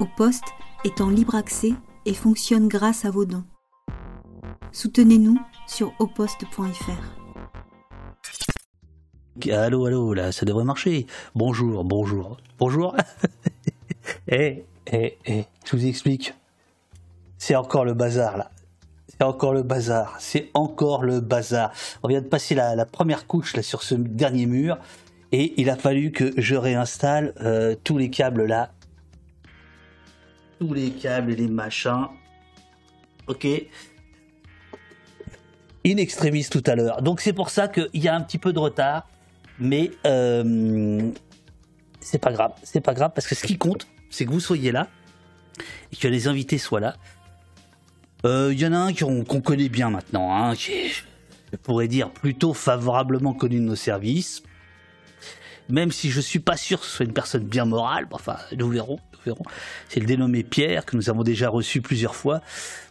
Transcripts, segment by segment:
Au poste est en libre accès et fonctionne grâce à vos dons. Soutenez-nous sur oposte.fr. Allô, allô, là, ça devrait marcher. Bonjour, bonjour, bonjour. Eh, eh, eh, je vous explique. C'est encore le bazar, là. C'est encore le bazar. C'est encore le bazar. On vient de passer la, première couche, là, sur ce dernier mur. Et il a fallu que je réinstalle euh, tous les câbles, là. Tous les câbles et les machins. Ok in extremis tout à l'heure. Donc c'est pour ça qu'il y a un petit peu de retard mais euh, c'est pas grave, c'est pas grave parce que ce qui compte, c'est que vous soyez là et que les invités soient là. Il euh, y en a un qu'on connaît bien maintenant, hein, qui je pourrais dire plutôt favorablement connu de nos services. Même si je suis pas sûr que ce soit une personne bien morale, enfin, nous verrons. C'est le dénommé Pierre que nous avons déjà reçu plusieurs fois.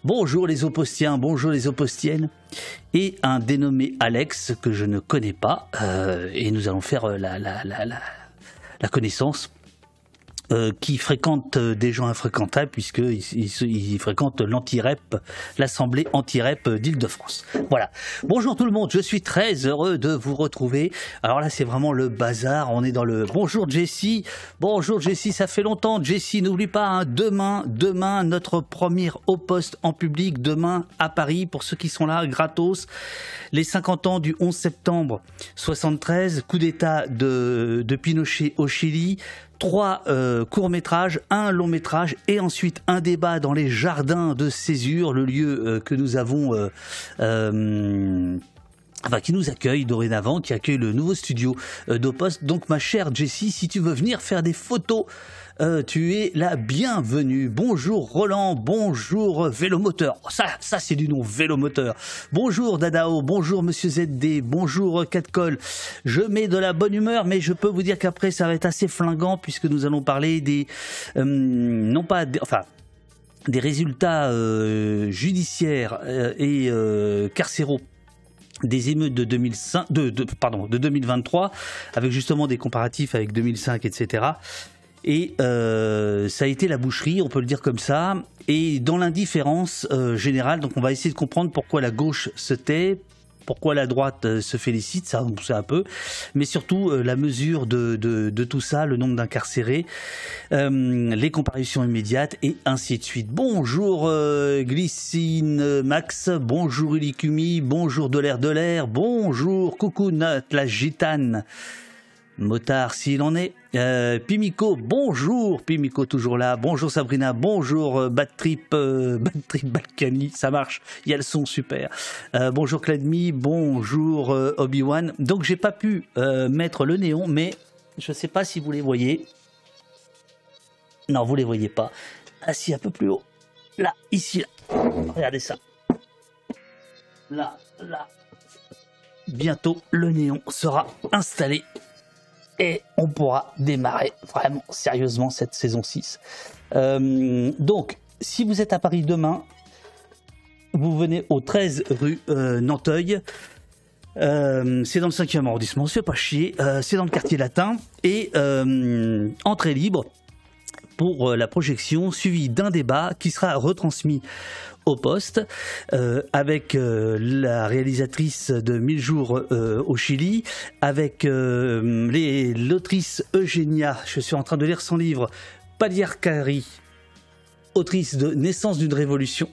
Bonjour les opostiens, bonjour les opostiennes. Et un dénommé Alex que je ne connais pas. Euh, et nous allons faire la, la, la, la connaissance euh, qui fréquente euh, des gens infréquentables puisqu'il il, fréquente l'anti-rep, l'assemblée anti-rep d'Île-de-France. Voilà. Bonjour tout le monde, je suis très heureux de vous retrouver. Alors là, c'est vraiment le bazar. On est dans le bonjour Jessie. Bonjour Jessie, ça fait longtemps. Jessie, n'oublie pas, hein, demain, demain, notre premier au poste en public, demain à Paris, pour ceux qui sont là, gratos. Les 50 ans du 11 septembre 73, coup d'état de, de Pinochet au Chili, trois euh, courts-métrages, un long-métrage et ensuite un débat dans les jardins de Césure, le lieu euh, que nous avons euh, Enfin, qui nous accueille dorénavant, qui accueille le nouveau studio d'Opost. Donc, ma chère Jessie, si tu veux venir faire des photos euh, tu es la bienvenue. Bonjour Roland, bonjour Vélomoteur. Oh, ça, ça c'est du nom Vélomoteur. Bonjour Dadao, bonjour Monsieur ZD, bonjour Catcall. Je mets de la bonne humeur, mais je peux vous dire qu'après ça va être assez flingant puisque nous allons parler des, euh, non pas, enfin des résultats euh, judiciaires et carcéraux des émeutes de 2005, de, pardon, de 2023, avec justement des comparatifs avec 2005, etc. Et euh, ça a été la boucherie, on peut le dire comme ça. Et dans l'indifférence euh, générale, donc on va essayer de comprendre pourquoi la gauche se tait, pourquoi la droite euh, se félicite, ça on sait un peu, mais surtout la mesure de, tout ça, le nombre d'incarcérés, les comparutions immédiates et ainsi de suite. Bonjour Glycine Max, bonjour Ulicumi, bonjour de l'air de l'air, bonjour Coucou la gitane. Motard s'il en est. Euh, Pimico, bonjour Pimico toujours là. Bonjour Sabrina, bonjour euh, Bad Trip, euh, ça marche. Il y a le son super. Euh, bonjour Cladmi, bonjour Obi-Wan. Donc j'ai pas pu mettre le néon, mais je sais pas si vous les voyez. Non, vous les voyez pas. Assis un peu plus haut. Là, ici, là. Regardez ça. Là, là. Bientôt, le néon sera installé et on pourra démarrer vraiment sérieusement cette saison 6. Euh, donc, si vous êtes à Paris demain, vous venez au 13 rue euh, Nanteuil. Euh, c'est dans le 5e arrondissement, c'est pas chier, c'est dans le quartier latin et entrée libre pour la projection suivie d'un débat qui sera retransmis au poste euh, avec euh, la réalisatrice de 1000 jours euh, au Chili, avec l'autrice Eugénia, je suis en train de lire son livre, Pagliarcari, autrice de Naissance d'une révolution,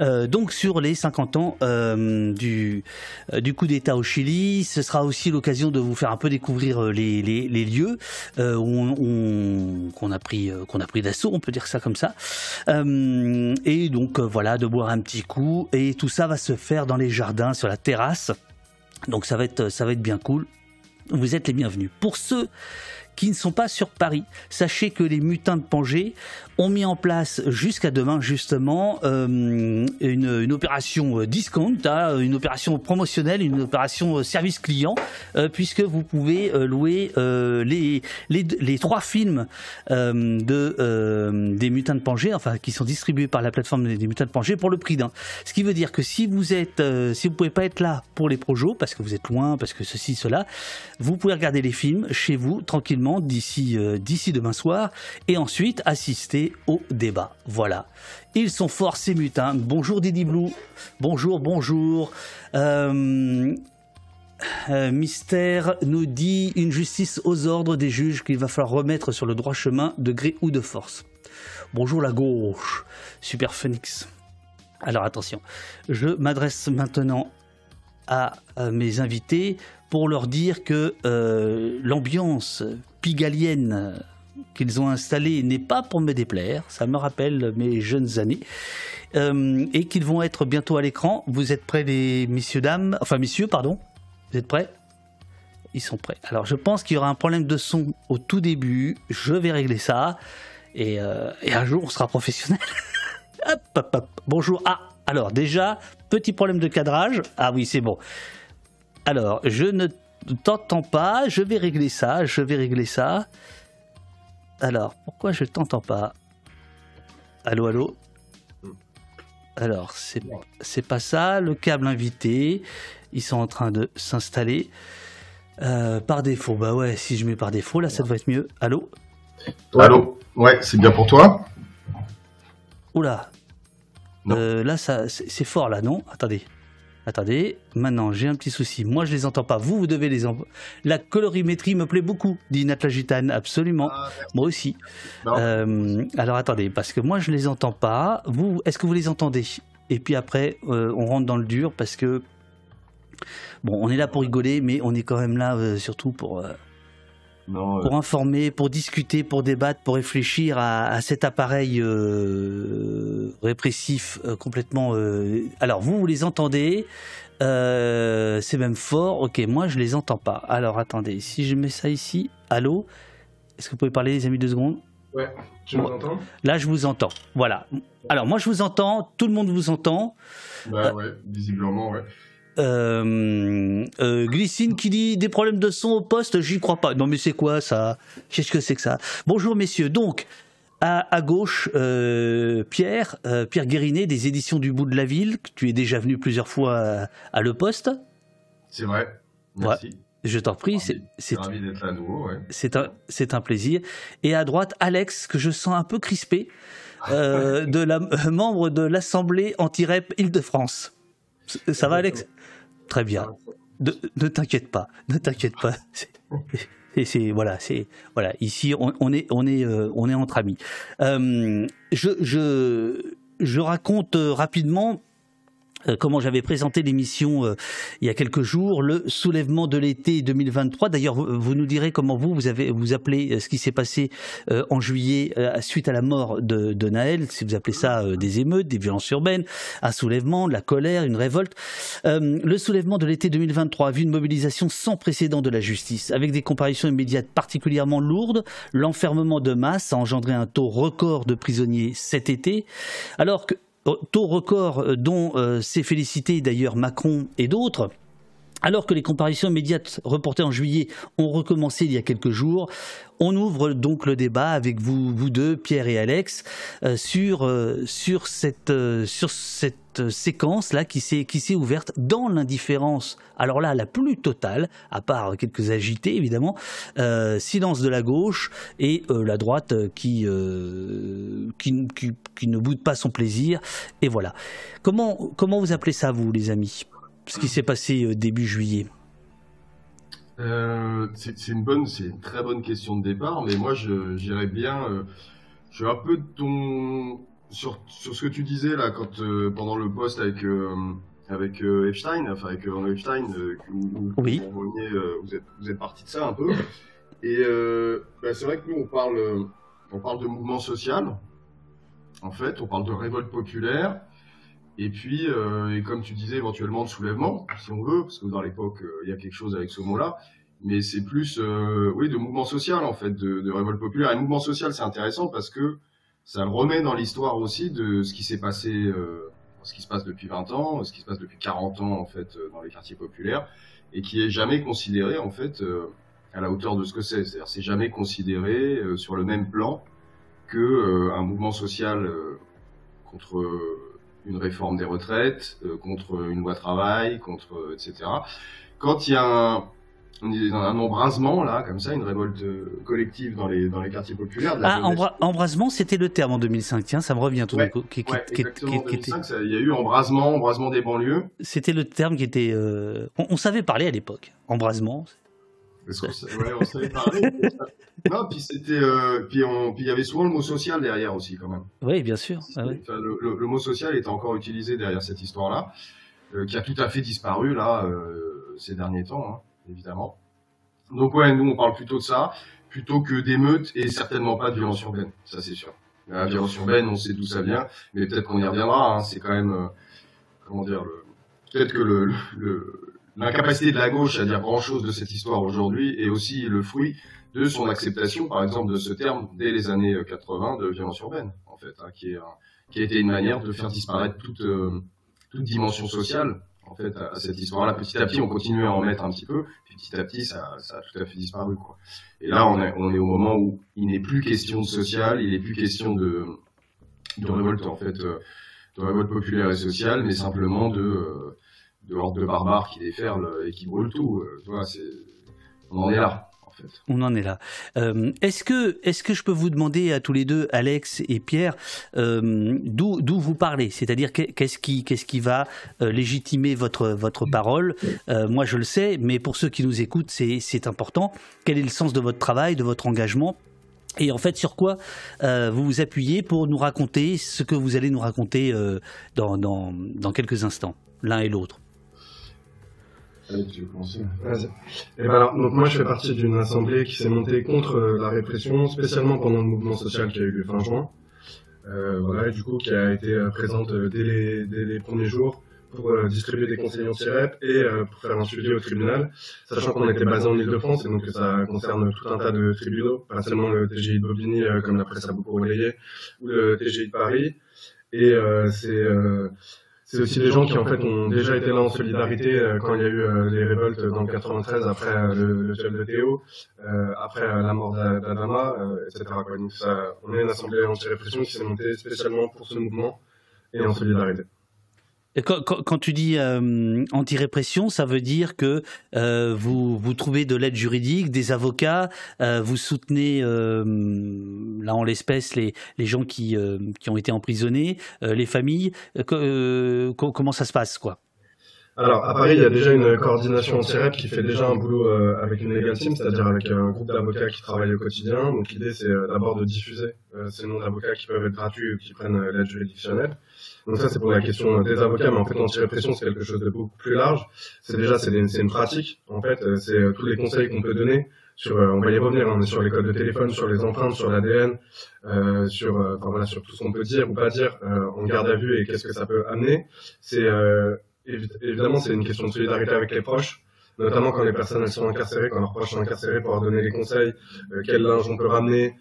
euh, donc sur les 50 ans euh, du, euh, du coup d'État au Chili. Ce sera aussi l'occasion de vous faire un peu découvrir les, les, lieux qu'on a pris qu'on a pris d'assaut, on peut dire ça comme ça. et donc voilà, de boire un petit coup. Et tout ça va se faire dans les jardins, sur la terrasse. Donc ça va être ça va être bien cool. Vous êtes les bienvenus. Pour ceux qui ne sont pas sur Paris. Sachez que les mutins de Pangée ont mis en place jusqu'à demain justement euh, une, opération euh, discount, hein, une opération promotionnelle, une opération euh, service client, puisque vous pouvez louer les, les, trois films de, des mutins de Pangée, enfin qui sont distribués par la plateforme des mutins de Pangée pour le prix d'un. Ce qui veut dire que si vous êtes, si vous pouvez pas être là pour les projos, parce que vous êtes loin, parce que ceci, cela, vous pouvez regarder les films chez vous tranquillement tranquillement d'ici demain soir et ensuite assister au débat. Voilà. Ils sont forts ces mutins. Bonjour Didi Blue. Bonjour, bonjour. Mystère nous dit une justice aux ordres des juges qu'il va falloir remettre sur le droit chemin de gré ou de force. Bonjour la gauche. Super Phoenix. Alors attention, je m'adresse maintenant à, mes invités pour leur dire que euh, l'ambiance pigalienne qu'ils ont installée n'est pas pour me déplaire, ça me rappelle mes jeunes années, euh, et qu'ils vont être bientôt à l'écran. Vous êtes prêts les messieurs, dames, enfin messieurs, pardon Vous êtes prêts? Ils sont prêts. Alors je pense qu'il y aura un problème de son au tout début, je vais régler ça, et, euh, un jour on sera professionnel. Bonjour. Ah, alors déjà, petit problème de cadrage. Ah oui, c'est bon. Alors, je ne t'entends pas. Je vais régler ça. Je vais régler ça. Alors, pourquoi je t'entends pas? Allô, allô? Alors, c'est, c'est pas ça. Le câble invité. Ils sont en train de s'installer. Euh, par défaut, bah ouais, si je mets par défaut, là, ça devrait être mieux. Allô? Allô? Ouais, c'est bien pour toi? Oula. Euh, là, ça, c'est fort, là, non? Attendez. Attendez, maintenant j'ai un petit souci. Moi je les entends pas. Vous, vous devez les entendre. La colorimétrie me plaît beaucoup, dit Natla Gitane. Absolument. Ah, moi aussi. Euh, alors attendez, parce que moi je les entends pas. Vous, est-ce que vous les entendez? Et puis après, euh, on rentre dans le dur parce que bon, on est là pour rigoler, mais on est quand même là surtout pour pour informer, pour discuter, pour débattre, pour réfléchir à, cet appareil euh, répressif euh, complètement. Euh, alors vous, vous les entendez, c'est même fort. Ok, moi je les entends pas. Alors attendez, si je mets ça ici, allô, est-ce que vous pouvez parler les amis deux secondes? Ouais, tu m'entends Là je vous entends. Voilà. Alors moi je vous entends, tout le monde vous entend. Bah ouais, visiblement ouais. Euh, euh, Glycine qui dit des problèmes de son au poste, j'y crois pas. Non mais c'est quoi ça? Qu'est-ce que c'est que ça? Bonjour messieurs. Donc à, gauche, euh, Pierre, euh, Pierre Guérinet des éditions du bout de la ville. Tu es déjà venu plusieurs fois à, Le Poste. C'est vrai. Merci. Je t'en prie, un, c'est un plaisir. Et à droite, Alex, que je sens un peu crispé, de la, membre de l'Assemblée anti-rep Île-de-France. Ça va, Alex? Très bien. Ne, t'inquiète pas, ne t'inquiète pas. C'est voilà, c'est voilà. Ici, on, est on est euh, on est entre amis. Euh, je je je raconte euh, rapidement comment j'avais présenté l'émission euh, il y a quelques jours, le soulèvement de l'été 2023. D'ailleurs, vous, nous direz comment vous vous avez vous appelez euh, ce qui s'est passé en juillet suite à la mort de, de Naël, si vous appelez ça des émeutes, des violences urbaines, un soulèvement, de la colère, une révolte. le soulèvement de l'été 2023 a vu une mobilisation sans précédent de la justice, avec des comparaisons immédiates particulièrement lourdes. L'enfermement de masse a engendré un taux record de prisonniers cet été, alors que taux record euh, dont euh, s'est félicité d'ailleurs Macron et d'autres. Alors que les comparaisons immédiates reportées en juillet ont recommencé il y a quelques jours, on ouvre donc le débat avec vous, deux, Pierre et Alex, euh, sur, sur cette, sur cette séquence là qui s'est qui s'est ouverte dans l'indifférence. Alors là, la plus totale, à part quelques agités évidemment, silence de la gauche et la droite qui, qui, qui qui ne boude pas son plaisir. Et voilà. Comment, comment vous appelez ça, vous, les amis? Ce qui s'est passé euh, début juillet euh, c'est une bonne, c'est une très bonne question de départ, mais moi j'irais bien. Euh, je suis un peu ton sur, sur ce que tu disais là quand pendant le poste avec avec Epstein, enfin avec Epstein, où, oui. vous, êtes, vous êtes parti de ça un peu. Et bah, c'est vrai que nous on parle on parle de mouvement social, en fait. On parle de révolte populaire. Et puis, euh, et comme tu disais, éventuellement de soulèvement, si on veut, parce que dans l'époque, euh, il y a quelque chose avec ce mot-là. Mais c'est plus, euh, oui, de mouvement social, en fait, de, révolte populaire. Et mouvement social, c'est intéressant parce que ça remet dans l'histoire aussi de ce qui s'est passé, ce qui se passe depuis 20 ans, ce qui se passe depuis 40 ans, en fait, dans les quartiers populaires, et qui est jamais considéré, en fait, à la hauteur de ce que c'est. C'est-à-dire, c'est jamais considéré sur le même plan que euh, un mouvement social euh, contre une réforme des retraites, euh, contre une loi travail, contre etc. Quand il y a un embrasement là, comme ça, une révolte collective dans les dans les quartiers populaires. ah, embrasement, c'était le terme en 2005. Tiens, ça me revient tout d'un coup. exactement. en 2005, il y a eu embrasement, embrasement des banlieues. C'était le terme qui était. On, savait parler à l'époque. Embrasement. Parce qu'on ouais, on savait parler. Non, puis c'était, puis il y avait souvent le mot social derrière aussi quand même. Oui, bien sûr. Ah le, mot social était encore utilisé derrière cette histoire-là, qui a tout à fait disparu là ces derniers temps. Hein évidemment. Donc ouais, nous on parle plutôt de ça, plutôt que d'émeutes et certainement pas de violence urbaine, ça c'est sûr. La violence urbaine, on sait d'où ça vient, mais peut-être qu'on y reviendra. Hein, c'est quand même, euh, comment dire, peut-être que le, l'incapacité de la gauche à dire grand-chose de cette histoire aujourd'hui est aussi le fruit de son acceptation, par exemple, de ce terme dès les années 80 de violence urbaine, en fait, hein, qui, a été une manière de faire disparaître toute, euh, dimension sociale en fait, à, cette histoire-là. Petit à petit, on continue à en mettre un petit peu, puis petit à petit, ça, a tout à fait disparu. Et là, on est, au moment où il n'est plus question de social, il n'est plus question de, révolte, en fait, euh, de révolte populaire et sociale, mais simplement de, euh, de de barbares qui déferlent et qui brûlent tout. Euh, on en est là. On en est là. Euh, est-ce que, est-ce que je peux vous demander à tous les deux, Alex et Pierre, euh, d'où, vous parlez? C'est-à-dire qu'est-ce qui, qu'est-ce qui va euh, légitimer votre, votre parole? Moi, je le sais, mais pour ceux qui nous écoutent, c'est, important. Quel est le sens de votre travail, de votre engagement? Et en fait, sur quoi vous vous appuyez pour nous raconter ce que vous allez nous raconter dans, dans quelques instants, l'un et l'autre? Allez, veux commencer. Et eh ben alors, donc moi je fais partie d'une assemblée qui s'est montée contre euh, la répression, spécialement pendant le mouvement social qui a eu lieu fin juin. Euh, voilà, et du coup qui a été euh, présente dès les, premiers jours pour distribuer des conseillers anti-REP et pour faire un suivi au tribunal, sachant qu'on était basé en Ile-de-France et donc ça concerne tout un tas de tribunaux, pas seulement le TGI de Bobigny comme la presse a beaucoup relayé, ou le TGI de Paris. Et c'est c'est aussi des gens qui en fait ont déjà été là en solidarité euh, quand il y a eu euh, les révoltes dans le 93 après euh, le, le de Théo, après la mort d'Adama, etc. Donc ça, on est une assemblée anti-répression qui s'est montée spécialement pour ce mouvement et en solidarité. Quand, tu dis euh, anti-répression, ça veut dire que euh, vous, vous trouvez de l'aide juridique, des avocats, euh, vous soutenez, euh, là en l'espèce, les, les gens qui, euh, qui ont été emprisonnés, euh, les familles. comment ça se passe, quoi? Alors, à Paris, il y a déjà une coordination anti-REP qui fait déjà un boulot avec une legal team, c'est-à-dire avec un groupe d'avocats qui travaillent au quotidien. Donc, l'idée, c'est d'abord de diffuser ces noms d'avocats qui peuvent être gratuits ou qui prennent l'aide juridictionnelle. Donc ça, c'est pour la question des avocats, mais en fait, l'anti-répression, c'est quelque chose de beaucoup plus large. C'est déjà, c'est une pratique. En fait, euh, c'est euh, tous les conseils qu'on peut donner sur, euh, on va y revenir, on est sur les codes de téléphone, sur les empreintes, sur l'ADN, euh, sur, enfin voilà, sur tout ce qu'on peut dire ou pas dire euh, en garde à vue et qu'est-ce que ça peut amener. C'est évidemment, c'est une question de solidarité avec les proches notamment quand les personnes elles sont incarcérées, quand leurs proches sont incarcérés, pour leur donner les conseils, quel linge on peut ramener,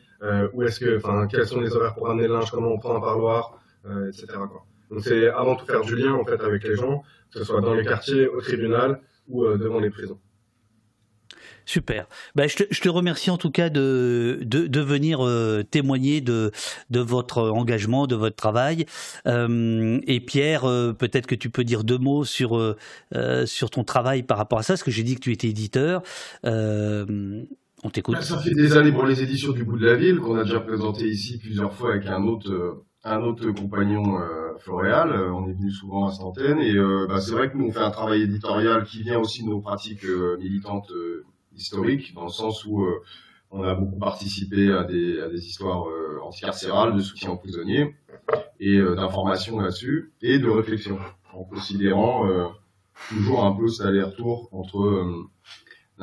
où est-ce que, enfin, quels sont les horaires pour ramener le linge, comment on prend un parloir, etc. Quoi. Donc c'est avant tout faire du lien en fait avec les gens, que ce soit dans les quartiers, au tribunal ou euh, devant les prisons. Super. Ben, je, te, je, te, remercie en tout cas de, de, de venir euh, témoigner de, de votre engagement, de votre travail. Euh, et Pierre, euh, peut-être que tu peux dire deux mots sur, euh, sur ton travail par rapport à ça, parce que j'ai dit que tu étais éditeur. on t'écoute. Ça fait des années pour les éditions du bout de la ville qu'on a déjà présenté ici plusieurs fois avec un autre un autre compagnon euh, Floréal, euh, on est venu souvent à Centaine et euh, bah, c'est vrai que nous on fait un travail éditorial qui vient aussi de nos pratiques euh, militantes historiques, dans le sens où on a beaucoup participé à des, à des histoires anticarcérales, de soutien aux prisonniers et d'information là-dessus et de réflexion, en considérant toujours un peu cet aller-retour entre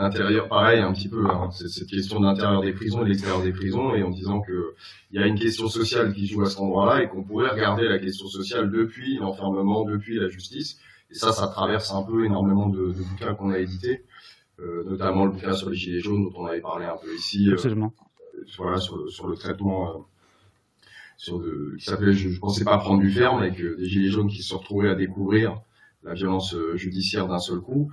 l'intérieur, pareil, un petit peu, hein, cette question de l'intérieur des prisons et de l'extérieur des prisons, et en disant que il y a une question sociale qui joue à cet endroit-là, et qu'on pourrait regarder la question sociale depuis l'enfermement, depuis la justice. Et ça, ça traverse un peu énormément de, de bouquins qu'on a édités, euh, notamment le bouquin sur les gilets jaunes dont on avait parlé un peu ici. Euh, Absolument. Euh, voilà, sur le, sur le traitement. Euh, sur de, qui s'appelait je, je pensais pas prendre du ferme avec des gilets jaunes qui se retrouvaient à découvrir la violence judiciaire d'un seul coup.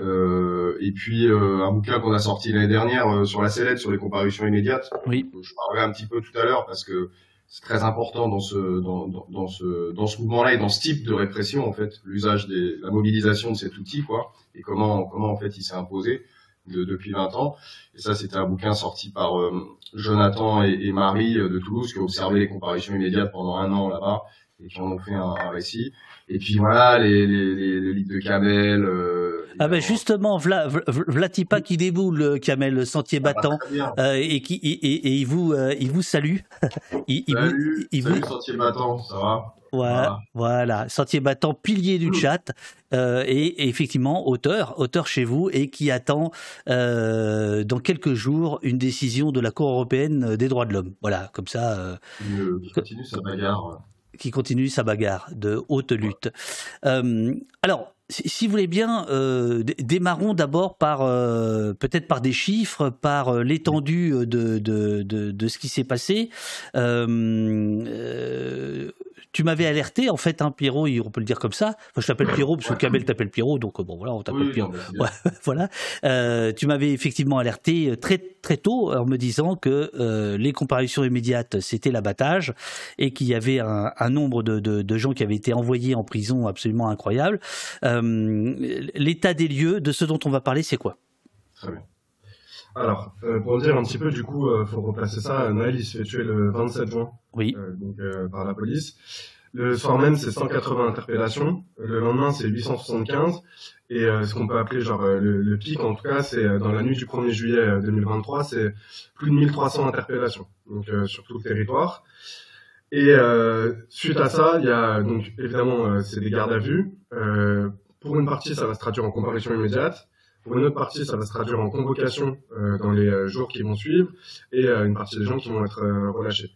Euh, et puis euh, un bouquin qu'on a sorti l'année dernière euh, sur la sellette, sur les comparutions immédiates. Oui. Je parlerai un petit peu tout à l'heure parce que c'est très important dans ce dans, dans, dans ce dans ce mouvement-là et dans ce type de répression en fait, l'usage des la mobilisation de cet outil quoi et comment comment en fait il s'est imposé depuis 20 ans. Et ça, c'était un bouquin sorti par Jonathan et, Marie de Toulouse qui ont observé les comparutions immédiates pendant un an là-bas et qui en ont fait un, récit. Et puis voilà, les, les, les, le livre de Kamel. Euh, ah ben justement, Vla, Vlatipa qui déboule, Kamel, le sentier ah bah, battant, euh, et qui et, et, il vous euh, il vous salue. il, salut, il salut, sentier battant, ça va? Voilà, voilà, sentier battant, pilier du chat, euh, et, effectivement auteur, auteur chez vous, et qui attend euh, dans quelques jours une décision de la Cour européenne des droits de l'homme. Voilà, comme ça. Euh, il continue sa bagarre qui continue sa bagarre de haute lutte. Euh, alors, si, vous voulez bien, euh, démarrons d'abord par euh, peut-être par des chiffres, par l'étendue de, de, de, de, ce qui s'est passé tu m'avais alerté, en fait, hein, Pierrot, on peut le dire comme ça. Enfin, je t'appelle Pierrot parce que Kamel t'appelle Pierrot, donc bon, voilà, on t'appelle Pierrot. voilà. Euh, tu m'avais effectivement alerté très très tôt en me disant que euh, les comparutions immédiates c'était l'abattage et qu'il y avait un, un nombre de, de, de, gens qui avaient été envoyés en prison absolument incroyable. Euh, L'état des lieux de ce dont on va parler, c'est quoi? Très bien. Alors, euh, pour dire un petit peu, du coup, euh, faut replacer ça. Naël, il se fait tuer le 27 juin. Oui. Euh, donc, euh, par la police. Le soir même, c'est 180 interpellations. Le lendemain, c'est 875. Et euh, ce qu'on peut appeler genre le, le, pic, en tout cas, c'est dans la nuit du 1er juillet 2023, c'est plus de 1300 interpellations. Donc, sur tout le territoire. Et suite à ça, il y a donc évidemment, c'est des gardes à vue. pour une partie, ça va se traduire en comparution immédiate. Pour une autre partie, ça va se traduire en convocation euh, dans les euh, jours qui vont suivre et euh, une partie des gens qui vont être relâchés.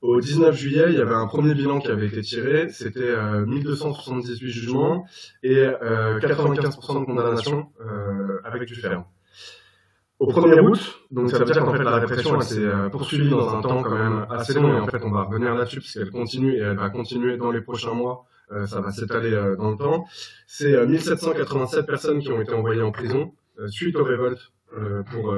Au 19 juillet, il y avait un premier bilan qui avait été tiré, c'était 1278 jugements et 95% de condamnations avec du ferme. Au 1er août, donc ça veut dire qu'en fait la répression s'est poursuivie dans un temps quand même assez long et en fait on va revenir là-dessus parce qu'elle continue et elle va continuer dans les prochains mois ça va s'étaler euh, dans le temps. C'est 1787 euh, personnes qui ont été envoyées en prison suite aux révoltes pour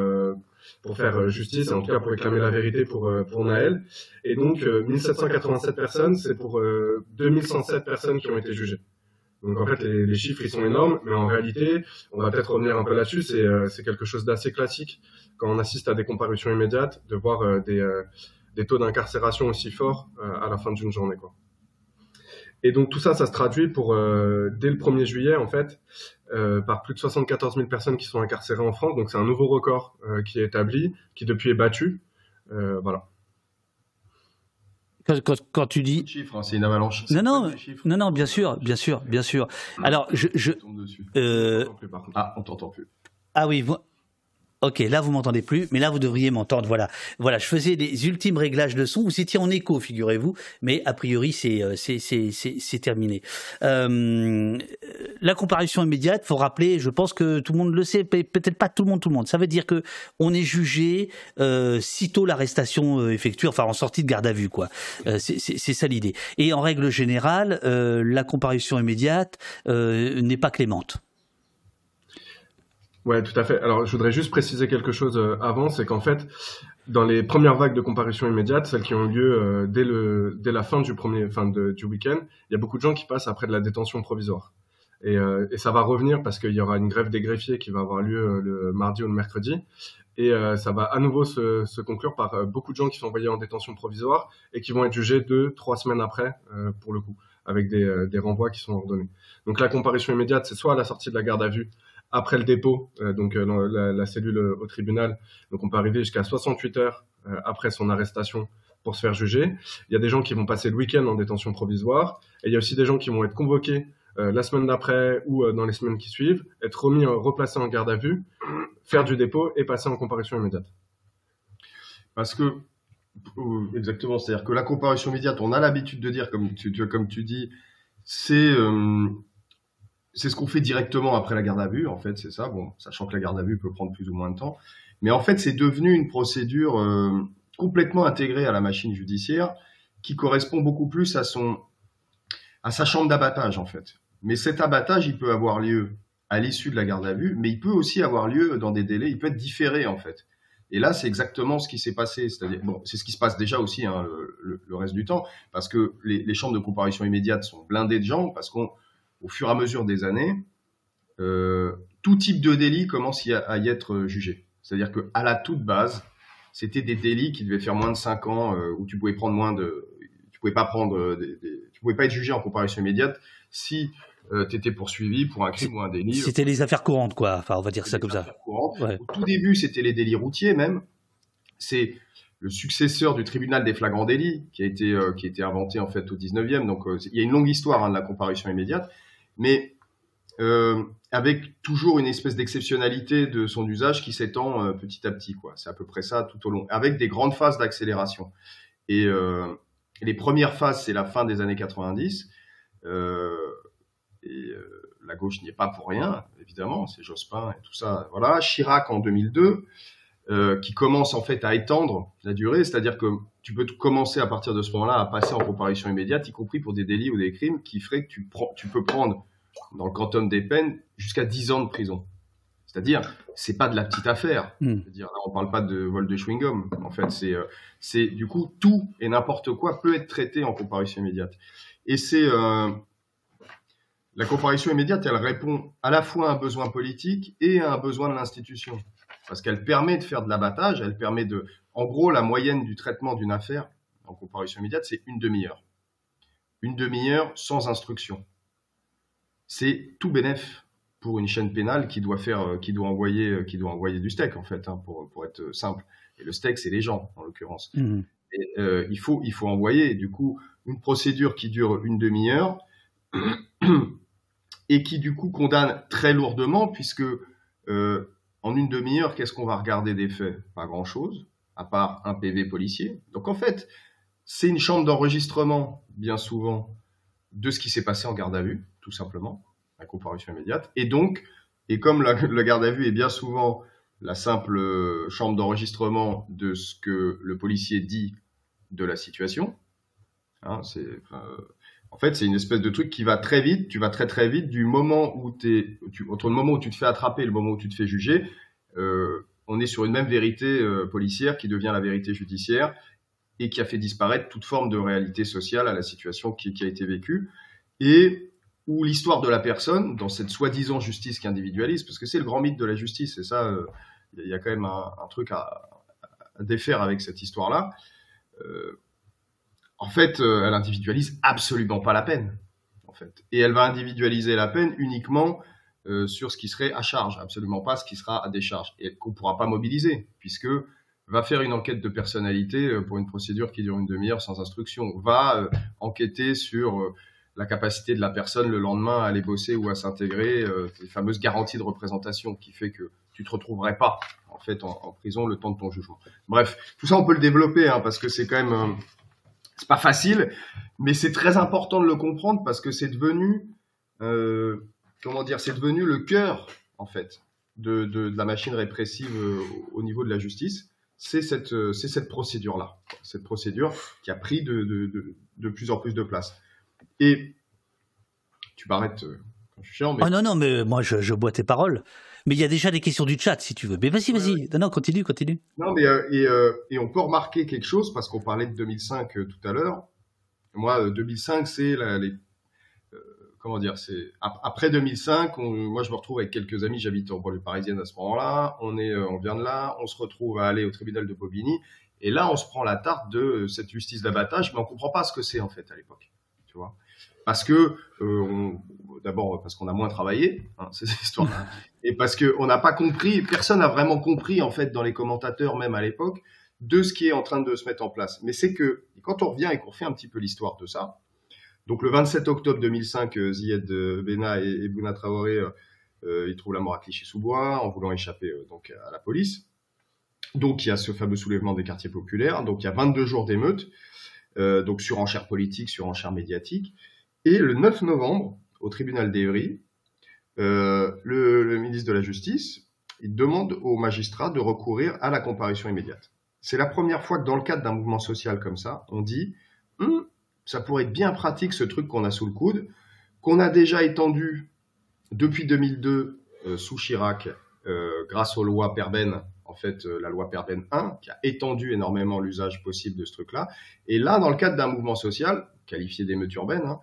pour faire justice, en tout cas pour réclamer la vérité pour pour Naël. Et donc 1787 personnes, c'est pour 2107 personnes qui ont été jugées. Donc en fait les, les, chiffres ils sont énormes, mais en réalité, on va peut-être revenir un peu là-dessus. C'est c'est quelque chose d'assez classique quand on assiste à des comparutions immédiates, de voir des des taux d'incarcération aussi forts à la fin d'une journée quoi. Et donc tout ça, ça se traduit pour euh, dès le 1er juillet en fait euh, par plus de 74 000 personnes qui sont incarcérées en France. Donc c'est un nouveau record euh, qui est établi, qui depuis est battu. voilà. Quand, tu dis chiffres, hein, c'est une avalanche. Non non, non non, bien sûr, bien sûr, bien sûr. Alors je, je... ah, on t'entend plus. Ah oui, Ok, là vous m'entendez plus, mais là vous devriez m'entendre. Voilà, voilà, je faisais des ultimes réglages de son. Vous étiez en écho, figurez-vous, mais a priori c'est euh, c'est c'est terminé. Euh, la comparution immédiate, faut rappeler, je pense que tout le monde le sait, peut-être pas tout le monde, tout le monde. Ça veut dire que on est jugé euh, sitôt l'arrestation euh, effectuée, enfin en sortie de garde à vue, quoi. Euh, c'est ça l'idée. Et en règle générale, la comparution immédiate n'est pas clémente. Ouais, tout à fait. Alors, je voudrais juste préciser quelque chose euh, avant, c'est qu'en fait, dans les premières vagues de comparution immédiate, celles qui ont lieu euh, dès le dès la fin du premier, fin de, du week-end, il y a beaucoup de gens qui passent après de la détention provisoire. Et, euh, et ça va revenir parce qu'il y aura une grève des greffiers qui va avoir lieu le mardi ou le mercredi. Et ça va à nouveau se, se conclure par beaucoup de gens qui sont envoyés en détention provisoire et qui vont être jugés deux, trois semaines après, pour le coup, avec des, des renvois qui sont ordonnés. Donc la comparution immédiate, c'est soit à la sortie de la garde à vue, après le dépôt, euh, donc euh, la, cellule euh, au tribunal. Donc on peut arriver jusqu'à 68 heures après son arrestation pour se faire juger. Il y a des gens qui vont passer le week-end en détention provisoire, et il y a aussi des gens qui vont être convoqués la semaine d'après ou dans les semaines qui suivent, être remis, replacés en garde à vue, faire du dépôt et passer en comparution immédiate. Parce que exactement, c'est-à-dire que la comparution immédiate, on a l'habitude de dire, comme tu, comme tu dis, c'est c'est ce qu'on fait directement après la garde à vue, en fait, c'est ça. Bon, sachant que la garde à vue peut prendre plus ou moins de temps, mais en fait, c'est devenu une procédure euh, complètement intégrée à la machine judiciaire, qui correspond beaucoup plus à son, à sa chambre d'abattage, en fait. Mais cet abattage, il peut avoir lieu à l'issue de la garde à vue, mais il peut aussi avoir lieu dans des délais, il peut être différé, en fait. Et là, c'est exactement ce qui s'est passé. C'est-à-dire, bon, c'est ce qui se passe déjà aussi hein, le, reste du temps, parce que les, les chambres de comparution immédiate sont blindées de gens, parce qu'on au fur et à mesure des années, euh, tout type de délit commence à y être jugé. C'est-à-dire qu'à la toute base, c'était des délits qui devaient faire moins de 5 ans, où tu pouvais prendre moins de, tu pouvais pas prendre, des, tu pouvais pas être jugé en comparution immédiate si euh, tu étais poursuivi pour un crime ou un délit. C'était les affaires courantes, quoi. Enfin, on va dire ça comme ça. Ouais. Au tout début, c'était les délits routiers, même. C'est le successeur du tribunal des flagrants délits qui a été euh, qui a été inventé en fait au 19e. Donc, euh, il y a une longue histoire hein, de la comparution immédiate, mais euh, avec toujours une espèce d'exceptionnalité de son usage qui s'étend petit à petit. C'est à peu près ça tout au long, avec des grandes phases d'accélération. Et les premières phases, c'est la fin des années 90. Euh, et euh, la gauche n'y est pas pour rien, évidemment, c'est Jospin et tout ça. Voilà, Chirac en 2002, euh, qui commence en fait à étendre la durée, c'est-à-dire que tu peux commencer à partir de ce moment-là à passer en comparution immédiate, y compris pour des délits ou des crimes, qui ferait que tu, tu peux prendre dans le quantum des peines jusqu'à 10 ans de prison. C'est-à-dire, c'est pas de la petite affaire. Hmm. -dire, là, on parle pas de vol de chewing-gum. En fait, c'est, euh, c'est du coup tout et n'importe quoi peut être traité en comparution immédiate. Et c'est euh, la comparution immédiate, elle répond à la fois à un besoin politique et à un besoin de l'institution. Parce qu'elle permet de faire de l'abattage, elle permet de... En gros, la moyenne du traitement d'une affaire en comparution immédiate, c'est une demi-heure. Une demi-heure sans instruction. C'est tout bénéf pour une chaîne pénale qui doit faire, euh, qui doit envoyer, euh, qui doit envoyer du steak en fait, hein, pour, pour être simple. Et le steak, c'est les gens en l'occurrence. Mmh. Euh, il faut, il faut envoyer. Du coup, une procédure qui dure une demi-heure, et qui du coup condamne très lourdement puisque euh, en une demi-heure, qu'est-ce qu'on va regarder des faits? Pas grand-chose, à part un PV policier. Donc en fait, c'est une chambre d'enregistrement, bien souvent, de ce qui s'est passé en garde à vue, tout simplement, la comparution immédiate. Et donc, et comme la, garde à vue est bien souvent la simple chambre d'enregistrement de ce que le policier dit de la situation, hein, c'est, en fait, c'est une espèce de truc qui va très vite. Tu vas très très vite du moment où tu, entre le moment où tu te fais attraper et le moment où tu te fais juger. Euh, on est sur une même vérité euh, policière qui devient la vérité judiciaire et qui a fait disparaître toute forme de réalité sociale à la situation qui, a été vécue et où l'histoire de la personne, dans cette soi-disant justice qui individualise, parce que c'est le grand mythe de la justice, et ça, euh, il y a quand même un, truc à, défaire avec cette histoire-là en fait, euh, elle individualise absolument pas la peine. En fait. Et elle va individualiser la peine uniquement euh, sur ce qui serait à charge, absolument pas ce qui sera à décharge, et qu'on ne pourra pas mobiliser, puisque va faire une enquête de personnalité euh, pour une procédure qui dure une demi-heure sans instruction, va enquêter sur la capacité de la personne le lendemain à aller bosser ou à s'intégrer, les fameuses garanties de représentation qui fait que tu te retrouverais pas en fait en, prison le temps de ton jugement. Bref, tout ça on peut le développer hein, parce que c'est quand même c'est pas facile, mais c'est très important de le comprendre parce que c'est devenu, euh, comment dire, c'est devenu le cœur en fait de, de, de la machine répressive euh, au niveau de la justice. C'est cette, euh, c'est cette procédure-là, cette procédure qui a pris de, de, de, plus en plus de place. Et tu m'arrêtes euh, quand je suis chiant, mais... Oh non, non, mais moi je, je bois tes paroles. Mais il y a déjà des questions du chat, si tu veux. Mais vas-y, vas-y. Non, non, continue, continue. Non, mais euh, et, euh, et, on peut remarquer quelque chose parce qu'on parlait de 2005 euh, tout à l'heure. Moi, 2005, c'est les comment dire, c'est après 2005. moi, je me retrouve avec quelques amis. J'habite en banlieue parisienne à ce moment-là. On est, on vient de là. On se retrouve à aller au tribunal de Bobigny. Et là, on se prend la tarte de cette justice d'abattage, mais on comprend pas ce que c'est en fait à l'époque. Tu vois? Parce que euh, d'abord parce qu'on a moins travaillé, hein, c'est cette histoire, et parce que on n'a pas compris, personne n'a vraiment compris en fait dans les commentateurs même à l'époque de ce qui est en train de se mettre en place. Mais c'est que quand on revient et qu'on refait un petit peu l'histoire de ça, donc le 27 octobre 2005, euh, Zied Bena et, et Bouna Traoré, euh, ils trouvent la mort à Clichy-sous-Bois en voulant échapper euh, donc à la police. Donc il y a ce fameux soulèvement des quartiers populaires. Donc il y a 22 jours d'émeute, euh, donc surenchère politique, surenchère médiatique. Et le 9 novembre, au tribunal d'Evry, euh, le, ministre de la Justice il demande aux magistrats de recourir à la comparution immédiate. C'est la première fois que dans le cadre d'un mouvement social comme ça, on dit hum, ça pourrait être bien pratique ce truc qu'on a sous le coude, qu'on a déjà étendu depuis 2002 euh, sous Chirac, euh, grâce aux lois Perben, en fait la loi Perben 1, qui a étendu énormément l'usage possible de ce truc-là. Et là, dans le cadre d'un mouvement social, qualifié d'émeute urbaine, hein,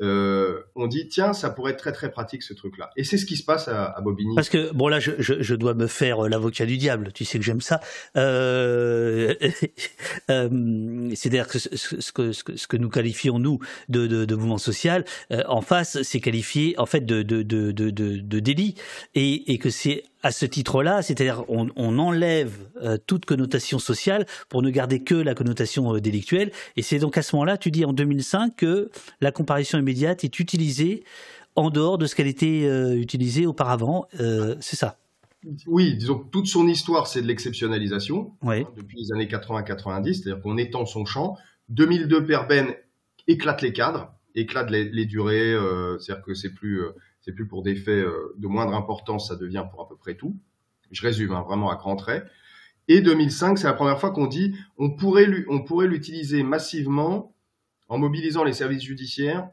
euh, on dit tiens, ça pourrait être très très pratique ce truc-là. Et c'est ce qui se passe à, Bobigny. Parce que bon là, je, je, dois me faire euh, l'avocat du diable. Tu sais que j'aime ça. Euh, C'est-à-dire que ce, que ce, que nous qualifions nous de, de, mouvement social, en face, c'est qualifié en fait de de, de, de, de délit et, et que c'est à ce titre-là, c'est-à-dire on, on enlève euh, toute connotation sociale pour ne garder que la connotation euh, délictuelle. Et c'est donc à ce moment-là, tu dis en 2005, que la comparaison immédiate est utilisée en dehors de ce qu'elle était euh, utilisée auparavant. c'est ça. Oui, disons que toute son histoire, c'est de l'exceptionnalisation hein, depuis les années 80-90, c'est-à-dire qu'on étend son champ. 2002, Perben éclate les cadres, éclate les, les durées, c'est-à-dire que c'est plus c'est plus pour des faits euh, de moindre importance, ça devient pour à peu près tout. Je résume hein, vraiment à grands traits. Et 2005, c'est la première fois qu'on dit on pourrait l'utiliser massivement en mobilisant les services judiciaires,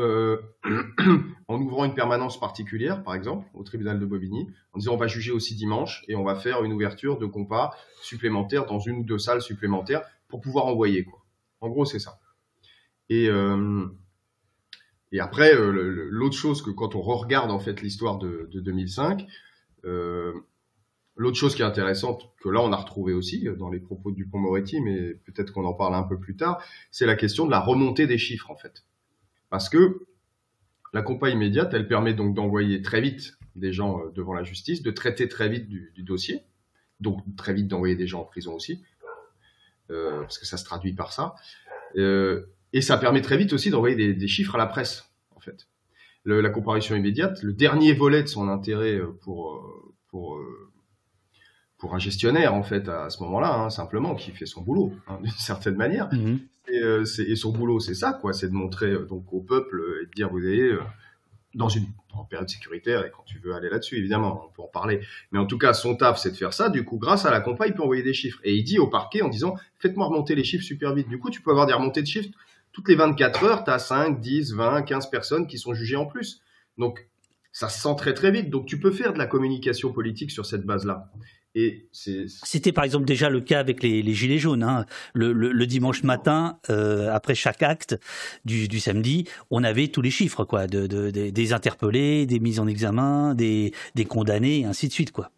euh, en ouvrant une permanence particulière, par exemple, au tribunal de Bobigny, en disant on va juger aussi dimanche et on va faire une ouverture de compas supplémentaire dans une ou deux salles supplémentaires pour pouvoir envoyer. Quoi. En gros, c'est ça. Et, euh, et après, euh, l'autre chose que quand on regarde en fait l'histoire de, de, 2005, euh, l'autre chose qui est intéressante, que là on a retrouvé aussi dans les propos du Pont Moretti, mais peut-être qu'on en parle un peu plus tard, c'est la question de la remontée des chiffres en fait. Parce que la compas immédiate, elle permet donc d'envoyer très vite des gens euh, devant la justice, de traiter très vite du, dossier, donc très vite d'envoyer des gens en prison aussi, euh, parce que ça se traduit par ça. Euh, et ça permet très vite aussi d'envoyer des, des, chiffres à la presse, en fait. Le, la comparution immédiate, le dernier volet de son intérêt euh, pour, euh, pour, euh, pour un gestionnaire, en fait, à ce moment-là, hein, simplement, qui fait son boulot, hein, d'une certaine manière. Mmh. Et, euh, et, son boulot, c'est ça, quoi, c'est de montrer donc au peuple et de dire, vous voyez, dans une en période sécuritaire, et quand tu veux aller là-dessus, évidemment, on peut en parler. Mais en tout cas, son taf, c'est de faire ça. Du coup, grâce à la compa, il peut envoyer des chiffres. Et il dit au parquet en disant, faites-moi remonter les chiffres super vite. Du coup, tu peux avoir des remontées de chiffres toutes les 24 heures, tu as 5, 10, 20, 15 personnes qui sont jugées en plus. Donc, ça se sent très très vite. Donc, tu peux faire de la communication politique sur cette base-là. Et c'était par exemple déjà le cas avec les, les gilets jaunes. Hein. Le, le, le, dimanche matin, euh, après chaque acte du, du, samedi, on avait tous les chiffres, quoi, de, de, des interpellés, des mises en examen, des, des condamnés, et ainsi de suite, quoi.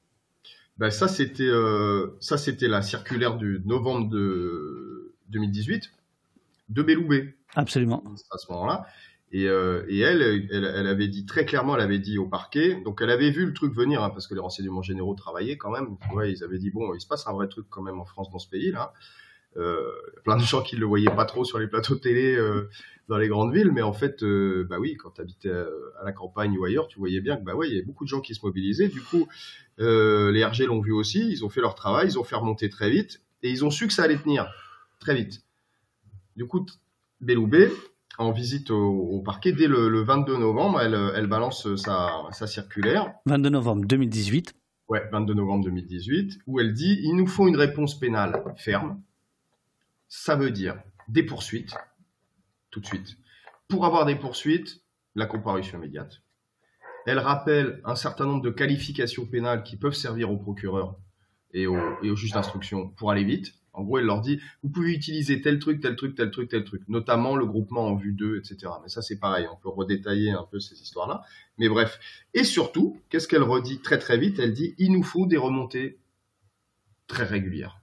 Ben ça c'était euh, la circulaire du novembre de 2018 de Belloubet. Absolument. À ce moment-là. Et, euh, et elle, elle, elle, avait dit très clairement, elle avait dit au parquet, donc elle avait vu le truc venir, hein, parce que les renseignements généraux travaillaient quand même. Ouais, ils avaient dit bon, il se passe un vrai truc quand même en France dans ce pays là. Euh, plein de gens qui le voyaient pas trop sur les plateaux télé euh, dans les grandes villes, mais en fait, euh, bah oui, quand tu habitais à, la campagne ou ailleurs, tu voyais bien que bah ouais, il y avait beaucoup de gens qui se mobilisaient. Du coup, les RG l'ont vu aussi, ils ont fait leur travail, ils ont fait remonter très vite, et ils ont su que ça allait tenir très vite. Du coup, Belloubet, en visite au, parquet, dès le, 22 novembre, elle, balance sa, circulaire. 22 novembre 2018. Ouais, 22 novembre 2018, où elle dit il nous faut une réponse pénale ferme. Ça veut dire des poursuites, tout de suite. Pour avoir des poursuites, la comparution immédiate. Elle rappelle un certain nombre de qualifications pénales qui peuvent servir aux procureurs et aux, et aux juges d'instruction pour aller vite. En gros, elle leur dit, vous pouvez utiliser tel truc, tel truc, tel truc, tel truc, notamment le groupement en vue 2, etc. Mais ça, c'est pareil, on peut redétailler un peu ces histoires-là. Mais bref. Et surtout, qu'est-ce qu'elle redit très très vite? Elle dit, il nous faut des remontées très régulières,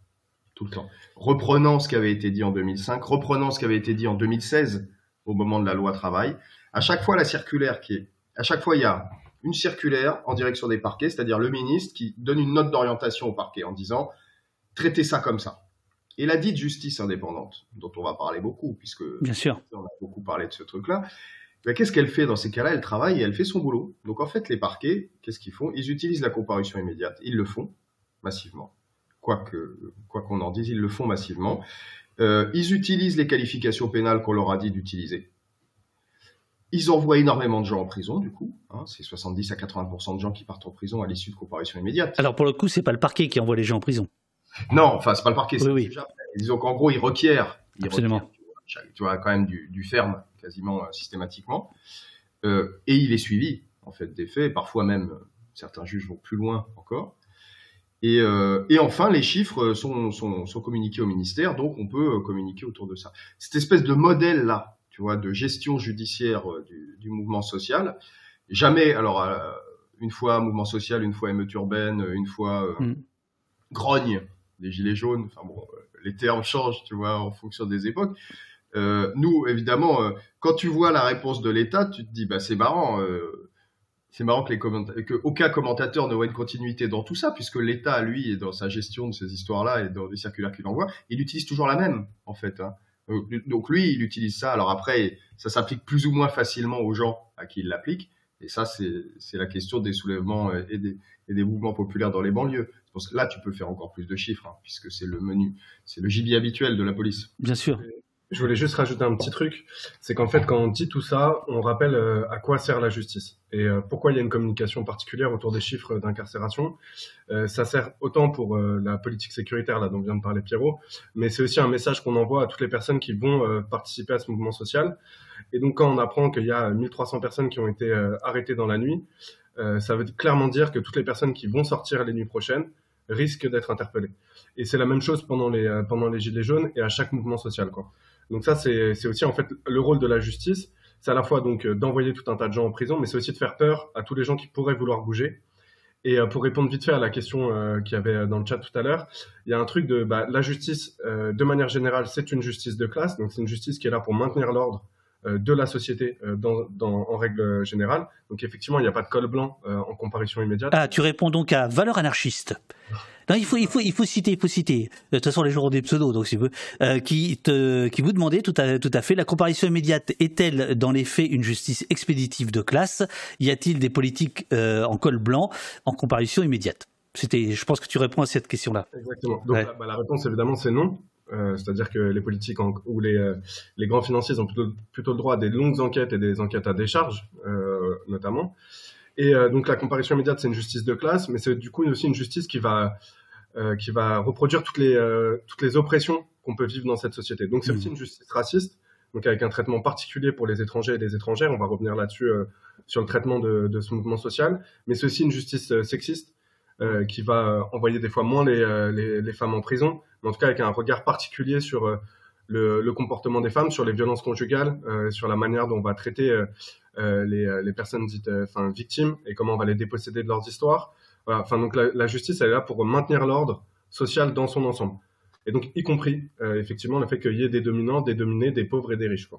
tout le temps. Reprenant ce qui avait été dit en 2005, reprenant ce qui avait été dit en 2016, au moment de la loi travail. À chaque fois, la circulaire qui est, à chaque fois, il y a une circulaire en direction des parquets, c'est-à-dire le ministre qui donne une note d'orientation au parquet en disant, traitez ça comme ça. Et la dite justice indépendante, dont on va parler beaucoup, puisque Bien sûr. on a beaucoup parlé de ce truc-là, ben, qu'est-ce qu'elle fait dans ces cas-là? Elle travaille et elle fait son boulot. Donc en fait, les parquets, qu'est-ce qu'ils font? Ils utilisent la comparution immédiate. Ils le font massivement. Quoi qu'on en dise, ils le font massivement. Euh, ils utilisent les qualifications pénales qu'on leur a dit d'utiliser. Ils envoient énormément de gens en prison, du coup. Hein, c'est 70 à 80% de gens qui partent en prison à l'issue de comparution immédiate. Alors pour le coup, c'est pas le parquet qui envoie les gens en prison. Non, enfin, c'est pas le parquet. Oui, oui. Disons qu'en gros, il requiert, il Absolument. tu, vois, quand même du, ferme quasiment euh, systématiquement. Euh, et il est suivi, en fait, des faits. Parfois même, certains juges vont plus loin encore. Et, euh, et enfin, les chiffres sont, sont, sont, communiqués au ministère, donc on peut communiquer autour de ça. Cette espèce de modèle-là, tu vois, de gestion judiciaire du, mouvement social. Jamais, alors, une fois mouvement social, une fois émeute urbaine, une fois mm. grogne des gilets jaunes. Enfin bon, les termes changent, tu vois, en fonction des époques. nous, évidemment, quand tu vois la réponse de l'État, tu te dis, bah c'est marrant c'est marrant que, les que aucun commentateur ne voit une continuité dans tout ça, puisque l'État, lui, dans sa gestion de ces histoires-là et dans les circulaires qu'il envoie, il utilise toujours la même, en fait. Hein. Donc lui, il utilise ça. Alors après, ça s'applique plus ou moins facilement aux gens à qui il l'applique. Et ça, c'est la question des soulèvements et des, mouvements populaires dans les banlieues. Là, tu peux faire encore plus de chiffres, hein, puisque c'est le menu, c'est le gibier habituel de la police. Bien sûr. Je voulais juste rajouter un petit truc, c'est qu'en fait, quand on dit tout ça, on rappelle euh, à quoi sert la justice et euh, pourquoi il y a une communication particulière autour des chiffres d'incarcération? Euh, ça sert autant pour la politique sécuritaire, là dont vient de parler Pierrot, mais c'est aussi un message qu'on envoie à toutes les personnes qui vont participer à ce mouvement social. Et donc, quand on apprend qu'il y a 1300 personnes qui ont été arrêtées dans la nuit, ça veut clairement dire que toutes les personnes qui vont sortir les nuits prochaines risquent d'être interpellées. Et c'est la même chose pendant les, pendant les Gilets jaunes et à chaque mouvement social. Quoi. Donc ça, c'est aussi en fait le rôle de la justice. C'est à la fois donc euh, d'envoyer tout un tas de gens en prison, mais c'est aussi de faire peur à tous les gens qui pourraient vouloir bouger. Et euh, pour répondre vite fait à la question euh, qu'il y avait dans le chat tout à l'heure, il y a un truc de bah, la justice, de manière générale, c'est une justice de classe, donc c'est une justice qui est là pour maintenir l'ordre de la société dans, en règle générale. Donc effectivement, il n'y a pas de col blanc en comparution immédiate. Ah, tu réponds donc à valeur anarchiste. Non, il faut, il faut, il faut citer, il faut citer. De toute façon, les gens ont des pseudos, donc si vous, euh, qui te, qui vous demandait tout à, tout à fait, la comparution immédiate est-elle dans les faits une justice expéditive de classe? Y a-t-il des politiques euh, en col blanc en comparution immédiate? C'était, je pense que tu réponds à cette question-là. Exactement. Donc bah, la réponse évidemment c'est non. Euh, c'est-à-dire que les politiques ou les, euh, les grands financiers ont plutôt, plutôt le droit à des longues enquêtes et des enquêtes à décharge, euh, notamment. Et donc la comparution immédiate, c'est une justice de classe, mais c'est du coup aussi une justice qui va, qui va reproduire toutes les, toutes les oppressions qu'on peut vivre dans cette société. Donc c'est mmh. aussi une justice raciste, donc avec un traitement particulier pour les étrangers et les étrangères. On va revenir là-dessus sur le traitement de, de, ce mouvement social. Mais c'est aussi une justice sexiste qui va envoyer des fois moins les, les, les, femmes en prison, mais en tout cas avec un regard particulier sur le, comportement des femmes, sur les violences conjugales, sur la manière dont on va traiter euh, les, euh, les, personnes dites euh, enfin victimes et comment on va les déposséder de leurs histoires. Enfin donc la, justice elle est là pour maintenir l'ordre social dans son ensemble. Et donc y compris effectivement le fait qu'il y ait des dominants, des dominés, des pauvres et des riches.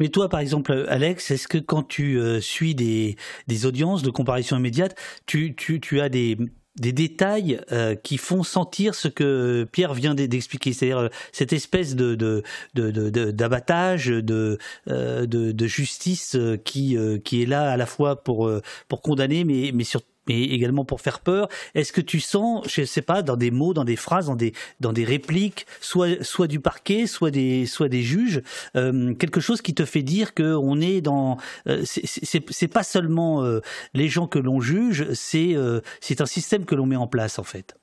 Mais toi, par exemple, Alex, est-ce que quand tu suis des, des, audiences de comparaison immédiate, tu, tu, tu as des, des détails euh, qui font sentir ce que Pierre vient d'expliquer, c'est-à-dire euh, cette espèce de d'abattage, de, de, de, de, de, justice euh, qui, qui est là à la fois pour, pour condamner, mais, mais surtout mais également pour faire peur. Est-ce que tu sens, je ne sais pas, dans des mots, dans des phrases, dans des, dans des répliques, soit, soit du parquet, soit des, soit des juges, euh, quelque chose qui te fait dire que on est dans, euh, c'est pas seulement euh, les gens que l'on juge, c'est c'est un système que l'on met en place en fait?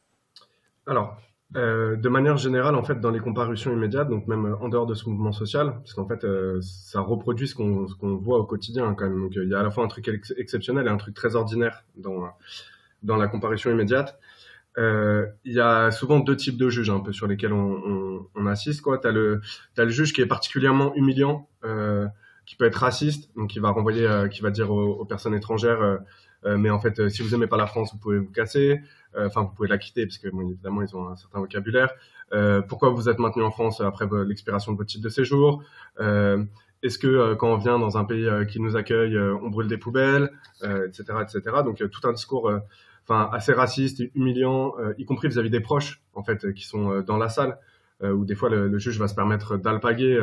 Alors, euh, de manière générale, en fait, dans les comparutions immédiates, donc même euh, en dehors de ce mouvement social, parce qu'en fait, euh, ça reproduit ce qu'on voit au quotidien quand même. Donc, il y a à la fois un truc exceptionnel et un truc très ordinaire dans la comparution immédiate. il y a souvent deux types de juges un peu sur lesquels on, assiste. Quoi, t'as le juge qui est particulièrement humiliant, qui peut être raciste, donc qui va renvoyer, qui va dire aux, personnes étrangères mais en fait, euh, si vous aimez pas la France, vous pouvez vous casser. Euh, enfin, vous pouvez la quitter parce que évidemment, ils ont un certain vocabulaire. pourquoi vous êtes maintenu en France après l'expiration de votre titre de séjour? Est-ce que quand on vient dans un pays qui nous accueille, on brûle des poubelles, etc., etc. Donc tout un discours, enfin assez raciste, humiliant, y compris vis-à-vis des proches en fait qui sont dans la salle, où des fois le, juge va se permettre d'alpaguer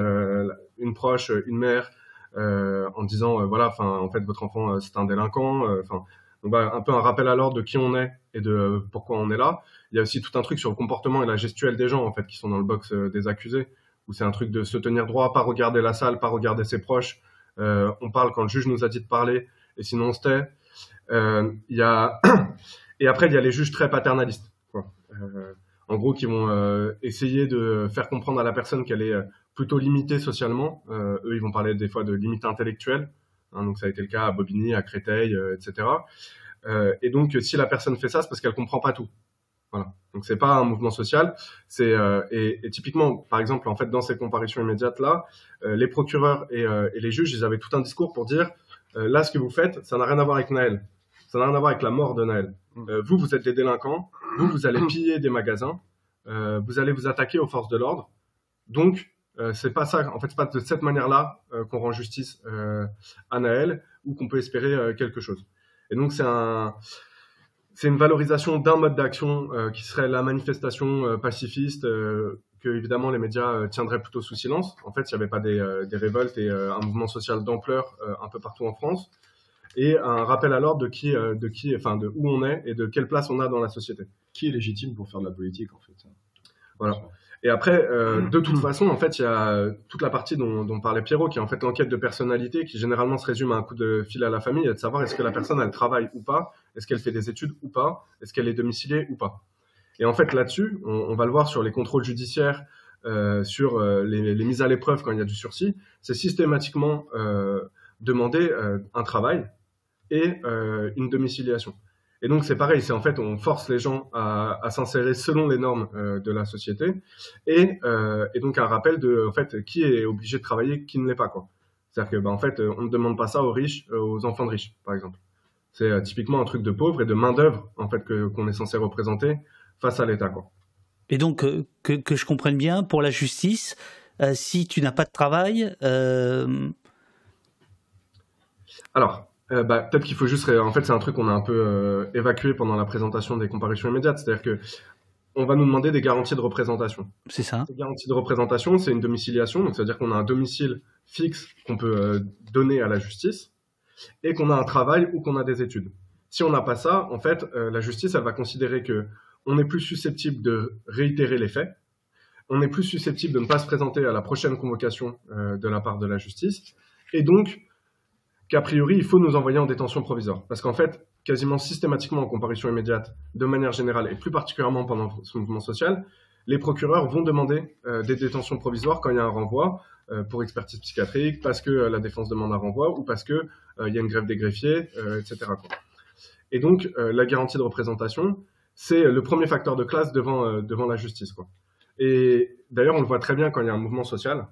une proche, une mère, euh, en disant euh, voilà, en fait votre enfant euh, c'est un délinquant, enfin bah, un peu un rappel à l'ordre de qui on est et de pourquoi on est là. Il y a aussi tout un truc sur le comportement et la gestuelle des gens en fait qui sont dans le box des accusés où c'est un truc de se tenir droit, pas regarder la salle, pas regarder ses proches. on parle quand le juge nous a dit de parler et sinon on se tait. Il y a et après il y a les juges très paternalistes. En gros, qui vont essayer de faire comprendre à la personne qu'elle est plutôt limité socialement. Euh, eux, ils vont parler des fois de limite intellectuelle. Hein, donc ça a été le cas à Bobigny, à Créteil, euh, etc. Euh, et donc, si la personne fait ça, c'est parce qu'elle comprend pas tout. Voilà. Donc c'est pas un mouvement social. C'est euh, et, et, typiquement, par exemple, en fait, dans ces comparaisons immédiates là, euh, les procureurs et, euh, et, les juges, ils avaient tout un discours pour dire là, ce que vous faites, ça n'a rien à voir avec Naël. Ça n'a rien à voir avec la mort de Naël. Mm. vous, vous êtes des délinquants. Vous, vous allez piller des magasins. vous allez vous attaquer aux forces de l'ordre. Donc c'est pas ça. En fait, c'est pas de cette manière-là qu'on rend justice à Naël ou qu'on peut espérer quelque chose. Et donc c'est un c'est une valorisation d'un mode d'action euh, qui serait la manifestation euh, pacifiste euh, que évidemment les médias tiendraient plutôt sous silence. En fait, il n'y avait pas des, des révoltes et un mouvement social d'ampleur un peu partout en France et un rappel à l'ordre de qui, de qui, enfin de où on est et de quelle place on a dans la société. Qui est légitime pour faire de la politique en fait. Voilà. Et après, euh, de toute façon, en fait, il y a toute la partie dont, dont parlait Pierrot, qui est en fait l'enquête de personnalité, qui généralement se résume à un coup de fil à la famille, et de savoir est-ce que la personne elle travaille ou pas, est-ce qu'elle fait des études ou pas, est-ce qu'elle est domiciliée ou pas? Et en fait, là-dessus, on, on, va le voir sur les contrôles judiciaires, euh, sur euh, les, les, mises à l'épreuve quand il y a du sursis, c'est systématiquement demander un travail et une domiciliation. Et donc c'est pareil, c'est en fait on force les gens à, à s'insérer selon les normes euh, de la société et, euh, et, donc un rappel de en fait qui est obligé de travailler, qui ne l'est pas quoi. C'est-à-dire que bah, en fait on ne demande pas ça aux riches, euh, aux enfants de riches par exemple. C'est euh, typiquement un truc de pauvre et de main d'œuvre en fait que qu'on est censé représenter face à l'État quoi. Et donc que, que je comprenne bien pour la justice, si tu n'as pas de travail. Alors, euh, bah, peut-être qu'il faut juste. En fait, c'est un truc qu'on a un peu euh, évacué pendant la présentation des comparaisons immédiates. C'est-à-dire que on va nous demander des garanties de représentation. C'est ça. Ces garanties de représentation, c'est une domiciliation. Donc, c'est-à-dire qu'on a un domicile fixe qu'on peut euh, donner à la justice et qu'on a un travail ou qu'on a des études. Si on n'a pas ça, en fait, la justice, elle va considérer que on est plus susceptible de réitérer les faits. On est plus susceptible de ne pas se présenter à la prochaine convocation de la part de la justice. Et donc, qu'a priori, il faut nous envoyer en détention provisoire. Parce qu'en fait, quasiment systématiquement en comparution immédiate, de manière générale, et plus particulièrement pendant ce mouvement social, les procureurs vont demander euh, des détentions provisoires quand il y a un renvoi euh, pour expertise psychiatrique, parce que euh, la défense demande un renvoi, ou parce qu'il il y a une grève des greffiers, etc. Et donc, la garantie de représentation, c'est le premier facteur de classe devant, devant la justice. Et d'ailleurs, on le voit très bien quand il y a un mouvement social,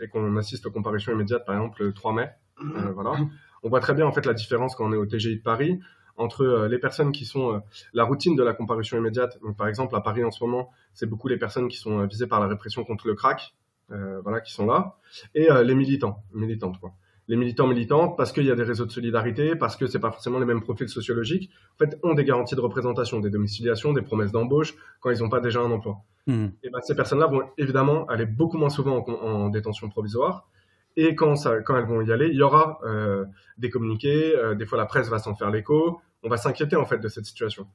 et qu'on assiste aux comparutions immédiates, par exemple, le 3 mai, euh, voilà. On voit très bien en fait la différence quand on est au TGI de Paris entre euh, les personnes qui sont euh, la routine de la comparution immédiate. Donc, par exemple, à Paris en ce moment, c'est beaucoup les personnes qui sont visées par la répression contre le crack, voilà, qui sont là, et les militants, militantes quoi les militants militants parce qu'il y a des réseaux de solidarité, parce que c'est pas forcément les mêmes profils sociologiques, en fait, ont des garanties de représentation, des domiciliations, des promesses d'embauche quand ils n'ont pas déjà un emploi. Hmm. Et ben, ces personnes-là vont évidemment aller beaucoup moins souvent en, en détention provisoire et quand, ça, quand elles vont y aller, il y aura euh, des communiqués, euh, des fois la presse va s'en faire l'écho, on va s'inquiéter en fait de cette situation.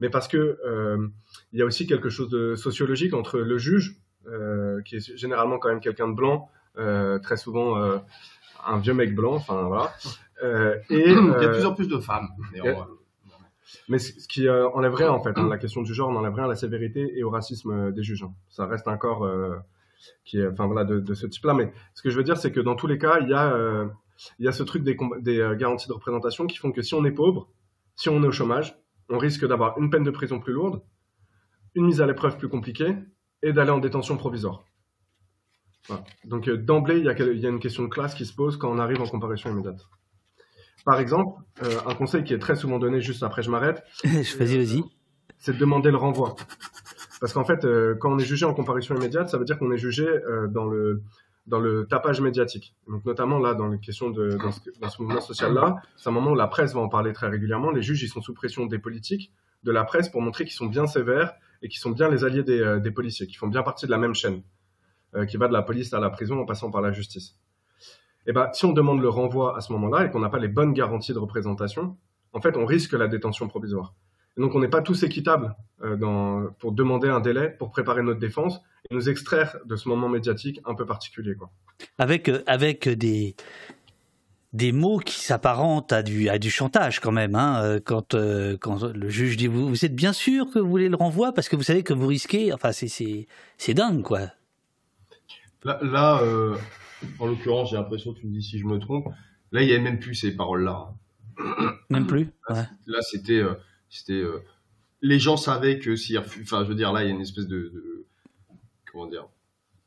Mais parce que euh, il y a aussi quelque chose de sociologique entre le juge, euh, qui est généralement quand même quelqu'un de blanc, très souvent un vieux mec blanc, enfin voilà. et, il y a de plus en plus de femmes. Mais ce qui enlèverait en fait hein, la question du genre, on enlèverait à la sévérité et au racisme des juges. Hein. Ça reste encore qui est, enfin voilà, de, de ce type-là. Mais ce que je veux dire, c'est que dans tous les cas, il y a, euh, il y a ce truc des, des euh, garanties de représentation qui font que si on est pauvre, si on est au chômage, on risque d'avoir une peine de prison plus lourde, une mise à l'épreuve plus compliquée et d'aller en détention provisoire. Voilà. Donc euh, d'emblée, il y, a, il y, a une question de classe qui se pose quand on arrive en comparaison immédiate. Par exemple, euh, un conseil qui est très souvent donné juste après je m'arrête. vas-y. C'est de demander le renvoi. Parce qu'en fait, euh, quand on est jugé en comparution immédiate, ça veut dire qu'on est jugé euh, dans le dans le tapage médiatique. Donc notamment là, dans les questions de dans ce, dans ce mouvement social-là, c'est un moment où la presse va en parler très régulièrement. Les juges, ils sont sous pression des politiques, de la presse, pour montrer qu'ils sont bien sévères et qu'ils sont bien les alliés des, euh, des policiers, qui font bien partie de la même chaîne, euh, qui va de la police à la prison en passant par la justice. Et ben, si on demande le renvoi à ce moment-là et qu'on n'a pas les bonnes garanties de représentation, en fait, on risque la détention provisoire donc on n'est pas tous équitables euh, pour demander un délai pour préparer notre défense et nous extraire de ce moment médiatique un peu particulier. Avec, euh, avec des, des mots qui s'apparentent à du, à du chantage quand même. Hein, euh, quand, quand le juge dit vous, vous êtes bien sûr que vous voulez le renvoi parce que vous savez que vous risquez. Enfin, c'est dingue quoi. Là, là en l'occurrence, j'ai l'impression tu me dis si je me trompe. Là, il n'y avait même plus ces paroles-là. Même plus Là, c'était c'était euh, les gens savaient que si, enfin, je veux dire, là, il y a une espèce de, de comment dire,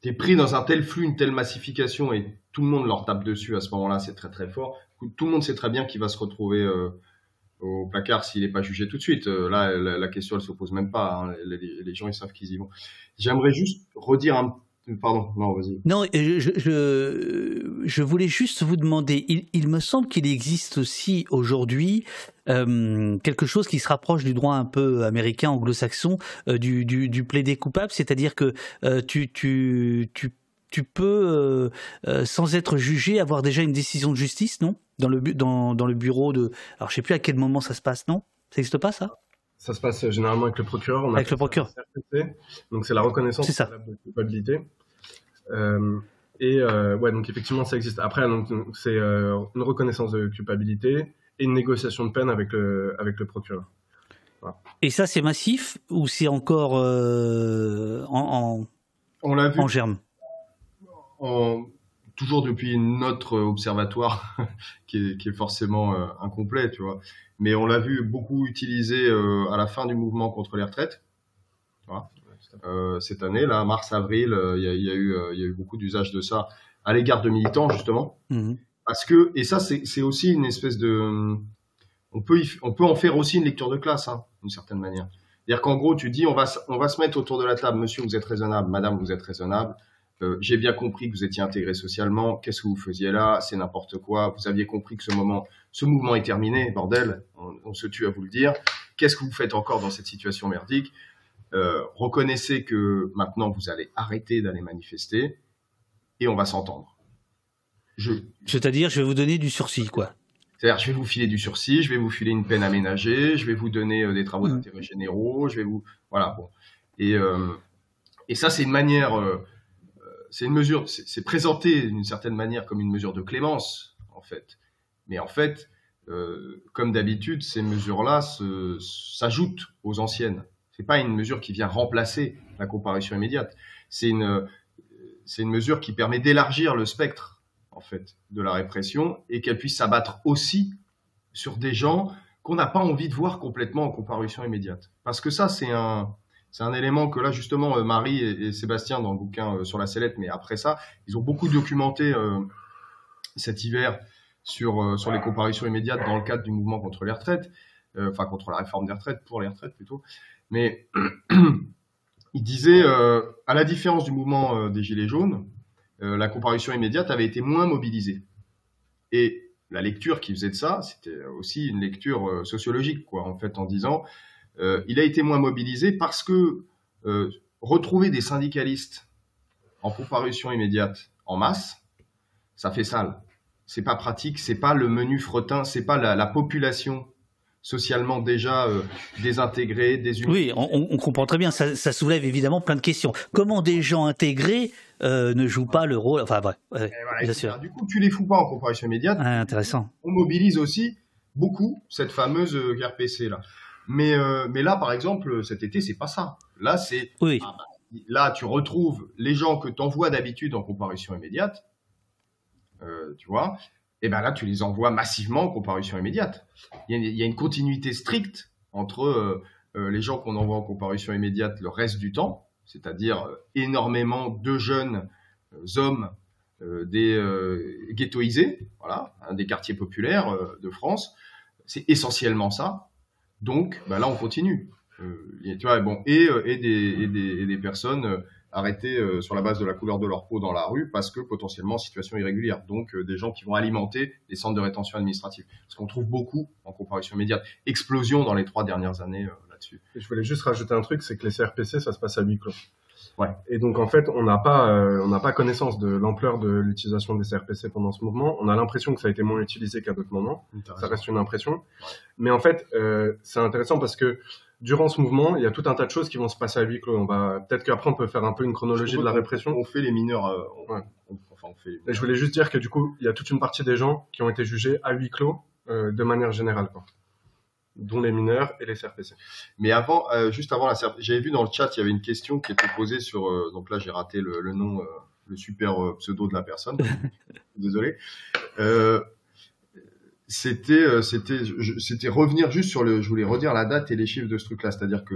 t'es pris dans un tel flux, une telle massification, et tout le monde leur tape dessus à ce moment-là, c'est très très fort. Tout le monde sait très bien qu'il va se retrouver euh, au placard s'il n'est pas jugé tout de suite. Euh, là, la, question, elle se pose même pas. Hein. Les, les, gens, ils savent qu'ils y vont. J'aimerais juste redire un Pardon, non, vas-y. Non, je, je, voulais juste vous demander, il, il me semble qu'il existe aussi aujourd'hui euh, quelque chose qui se rapproche du droit un peu américain, anglo-saxon, euh, du, du, plaider coupable, c'est-à-dire que euh, tu, tu, tu, tu peux, sans être jugé, avoir déjà une décision de justice, non? Dans le, dans, dans le bureau de... Alors je sais plus à quel moment ça se passe, non? Ça n'existe pas ça? Ça se passe généralement avec le procureur. avec le procureur. Donc c'est la reconnaissance de culpabilité. Euh, et euh, ouais, donc effectivement ça existe. Après, donc c'est euh, une reconnaissance de culpabilité et une négociation de peine avec le avec le procureur. Et ça c'est massif ou c'est encore en, en, On l'a vu. en germe? Toujours depuis notre observatoire qui, est, qui, est, forcément incomplet, tu vois mais on l'a vu beaucoup utilisé euh, à la fin du mouvement contre les retraites. Euh, cette année, là, mars-avril, euh, il y, a eu beaucoup d'usage de ça à l'égard de militants, justement. Mhm. Parce que, et ça, c'est aussi une espèce de. On peut, on peut en faire aussi une lecture de classe, hein, d'une certaine manière. C'est-à-dire qu'en gros, tu dis, on va, on va se mettre autour de la table, monsieur, vous êtes raisonnable, madame, vous êtes raisonnable, euh, j'ai bien compris que vous étiez intégré socialement. Qu'est-ce que vous faisiez là? C'est n'importe quoi. Vous aviez compris que ce moment, ce mouvement est terminé. Bordel, on, se tue à vous le dire. Qu'est-ce que vous faites encore dans cette situation merdique? Euh, Reconnaissez que maintenant vous allez arrêter d'aller manifester et on va s'entendre. Je... C'est-à-dire, je vais vous donner du sursis, quoi. C'est-à-dire, je vais vous filer du sursis, je vais vous filer une peine aménagée, je vais vous donner euh, des travaux mmh. d'intérêt généraux, je vais vous, voilà, bon. Et et ça, c'est une manière c'est une mesure, c'est présenté d'une certaine manière comme une mesure de clémence, en fait. Mais en fait, euh, comme d'habitude, ces mesures-là s'ajoutent aux anciennes. C'est pas une mesure qui vient remplacer la comparution immédiate. C'est une, une mesure qui permet d'élargir le spectre, en fait, de la répression et qu'elle puisse s'abattre aussi sur des gens qu'on n'a pas envie de voir complètement en comparution immédiate. Parce que ça, c'est un, c'est un élément que là, justement, euh, Marie et, Sébastien, dans le bouquin euh, sur la sellette, mais après ça, ils ont beaucoup documenté euh, cet hiver sur, sur les comparutions immédiates dans le cadre du mouvement contre les retraites, enfin contre la réforme des retraites, pour les retraites plutôt. Mais ils disaient, à la différence du mouvement des Gilets jaunes, la comparution immédiate avait été moins mobilisée. Et la lecture qui faisait de ça, c'était aussi une lecture sociologique, quoi, en fait, en disant euh, il a été moins mobilisé parce que euh, retrouver des syndicalistes en comparution immédiate en masse, ça fait sale. C'est pas pratique, c'est pas le menu fretin, c'est pas la, population socialement déjà euh, désintégrée, désunie. Oui, on, comprend très bien. Ça, soulève évidemment plein de questions. Comment des gens intégrés ne jouent pas le rôle? Enfin, bref, bien sûr. Du coup, tu les fous pas en comparution immédiate. Ah, intéressant. On mobilise aussi beaucoup cette fameuse RPC là. Mais, euh, mais là, par exemple, cet été, c'est pas ça. Là, c'est. Oui. Ah bah, là, tu retrouves les gens que tu envoies d'habitude en comparution immédiate. Euh, tu vois. Et ben là, tu les envoies massivement en comparution immédiate. Il y a, une continuité stricte entre euh, les gens qu'on envoie en comparution immédiate le reste du temps, c'est-à-dire énormément de jeunes hommes des ghettoisés, voilà, des quartiers populaires de France. C'est essentiellement ça. Donc, bah là, on continue. Euh, tu vois, bon, et, euh, et, des, et, des, et des personnes euh, arrêtées sur la base de la couleur de leur peau dans la rue parce que potentiellement situation irrégulière. Donc, des gens qui vont alimenter les centres de rétention administrative. Ce qu'on trouve beaucoup en comparution immédiate. Explosion dans les trois dernières années là-dessus. Je voulais juste rajouter un truc, c'est que les CRPC, ça se passe à huis clos. Et donc en fait, on n'a pas, euh, on n'a pas connaissance de l'ampleur de l'utilisation des CRPC pendant ce mouvement. On a l'impression que ça a été moins utilisé qu'à d'autres moments. Ça reste une impression. Mais en fait, euh, c'est intéressant parce que durant ce mouvement, il y a tout un tas de choses qui vont se passer à huis clos. On va peut-être qu'après on peut faire un peu une chronologie de la répression. On fait les mineurs. Euh, enfin, on fait... je voulais juste dire que du coup, il y a toute une partie des gens qui ont été jugés à huis clos de manière générale. Quoi dont les mineurs et les CRPC. Mais avant, euh, juste avant la CRPC, j'avais vu dans le chat, il y avait une question qui était posée sur, euh, donc là j'ai raté le, nom, euh, le super pseudo de la personne, désolé. c'était c'était c'était revenir juste sur le je voulais redire la date et les chiffres de ce truc là c'est-à-dire que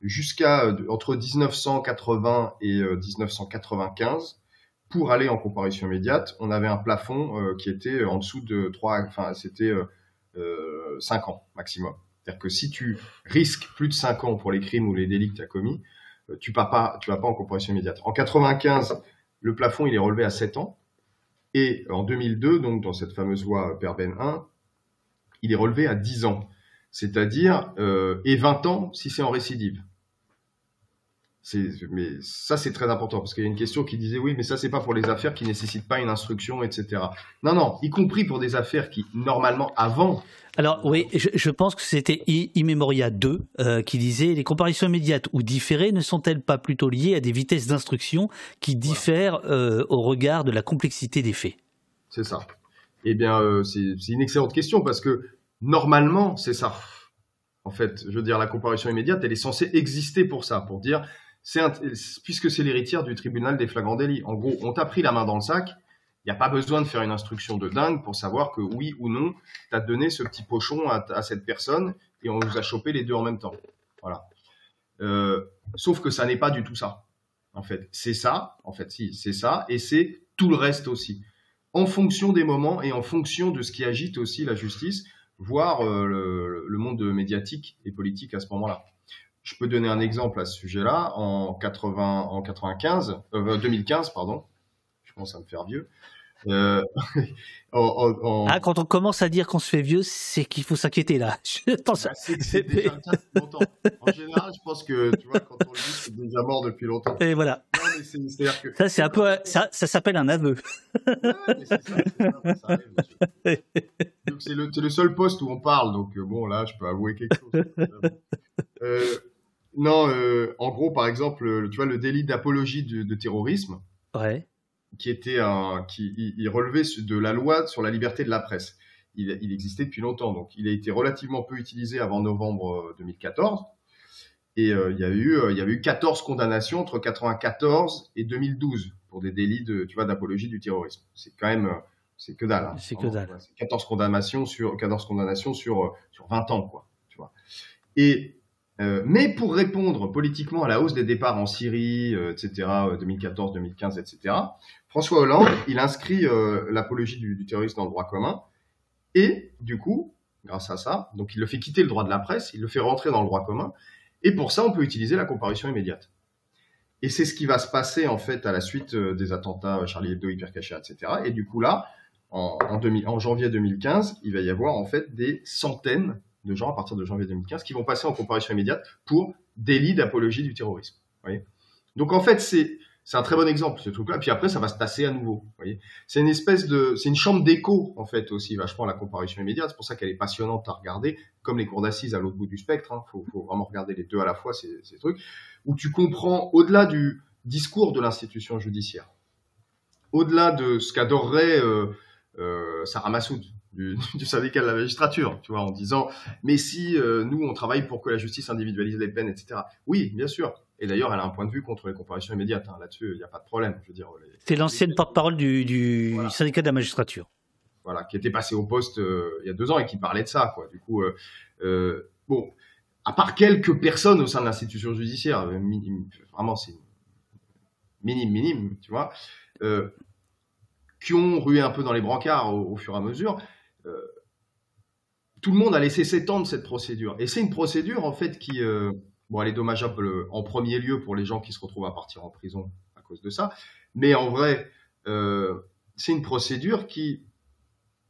jusqu'à entre 1980 et 1995 pour aller en comparution immédiate, on avait un plafond qui était en dessous de 3 enfin c'était euh, 5 ans maximum. C'est-à-dire que si tu risques plus de 5 ans pour les crimes ou les délits que tu as commis, euh, tu vas pas, pas en comparution immédiate. En 95, le plafond il est relevé à 7 ans. Et en 2002, donc dans cette fameuse loi Perben 1, il est relevé à 10 ans. C'est-à-dire, euh, et 20 ans si c'est en récidive mais ça c'est très important parce qu'il y a une question qui disait oui mais ça c'est pas pour les affaires qui nécessitent pas une instruction etc non non y compris pour des affaires qui normalement avant. Alors oui je, pense que c'était Immemoria 2 euh, qui disait les comparaisons immédiates ou différées ne sont-elles pas plutôt liées à des vitesses d'instruction qui diffèrent euh, au regard de la complexité des faits? C'est ça. Eh bien euh, c'est une excellente question parce que normalement c'est ça. En fait je veux dire la comparution immédiate elle est censée exister pour ça pour dire puisque c'est l'héritière du tribunal des flagrants délits. En gros, on t'a pris la main dans le sac, il n'y a pas besoin de faire une instruction de dingue pour savoir que oui ou non, tu as donné ce petit pochon à, cette personne et on nous a chopé les deux en même temps. Voilà. Euh, sauf que ça n'est pas du tout ça. En fait, c'est ça, en fait, si, c'est ça, et c'est tout le reste aussi. En fonction des moments et en fonction de ce qui agite aussi la justice, voire euh, le monde médiatique et politique à ce moment-là. Je peux donner un exemple à ce sujet-là. En 80, en 95, 2015, euh, pardon. Je commence à me faire vieux. Euh, ah, quand on commence à dire qu'on se fait vieux, c'est qu'il faut s'inquiéter là. Pense bah, c'est déjà le cas depuis longtemps. En général, je pense que tu vois, quand on le dit, c'est déjà mort depuis longtemps. Et voilà. Ça, c'est un peu, ça, ça s'appelle un aveu. mais c'est ça, ça, arrive, donc c'est le, le, seul poste où on parle, donc euh, bon là, je peux avouer quelque chose. Euh, non, euh, en gros, par exemple, tu vois, le délit d'apologie de, terrorisme, qui était un, qui il, relevait de la loi sur la liberté de la presse. Il, existait depuis longtemps, donc il a été relativement peu utilisé avant novembre 2014. Euh, et euh, il y a eu, il y avait eu 14 condamnations entre 94 et 2012 pour des délits de, tu vois, d'apologie du terrorisme. C'est quand même, c'est que dalle. Hein. C'est que dalle. 14 condamnations sur, 14 condamnations sur, sur 20 ans, quoi. Tu vois. Et euh, mais pour répondre politiquement à la hausse des départs en Syrie, euh, etc., 2014, 2015, etc., François Hollande, il inscrit euh, l'apologie du, du, terrorisme dans le droit commun, et du coup, grâce à ça, donc il le fait quitter le droit de la presse, il le fait rentrer dans le droit commun, et pour ça, on peut utiliser la comparution immédiate. Et c'est ce qui va se passer en fait à la suite des attentats Charlie Hebdo, Hypercacher, etc. Et du coup là, en, en janvier 2015, il va y avoir en fait des centaines de gens à partir de janvier 2015 qui vont passer en comparution immédiate pour délit d'apologie du terrorisme. Donc en fait, c'est un très bon exemple ce truc-là. Puis après, ça va se tasser à nouveau. C'est une espèce de, c'est une chambre d'écho en fait aussi vachement la comparution immédiate. C'est pour ça qu'elle est passionnante à regarder, comme les cours d'assises à l'autre bout du spectre. Il hein. faut, vraiment regarder les deux à la fois ces, ces trucs où tu comprends au-delà du discours de l'institution judiciaire, au-delà de ce qu'adorerait euh, euh, Sarah Massoud, du, du, syndicat de la magistrature, tu vois, en disant mais si euh, nous on travaille pour que la justice individualise les peines, etc. Oui, bien sûr. Et d'ailleurs, elle a un point de vue contre les comparaisons immédiates. Hein. Là-dessus, il n'y a pas de problème. Je veux dire. C'est l'ancienne porte-parole du, du syndicat de la magistrature. Voilà, qui était passé au poste euh, il y a deux ans et qui parlait de ça, quoi. Du coup, euh, bon, à part quelques personnes au sein de l'institution judiciaire, vraiment c'est minime, minime, tu vois, qui ont rué un peu dans les brancards au, au fur et à mesure. Euh, tout le monde a laissé s'étendre cette procédure. Et c'est une procédure, en fait, qui, euh, bon, elle est dommageable euh, en premier lieu pour les gens qui se retrouvent à partir en prison à cause de ça. Mais en vrai, c'est une procédure qui,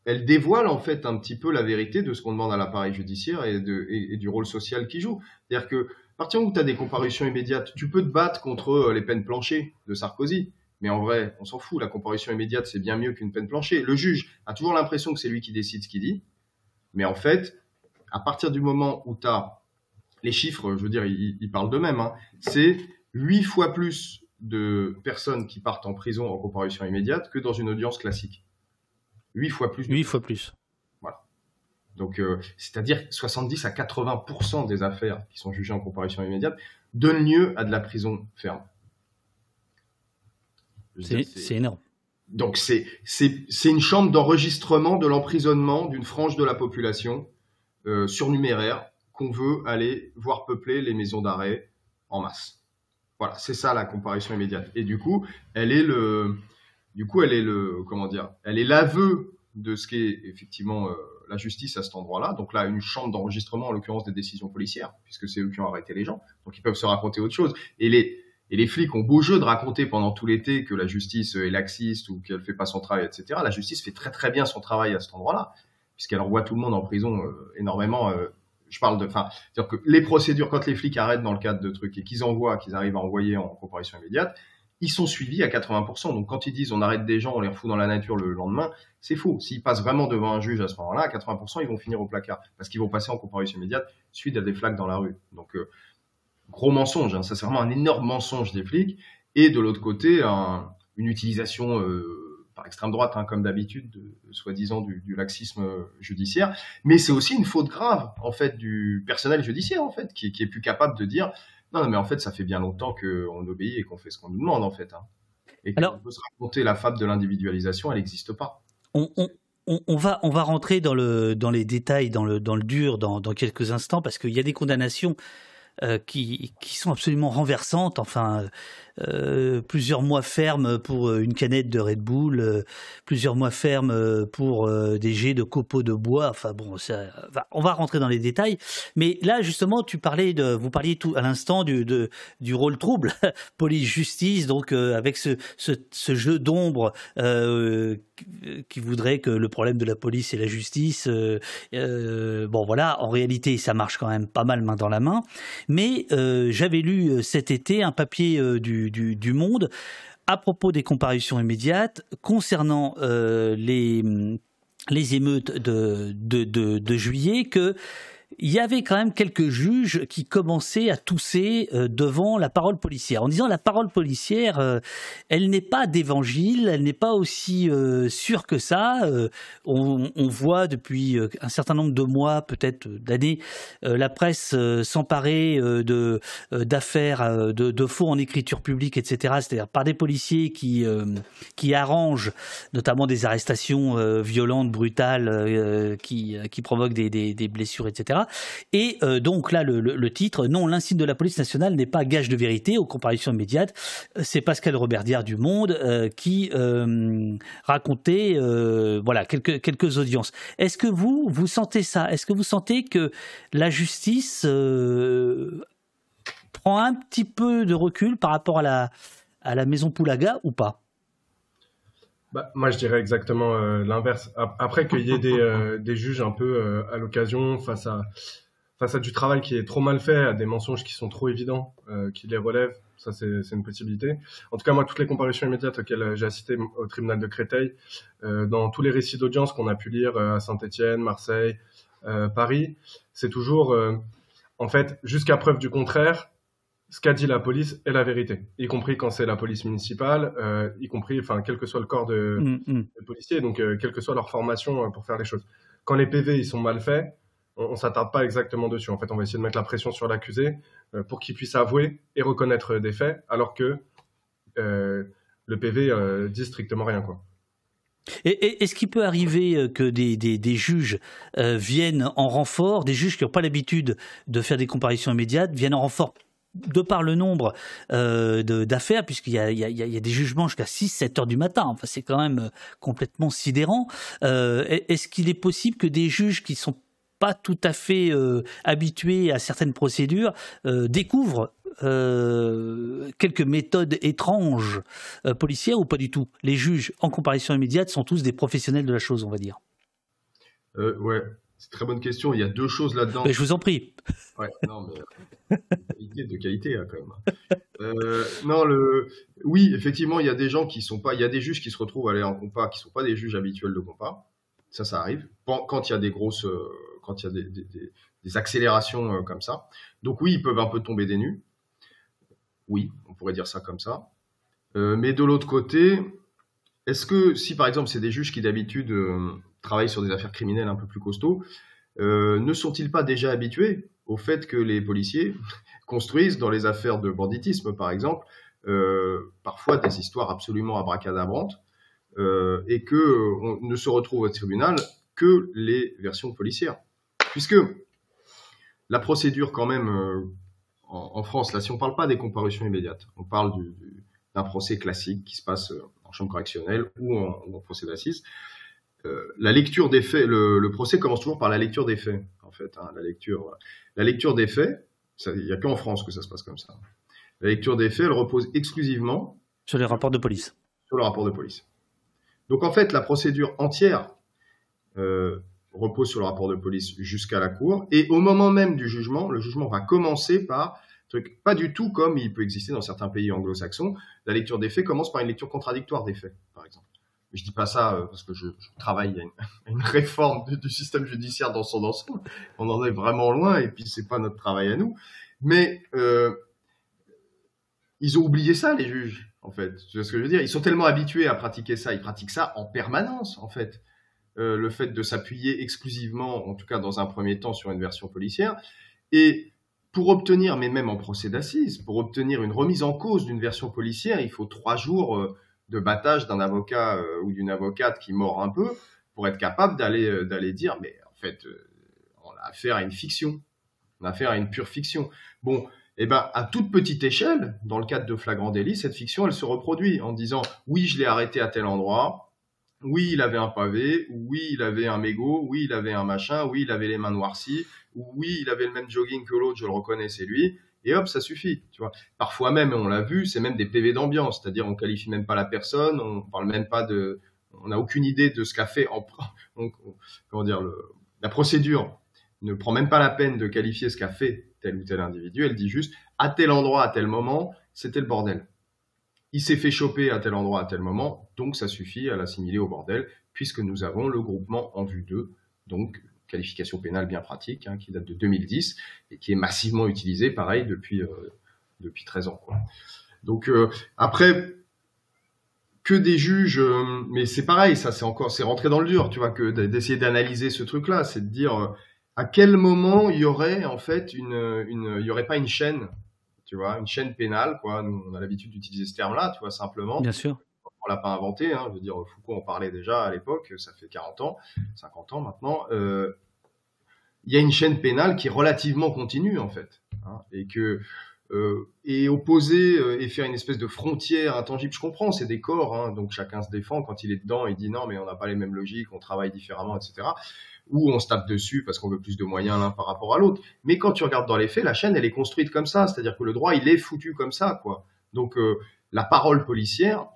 elle dévoile en fait un petit peu la vérité de ce qu'on demande à l'appareil judiciaire et, du rôle social qu'il joue. C'est-à-dire que, à partir où tu as des comparutions immédiates, tu peux te battre contre les peines planchées de Sarkozy. Mais en vrai, on s'en fout. La comparution immédiate, c'est bien mieux qu'une peine planchée. Le juge a toujours l'impression que c'est lui qui décide ce qu'il dit. Mais en fait, à partir du moment où tu as les chiffres, je veux dire, ils, parlent d'eux-mêmes, hein, c'est huit fois plus de personnes qui partent en prison en comparution immédiate que dans une audience classique. Huit fois plus. Huit fois plus. Voilà. Donc, euh, c'est-à-dire 70 à 80% des affaires qui sont jugées en comparution immédiate donnent lieu à de la prison ferme. C'est énorme. donc c'est une chambre d'enregistrement de l'emprisonnement d'une frange de la population euh, surnuméraire qu'on veut aller voir peupler les maisons d'arrêt en masse. Voilà, c'est ça la comparution immédiate. Et du coup, elle est le, du coup, elle est le, comment dire, elle est l'aveu de ce qu'est effectivement euh, la justice à cet endroit-là. Donc là, une chambre d'enregistrement, en l'occurrence des décisions policières, puisque c'est eux qui ont arrêté les gens, donc ils peuvent se raconter autre chose. Et les et les flics ont beau jeu de raconter pendant tout l'été que la justice est laxiste ou qu'elle fait pas son travail, etc. La justice fait très très bien son travail à cet endroit-là, puisqu'elle envoie tout le monde en prison euh, énormément. Euh, je parle de, enfin, c'est-à-dire que les procédures, quand les flics arrêtent dans le cadre de trucs et qu'ils envoient, qu'ils arrivent à envoyer en comparution immédiate, ils sont suivis à 80%. Donc quand ils disent on arrête des gens, on les refout dans la nature le lendemain, c'est faux. S'ils passent vraiment devant un juge à ce moment-là, à 80%, ils vont finir au placard parce qu'ils vont passer en comparution immédiate suite à des flaques dans la rue. Donc euh, gros mensonge, hein. ça c'est vraiment un énorme mensonge des flics. Et de l'autre côté, une utilisation euh, par extrême droite, hein, comme d'habitude, soi-disant du, laxisme judiciaire. Mais c'est aussi une faute grave, en fait, du personnel judiciaire, en fait, qui, est plus capable de dire non, mais en fait, ça fait bien longtemps qu'on obéit et qu'on fait ce qu'on nous demande, en fait. Hein. Et qu'on peut se raconter la fable de l'individualisation, elle n'existe pas. On, va, on va rentrer dans, le, dans les détails, dans le, dans le dur, dans, dans quelques instants, parce qu'il y a des condamnations qui, qui sont absolument renversantes. Enfin, euh, plusieurs mois fermes pour euh, une canette de Red Bull, euh, plusieurs mois fermes pour des jets de copeaux de bois. Enfin bon, on va rentrer dans les détails. Mais là, justement, tu parlais de, vous parliez tout à l'instant du, du rôle trouble, police-justice, donc avec ce, ce jeu d'ombre qui voudrait que le problème de la police et la justice. bon voilà, en réalité, ça marche quand même pas mal main dans la main. Mais j'avais lu cet été un papier du du, Monde. À propos des comparutions immédiates concernant euh, les, émeutes de juillet que il y avait quand même quelques juges qui commençaient à tousser euh, devant la parole policière, en disant la parole policière, euh, elle n'est pas d'évangile, elle n'est pas aussi euh, sûre que ça. On, voit depuis un certain nombre de mois, peut-être d'années, la presse s'emparer d'affaires de, faux en écriture publique, etc. C'est-à-dire par des policiers qui qui arrangent notamment des arrestations violentes, brutales, qui qui provoquent des, des blessures, etc. Et euh, donc là, le, titre, non, l'insigne de la police nationale n'est pas gage de vérité aux comparaisons immédiates. C'est Pascal Roberdière du Monde euh, qui euh, racontait voilà quelques audiences. Est-ce que vous vous sentez ça? Est-ce que vous sentez que la justice prend un petit peu de recul par rapport à la maison Poulaga ou pas? Bah, moi, je dirais exactement euh, l'inverse. Après qu'il y ait des, euh, des, juges un peu euh, à l'occasion face à, face à du travail qui est trop mal fait, à des mensonges qui sont trop évidents, qui les relèvent, ça c'est une possibilité. En tout cas, moi, toutes les comparutions immédiates auxquelles j'ai assisté au tribunal de Créteil, dans tous les récits d'audience qu'on a pu lire à Saint-Étienne, Marseille, Paris, c'est toujours, en fait, jusqu'à preuve du contraire, ce qu'a dit la police est la vérité, y compris quand c'est la police municipale, euh, y compris, enfin, quel que soit le corps de, mm, mm. policiers, donc euh, quelle que soit leur formation euh, pour faire les choses. Quand les PV ils sont mal faits, on, ne s'attarde pas exactement dessus. En fait, on va essayer de mettre la pression sur l'accusé pour qu'il puisse avouer et reconnaître des faits, alors que le PV dit strictement rien, quoi. Et, est-ce qu'il peut arriver que des, des, juges viennent en renfort, des juges qui n'ont pas l'habitude de faire des comparaisons immédiates, viennent en renfort de par le nombre euh, d'affaires, puisqu'il y a, des jugements jusqu'à 6-7 heures du matin, enfin, c'est quand même euh, complètement sidérant. Euh, est-ce qu'il est possible que des juges qui sont pas tout à fait habitués à certaines procédures découvrent quelques méthodes étranges policières ou pas du tout? Les juges, en comparaison immédiate, sont tous des professionnels de la chose, on va dire. ouais, c'est une très bonne question. Il y a deux choses là-dedans. Mais je vous en prie. Ouais, non, mais euh, qualité de qualité hein, quand même. Euh, non, le, oui, effectivement, il y a des gens qui sont pas, il y a des juges qui se retrouvent à aller en compas, qui sont pas des juges habituels de compas. Ça, ça arrive. Quand il y a des grosses, euh, quand il y a des, des, des, accélérations comme ça. Donc oui, ils peuvent un peu tomber des nues. Oui, on pourrait dire ça comme ça. mais de l'autre côté, est-ce que si par exemple c'est des juges qui d'habitude travaillent sur des affaires criminelles un peu plus costauds, euh, ne sont-ils pas déjà habitués au fait que les policiers construisent dans les affaires de banditisme, par exemple, euh, parfois des histoires absolument abracadabrantes, euh, et que on ne se retrouve au tribunal que les versions policières, puisque la procédure quand même en, France, là, si on parle pas des comparutions immédiates, on parle d'un procès classique qui se passe en chambre correctionnelle ou en procès d'assises. Euh, la lecture des faits, le, procès commence toujours par la lecture des faits, en fait. Hein, la lecture, la lecture des faits, il n'y a qu'en France que ça se passe comme ça. La lecture des faits, elle repose exclusivement sur les rapports de police. Sur le rapport de police. Donc en fait, la procédure entière euh, repose sur le rapport de police jusqu'à la cour, et au moment même du jugement, le jugement va commencer par truc pas du tout comme il peut exister dans certains pays anglo-saxons. La lecture des faits commence par une lecture contradictoire des faits, par exemple je dis pas ça euh, parce que je, travaille à une, réforme du, système judiciaire dans son ensemble. On en est vraiment loin et puis c'est pas notre travail à nous. Mais euh, ils ont oublié ça, les juges, en fait. Tu vois ce que je veux dire? Ils sont tellement habitués à pratiquer ça, ils pratiquent ça en permanence, en fait. Euh, le fait de s'appuyer exclusivement, en tout cas dans un premier temps, sur une version policière. Et pour obtenir, mais même en procès d'assises, pour obtenir une remise en cause d'une version policière, il faut trois jours de battage d'un avocat euh, ou d'une avocate qui mord un peu pour être capable d'aller euh, dire mais en fait euh, on a affaire à une fiction. On a affaire à une pure fiction. Bon eh ben à toute petite échelle dans le cadre de flagrant délit cette fiction elle se reproduit en disant oui je l'ai arrêté à tel endroit. Oui il avait un pavé. Oui il avait un mégot. Oui il avait un machin. Oui il avait les mains noircies oui il avait le même jogging que l'autre. Je le reconnais c'est lui et hop, ça suffit. Tu vois. Parfois même, on l'a vu, c'est même des PV d'ambiance, c'est-à-dire on qualifie même pas la personne, on parle même pas de, on n'a aucune idée de ce qu'a fait. En, comment dire, la procédure ne prend même pas la peine de qualifier ce qu'a fait tel ou tel individu. Elle dit juste à tel endroit, à tel moment, c'était le bordel. Il s'est fait choper à tel endroit, à tel moment, donc ça suffit à l'assimiler au bordel, puisque nous avons le groupement en vue d'eux. Donc qualification pénale bien pratique, hein, qui date de 2010 et qui est massivement utilisée, pareil, depuis, euh, depuis 13 ans. Quoi. Donc euh, après, que des juges, euh, mais c'est pareil, ça c'est encore, c'est rentré dans le dur, tu vois, que d'essayer d'analyser ce truc-là, c'est de dire à quel moment il y aurait en fait une, une, il y aurait pas une chaîne, tu vois, une chaîne pénale, quoi. Nous, on a l'habitude d'utiliser ce terme-là, tu vois, simplement. Bien sûr on l'a pas inventé. Hein, je veux dire, Foucault en parlait déjà à l'époque, ça fait 40 ans, 50 ans maintenant. Euh, il y a une chaîne pénale qui est relativement continue en fait, hein, et que euh, et opposer euh, et faire une espèce de frontière intangible. Je comprends, c'est des corps, hein, donc chacun se défend quand il est dedans. Il dit non, mais on n'a pas les mêmes logiques, on travaille différemment, etc. Ou on se tape dessus parce qu'on veut plus de moyens l'un par rapport à l'autre. Mais quand tu regardes dans les faits, la chaîne elle est construite comme ça, c'est-à-dire que le droit il est foutu comme ça, quoi. Donc la parole policière,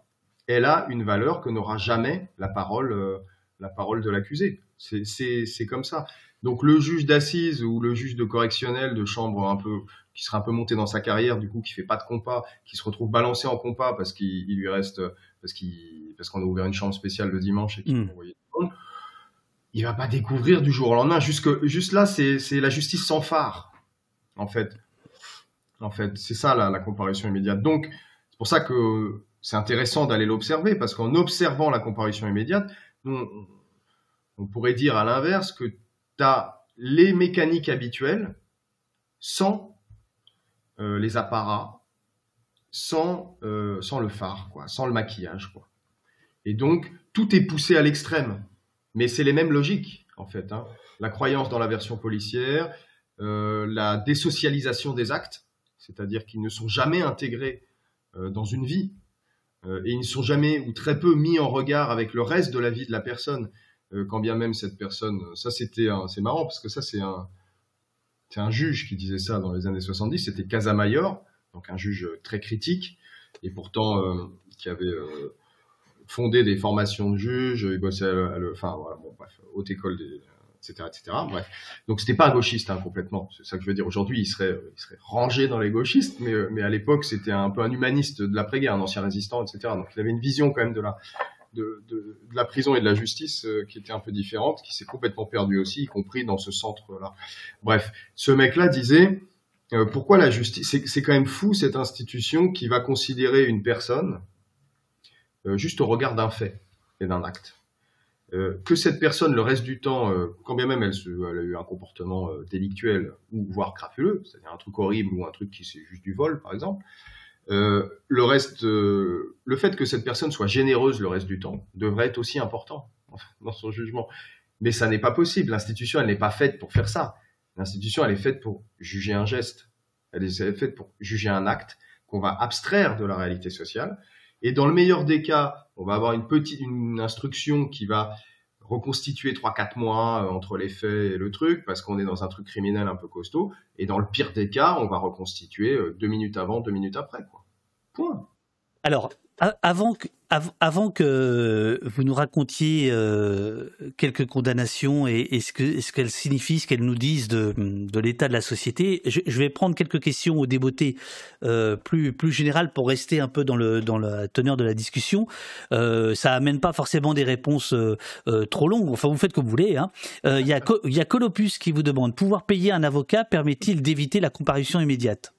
elle a une valeur que n'aura jamais la parole, euh, la parole de l'accusé. C'est comme ça. Donc le juge d'assises ou le juge de correctionnel de chambre un peu qui sera un peu monté dans sa carrière du coup qui fait pas de compas, qui se retrouve balancé en compas parce qu'il lui reste parce qu'il parce qu'on a ouvert une chambre spéciale le dimanche et qu'il mmh. envoyé tout le monde, il va pas découvrir du jour au lendemain. Jusque juste là c'est la justice sans phare en fait. En fait c'est ça la, la comparaison immédiate. Donc c'est pour ça que c'est intéressant d'aller l'observer parce qu'en observant la comparution immédiate, on, pourrait dire à l'inverse que tu as les mécaniques habituelles sans euh, les apparats, sans, euh, sans le phare, quoi, sans le maquillage. Quoi. Et donc, tout est poussé à l'extrême. Mais c'est les mêmes logiques, en fait. Hein. La croyance dans la version policière, euh, la désocialisation des actes, c'est-à-dire qu'ils ne sont jamais intégrés dans une vie. Euh, et ils ne sont jamais ou très peu mis en regard avec le reste de la vie de la personne, euh, quand bien même cette personne. Ça, c'était, c'est marrant parce que ça, c'est un, un juge qui disait ça dans les années 70. C'était Casamayor, donc un juge très critique et pourtant euh, qui avait fondé des formations de juges. Il bossait à, enfin, voilà, bon, bref, haute école des etc., etc. Bref. Donc c'était pas un gauchiste hein, complètement. C'est ça que je veux dire. Aujourd'hui, il serait, il serait rangé dans les gauchistes, mais, mais à l'époque, c'était un peu un humaniste de l'après-guerre, un ancien résistant, etc. Donc il avait une vision quand même de la, de, de, la prison et de la justice euh, qui était un peu différente, qui s'est complètement perdu aussi, y compris dans ce centre-là. Bref, ce mec-là disait euh, pourquoi la justice C'est quand même fou cette institution qui va considérer une personne euh, juste au regard d'un fait et d'un acte. Euh, que cette personne, le reste du temps, euh, quand bien même elle, a eu un comportement euh, délictuel ou voire crapuleux, c'est-à-dire un truc horrible ou un truc qui c'est juste du vol, par exemple, le reste, le fait que cette personne soit généreuse le reste du temps devrait être aussi important dans son jugement. Mais ça n'est pas possible. L'institution, elle n'est pas faite pour faire ça. L'institution, elle est faite pour juger un geste. Elle est faite pour juger un acte qu'on va abstraire de la réalité sociale. Et dans le meilleur des cas, on va avoir une petite, une instruction qui va reconstituer 3-4 mois euh, entre les faits et le truc, parce qu'on est dans un truc criminel un peu costaud. Et dans le pire des cas, on va reconstituer euh, deux minutes avant, deux minutes après. Quoi. Point. Alors, avant que, avant que vous nous racontiez euh, quelques condamnations et, ce que ce qu'elles signifient, ce qu'elles nous disent de, l'état de la société, je, vais prendre quelques questions au débeauté euh, plus plus générales pour rester un peu dans le dans la teneur de la discussion. Euh, ça amène pas forcément des réponses trop longues. Enfin, vous faites comme vous voulez. Hein. Il y a il y a Colopus qui vous demande pouvoir payer un avocat permet-il d'éviter la comparution immédiate?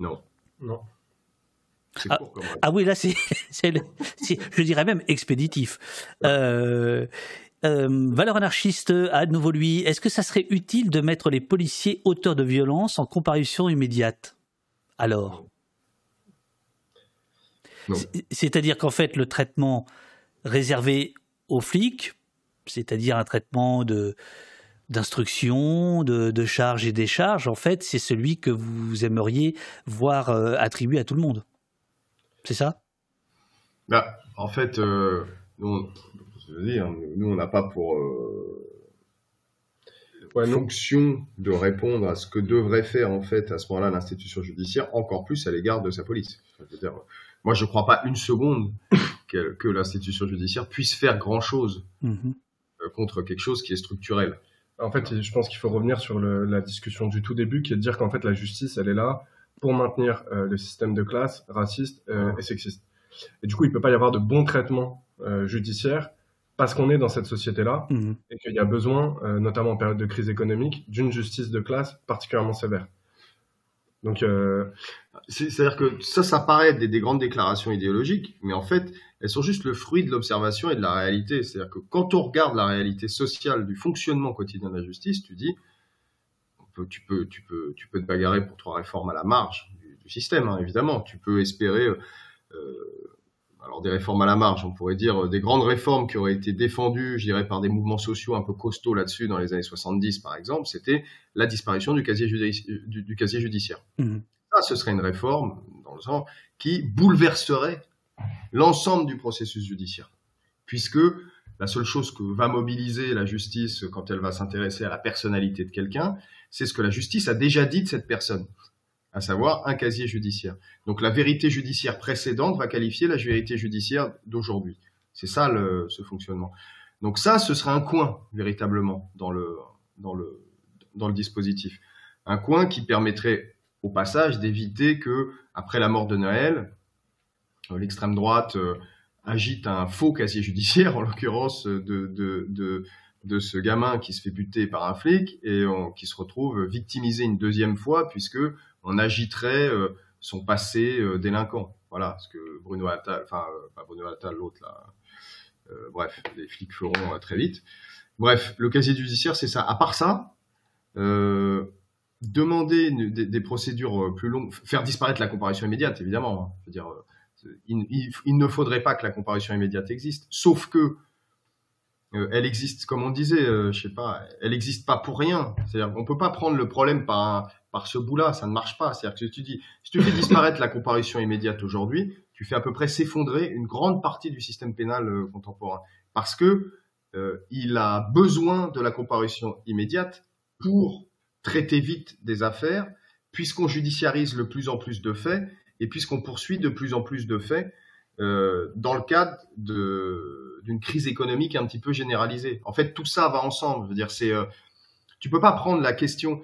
Non. Non. Ah, ah, oui, là, c'est, je dirais même expéditif. Euh, euh, valeur anarchiste, à nouveau lui, est-ce que ça serait utile de mettre les policiers auteurs de violence en comparution immédiate? Alors? C'est-à-dire qu'en fait, le traitement réservé aux flics, c'est-à-dire un traitement de d'instruction, de, de charges et décharges, en fait, c'est celui que vous aimeriez voir euh, attribué à tout le monde. C'est ça? Bah, En fait, euh, nous, nous, on n'a pas pour euh, fonction de répondre à ce que devrait faire en fait à ce moment-là l'institution judiciaire, encore plus à l'égard de sa police. moi, je ne crois pas une seconde que, l'institution judiciaire puisse faire grand-chose mhm. euh, contre quelque chose qui est structurel. En fait, je pense qu'il faut revenir sur la discussion du tout début, qui est de dire qu'en fait la justice, elle est là pour maintenir euh, le système de classe raciste euh, et sexiste. Et du coup, il peut pas y avoir de bon traitement euh, judiciaire parce qu'on est dans cette société-là mhm. et qu'il y a besoin, notamment en période de crise économique, d'une justice de classe particulièrement sévère. Donc, c'est-à-dire que ça, ça paraît être des, grandes déclarations idéologiques, mais en fait, elles sont juste le fruit de l'observation et de la réalité. C'est-à-dire que quand on regarde la réalité sociale du fonctionnement quotidien de la justice, tu dis, tu peux, tu peux, tu peux te bagarrer pour trois réformes à la marge du, système, hein, évidemment. Tu peux espérer, euh, euh, alors des réformes à la marge, on pourrait dire euh, des grandes réformes qui auraient été défendues, je dirais, par des mouvements sociaux un peu costauds là-dessus dans les années 70, par exemple. C'était la disparition du casier, du, casier judiciaire. Mmh. Ça, ce serait une réforme, dans le sens, qui bouleverserait l'ensemble du processus judiciaire, puisque la seule chose que va mobiliser la justice quand elle va s'intéresser à la personnalité de quelqu'un, c'est ce que la justice a déjà dit de cette personne, à savoir un casier judiciaire. Donc la vérité judiciaire précédente va qualifier la vérité judiciaire d'aujourd'hui. C'est ça le, ce fonctionnement. Donc ça, ce serait un coin véritablement dans le, dispositif. Un coin qui permettrait au passage d'éviter que, après la mort de Noël, l'extrême droite euh, agite un faux casier judiciaire, en l'occurrence de, de, de, ce gamin qui se fait buter par un flic et qui se retrouve victimisé une deuxième fois puisque on agiterait euh, son passé euh, délinquant. Voilà ce que Bruno Attal, enfin euh, pas Bruno Attal, l'autre là. bref, les flics feront très vite. Bref, le casier judiciaire, c'est ça. À part ça, demander des, procédures plus longues, faire disparaître la comparution immédiate, évidemment. Hein. Je veux dire, il, ne faudrait pas que la comparution immédiate existe, sauf que euh, elle existe, comme on disait, euh, je sais pas, elle n'existe pas pour rien. C'est-à-dire qu'on peut pas prendre le problème par, par ce bout-là, ça ne marche pas. C'est-à-dire que tu dis, si tu fais disparaître la comparution immédiate aujourd'hui, tu fais à peu près s'effondrer une grande partie du système pénal euh, contemporain, parce que il a besoin de la comparution immédiate pour traiter vite des affaires, puisqu'on judiciarise le plus en plus de faits et puisqu'on poursuit de plus en plus de faits euh, dans le cadre d'une crise économique un petit peu généralisée. En fait, tout ça va ensemble. Je veux dire, c'est, euh, tu peux pas prendre la question.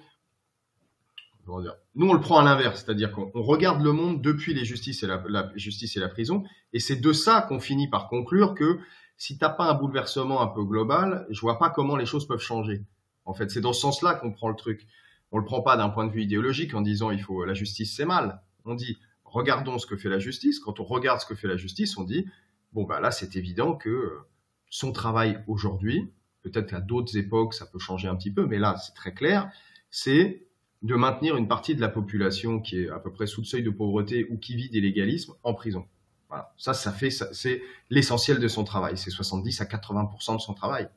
Nous, on le prend à l'inverse, c'est-à-dire qu'on regarde le monde depuis les justices et la, la justice et la prison, et c'est de ça qu'on finit par conclure que si t'as pas un bouleversement un peu global, je vois pas comment les choses peuvent changer. En fait, c'est dans ce sens-là qu'on prend le truc. On le prend pas d'un point de vue idéologique en disant il faut la justice c'est mal. On dit regardons ce que fait la justice. Quand on regarde ce que fait la justice, on dit, bon, bah là, c'est évident que euh, son travail aujourd'hui, peut-être qu'à d'autres époques, ça peut changer un petit peu, mais là, c'est très clair, c'est de maintenir une partie de la population qui est à peu près sous le seuil de pauvreté ou qui vit d'illégalisme en prison. Voilà. Ça, ça fait, c'est l'essentiel de son travail. C'est 70 à 80% de son travail.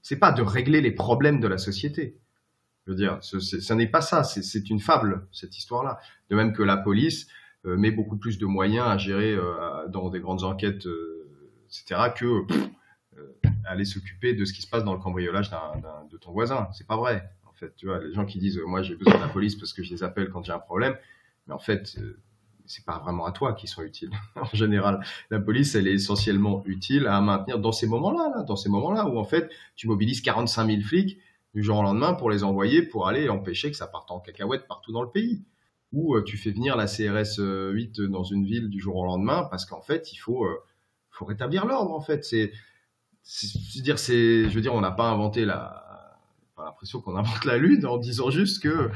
C'est pas de régler les problèmes de la société. Je veux dire, ce, n'est pas ça. C'est une fable cette histoire-là. De même que la police euh, met beaucoup plus de moyens à gérer euh, dans des grandes enquêtes, etc., que aller s'occuper de ce qui se passe dans le cambriolage de ton voisin. C'est pas vrai. En fait, tu vois, les gens qui disent, moi, j'ai besoin de la police parce que je les appelle quand j'ai un problème. Mais en fait, c'est pas vraiment à toi qui sont utiles. en général, la police, elle est essentiellement utile à maintenir dans ces moments-là, dans ces moments-là où en fait, tu mobilises 45 000 flics du jour au lendemain pour les envoyer pour aller empêcher que ça parte en cacahuète partout dans le pays. Ou euh, tu fais venir la CRS 8 euh, dans une ville du jour au lendemain parce qu'en fait, il faut, euh, rétablir l'ordre. En fait, c'est, dire, c'est, je veux dire, on n'a pas inventé la, l'impression qu'on invente la lune en disant juste que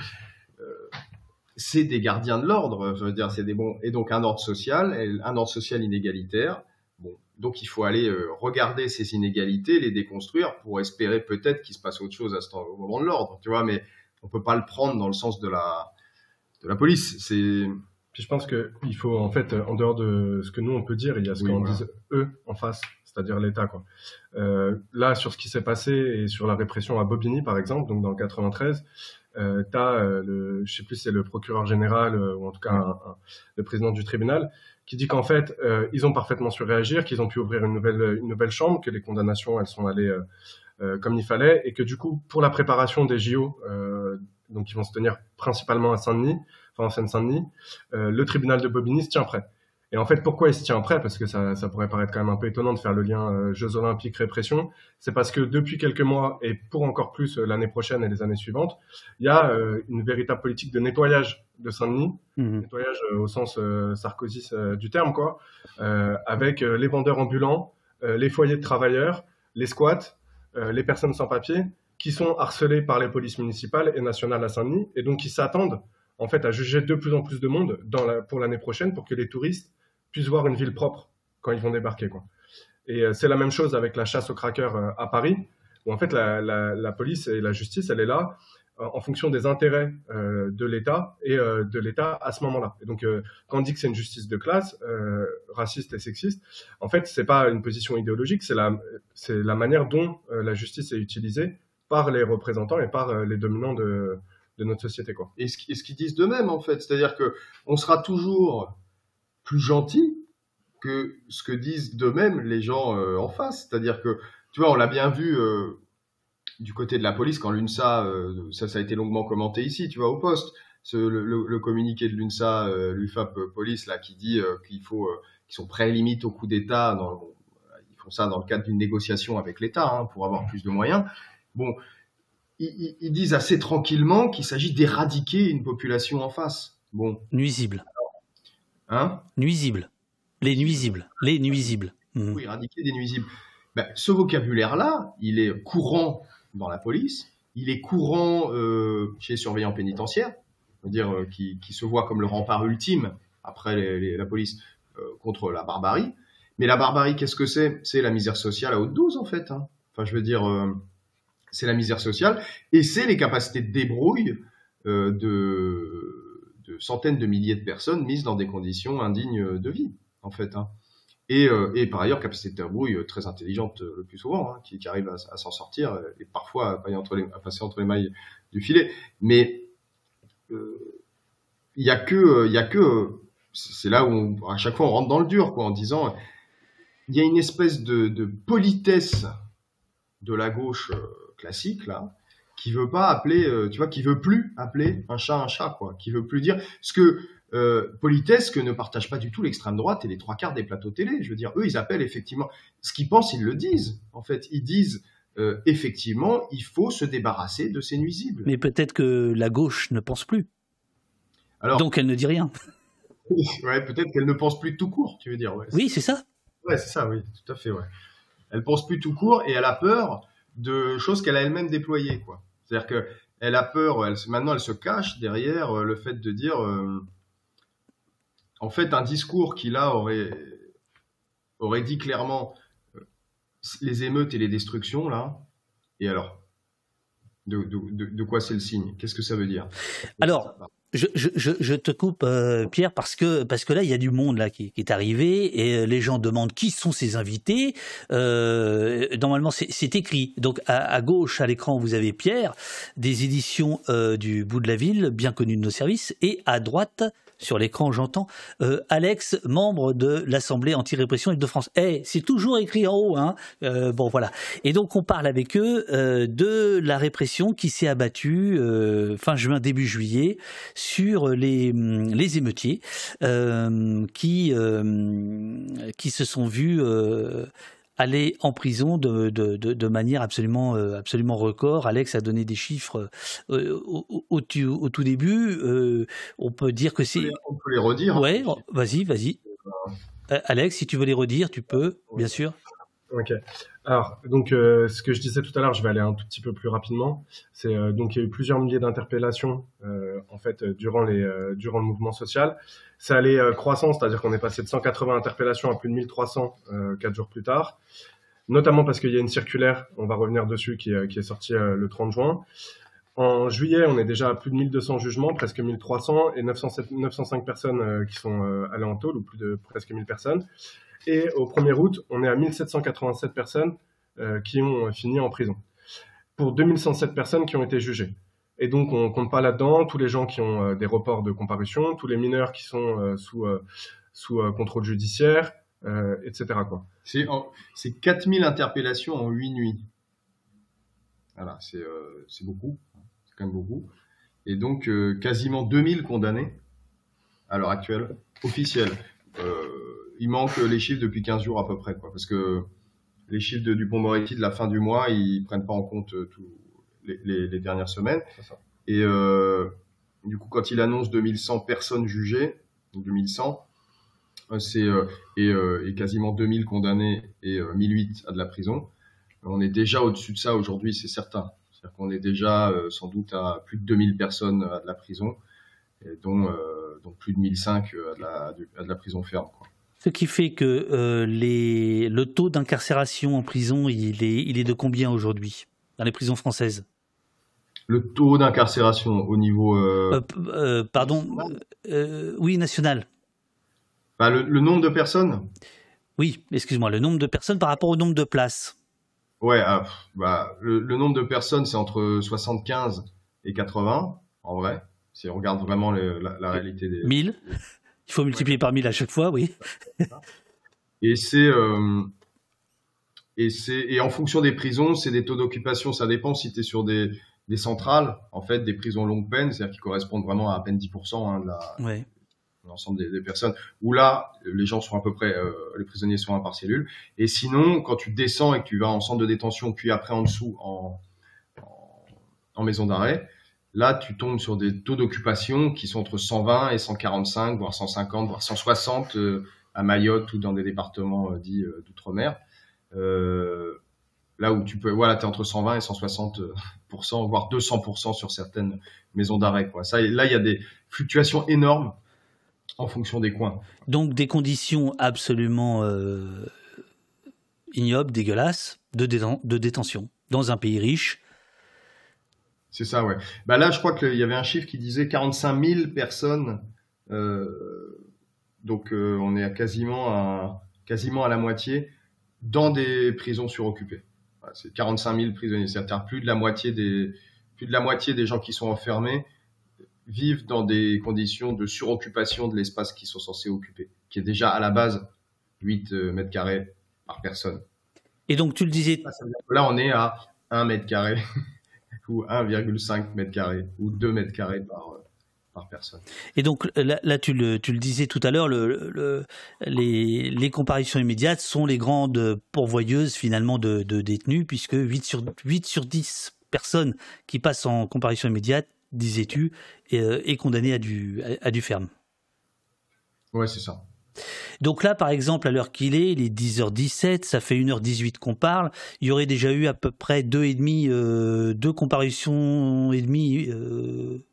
c'est des gardiens de l'ordre. Je veux dire, c'est des bons et donc un ordre social, un ordre social inégalitaire. Bon, donc il faut aller euh, regarder ces inégalités, les déconstruire pour espérer peut-être qu'il se passe autre chose à ce au moment de l'ordre, tu vois. Mais on peut pas le prendre dans le sens de la de la police. Puis je pense qu'il faut en fait en dehors de ce que nous on peut dire, il y a ce qu'on dit eux en face, c'est-à-dire l'État quoi. Euh, là sur ce qui s'est passé et sur la répression à Bobigny par exemple, donc dans le 93, euh, tu as euh, le, je sais plus c'est le procureur général euh, ou en tout cas le président du tribunal qui dit qu'en fait euh, ils ont parfaitement su réagir, qu'ils ont pu ouvrir une nouvelle une nouvelle chambre, que les condamnations elles sont allées comme il fallait et que du coup pour la préparation des JO donc qui vont se tenir principalement à Saint-Denis, enfin en Seine-Saint-Denis, le tribunal de Bobigny se tient prêt. Et en fait, pourquoi il se tient prêt? Parce que ça, ça, pourrait paraître quand même un peu étonnant de faire le lien euh, Jeux Olympiques répression. C'est parce que depuis quelques mois et pour encore plus euh, l'année prochaine et les années suivantes, il y a euh, une véritable politique de nettoyage de Saint-Denis, mmh. nettoyage au sens Sarkozy du terme, quoi, avec les vendeurs ambulants, les foyers de travailleurs, les squats, les personnes sans papier, qui sont harcelés par les polices municipales et nationales à Saint-Denis, et donc qui s'attendent en fait à juger de plus en plus de monde pour l'année prochaine pour que les touristes puissent voir une ville propre quand ils vont débarquer. Et euh, c'est la même chose avec la chasse aux crackers euh, à Paris, où en fait la, la, police et la justice, elle est là euh, en fonction des intérêts de l'État et de l'État à ce moment-là. Et donc, quand on dit que c'est une justice de classe, raciste et sexiste, en fait, c'est pas une position idéologique, c'est la, c'est la manière dont la justice est utilisée par les représentants et par les dominants de, de notre société. Quoi. Et ce, qu'ils disent d'eux-mêmes, en fait. C'est-à-dire que on sera toujours plus gentil que ce que disent d'eux-mêmes les gens euh, en face. C'est-à-dire que, tu vois, on l'a bien vu euh, du côté de la police quand l'UNSA, euh, ça, ça a été longuement commenté ici, tu vois, au poste. Ce, le, communiqué de l'UNSA, l'UFAP Police, là, qui dit qu'il faut, qu'ils sont prêts limite au coup d'État. ils font ça dans le cadre d'une négociation avec l'État hein, pour avoir plus de moyens. Bon, ils, ils disent assez tranquillement qu'il s'agit d'éradiquer une population en face. Bon. Nuisible. Hein? Nuisible. Les nuisibles. Les nuisibles. Mmh. Oui, éradiquer des nuisibles. Ben, ce vocabulaire-là, il est courant dans la police, il est courant euh, chez les surveillants pénitentiaires, dire euh, qui, qui, se voit comme le rempart ultime après les, la police euh, contre la barbarie. Mais la barbarie, qu'est-ce que c'est? C'est la misère sociale à haute dose, en fait. Hein. Enfin, je veux dire, c'est la misère sociale, et c'est les capacités de débrouille euh, de, centaines de milliers de personnes mises dans des conditions indignes de vie, en fait. Hein. Et, euh, et, par ailleurs, capacité de débrouille très intelligente le plus souvent, hein, qui, qui arrive à, s'en sortir, et parfois à, passer entre les mailles du filet. Mais euh, il y a que, y a que, c'est là où à chaque fois on rentre dans le dur, quoi, en disant, il y a une espèce de politesse de la gauche classique là, qui veut pas appeler, euh, tu vois, qui veut plus appeler un chat un chat, quoi, qui veut plus dire ce que euh, politesse que ne partage pas du tout l'extrême droite et les trois quarts des plateaux télé. Je veux dire, eux, ils appellent effectivement ce qu'ils pensent, ils le disent. En fait, ils disent euh, effectivement, il faut se débarrasser de ces nuisibles. Mais peut-être que la gauche ne pense plus. Alors, Donc elle ne dit rien. ouais, peut-être qu'elle ne pense plus tout court, tu veux dire. oui, c'est ça. Ouais, c'est ça, oui, tout à fait, ouais. Elle pense plus tout court et elle a peur de choses qu'elle a elle-même déployées. C'est-à-dire que elle a peur, elle, maintenant elle se cache derrière euh, le fait de dire, euh, en fait, un discours qui là aurait aurait dit clairement euh, les émeutes et les destructions là, et alors? De, quoi c'est le signe? Qu'est-ce que ça veut dire? Alors, je, te coupe, euh, Pierre, parce que, parce que là, il y a du monde là qui, est arrivé et euh, les gens demandent qui sont ces invités. Euh, normalement, c'est écrit. Donc, à, gauche, à l'écran, vous avez Pierre, des éditions du bout de la ville, bien connu de nos services, et à droite, sur l'écran, j'entends euh, Alex, membre de l'Assemblée anti-répression Île-de-France. Eh, c'est toujours écrit en haut, hein. Euh, bon, voilà. Et donc, on parle avec eux euh, de la répression qui s'est abattue fin juin, début juillet sur les, les émeutiers qui, qui se sont vus aller en prison de, de, de, manière absolument, euh, absolument record. Alex a donné des chiffres euh, au, au, tout début. Euh, on peut dire que c'est. On peut les redire. Ouais, vas-y, vas-y. Alex, si tu veux les redire, tu peux, bien sûr. Ok. Alors, donc, euh, ce que je disais tout à l'heure, je vais aller un tout petit peu plus rapidement. C'est euh, donc il y a eu plusieurs milliers d'interpellations euh, en fait durant les durant le mouvement social. Ça allait croissant, c'est-à-dire qu'on est passé de 180 interpellations à plus de 1300 quatre jours plus tard. Notamment parce qu'il y a une circulaire, on va revenir dessus, qui, qui est sortie le 30 juin. En juillet, on est déjà à plus de 1200 jugements, presque 1300, et 907, 905 personnes qui sont allées en tôle, ou plus de presque 1000 personnes. Et au 1er août, on est à 1787 personnes euh, qui ont fini en prison. Pour 2107 personnes qui ont été jugées. Et donc, on compte pas là-dedans tous les gens qui ont euh, des reports de comparution, tous les mineurs qui sont euh, sous, sous contrôle judiciaire, etc. C'est 4000 interpellations en 8 nuits. Voilà, c'est beaucoup. C'est quand même beaucoup. Et donc, quasiment 2000 condamnés à l'heure actuelle, officiels. Euh, il manque les chiffres depuis 15 jours à peu près, quoi, parce que les chiffres de Dupont-Moretti de la fin du mois, ils prennent pas en compte euh, tous les, dernières semaines. Et euh, du coup, quand il annonce 2100 personnes jugées, 2100, euh, c'est et, quasiment 2000 condamnés et 1008 à de la prison. On est déjà au-dessus de ça aujourd'hui, c'est certain. C'est-à-dire qu'on est déjà sans doute à plus de 2000 personnes à de la prison, et dont, plus de 1005 à de la, à de la prison ferme. Quoi. Ce qui fait que euh, les, le taux d'incarcération en prison, il est, il est de combien aujourd'hui dans les prisons françaises? Le taux d'incarcération au niveau... Euh, euh, pardon, oui, national. Bah, le, nombre de personnes? Oui, excuse-moi, le nombre de personnes par rapport au nombre de places. Ouais, ah, bah, le, nombre de personnes, c'est entre 75 et 80, en vrai, si on regarde vraiment la, la, réalité des... 1000 il faut multiplier par 1000 à chaque fois, oui. et c'est euh, et c'est et en fonction des prisons, c'est des taux d'occupation. Ça dépend si tu es sur des, des centrales, en fait, des prisons longue peine, c'est-à-dire qui correspondent vraiment à à peine 10% hein, de la, l'ensemble des, personnes. Où là, les gens sont à peu près, euh, les prisonniers sont un par cellule. Et sinon, quand tu descends et que tu vas en centre de détention, puis après en dessous en, maison d'arrêt, Là, tu tombes sur des taux d'occupation qui sont entre 120 et 145, voire 150, voire 160 euh, à Mayotte ou dans des départements euh, dits euh, d'outre-mer. là où tu peux, voilà, tu es entre 120 et 160% voire 200 sur certaines maisons d'arrêt. Là, il y a des fluctuations énormes en fonction des coins. Donc des conditions absolument ignobles, dégueulasses de, de détention dans un pays riche c'est ça, ouais. Bah là, je crois qu'il y avait un chiffre qui disait 45 000 personnes. Euh, donc, euh, on est à quasiment, à, quasiment à la moitié dans des prisons suroccupées. c'est 45 000 prisonniers. C'est-à-dire plus de la moitié des, plus de la moitié des gens qui sont enfermés vivent dans des conditions de suroccupation de l'espace qu'ils sont censés occuper, qui est déjà à la base 8 euh, mètres carrés par personne. Et donc, tu le disais. Là, on est à 1 mètre carré. ou 1,5 mètre carré ou 2 mètres carrés par, euh, par personne. Et donc là, tu, le, tu, le, disais tout à l'heure, le, les, les, comparutions immédiates sont les grandes pourvoyeuses finalement de, de, détenus, puisque 8 sur, 8 sur 10 personnes qui passent en comparution immédiate, disais-tu, est, euh, est condamné à du, à, à du ferme. Ouais, c'est ça. Donc là, par exemple, à l'heure qu'il est, il est 10h17, ça fait 1h18 qu'on parle. Il y aurait déjà eu à peu près deux et demi, euh, deux comparutions et demi. Euh,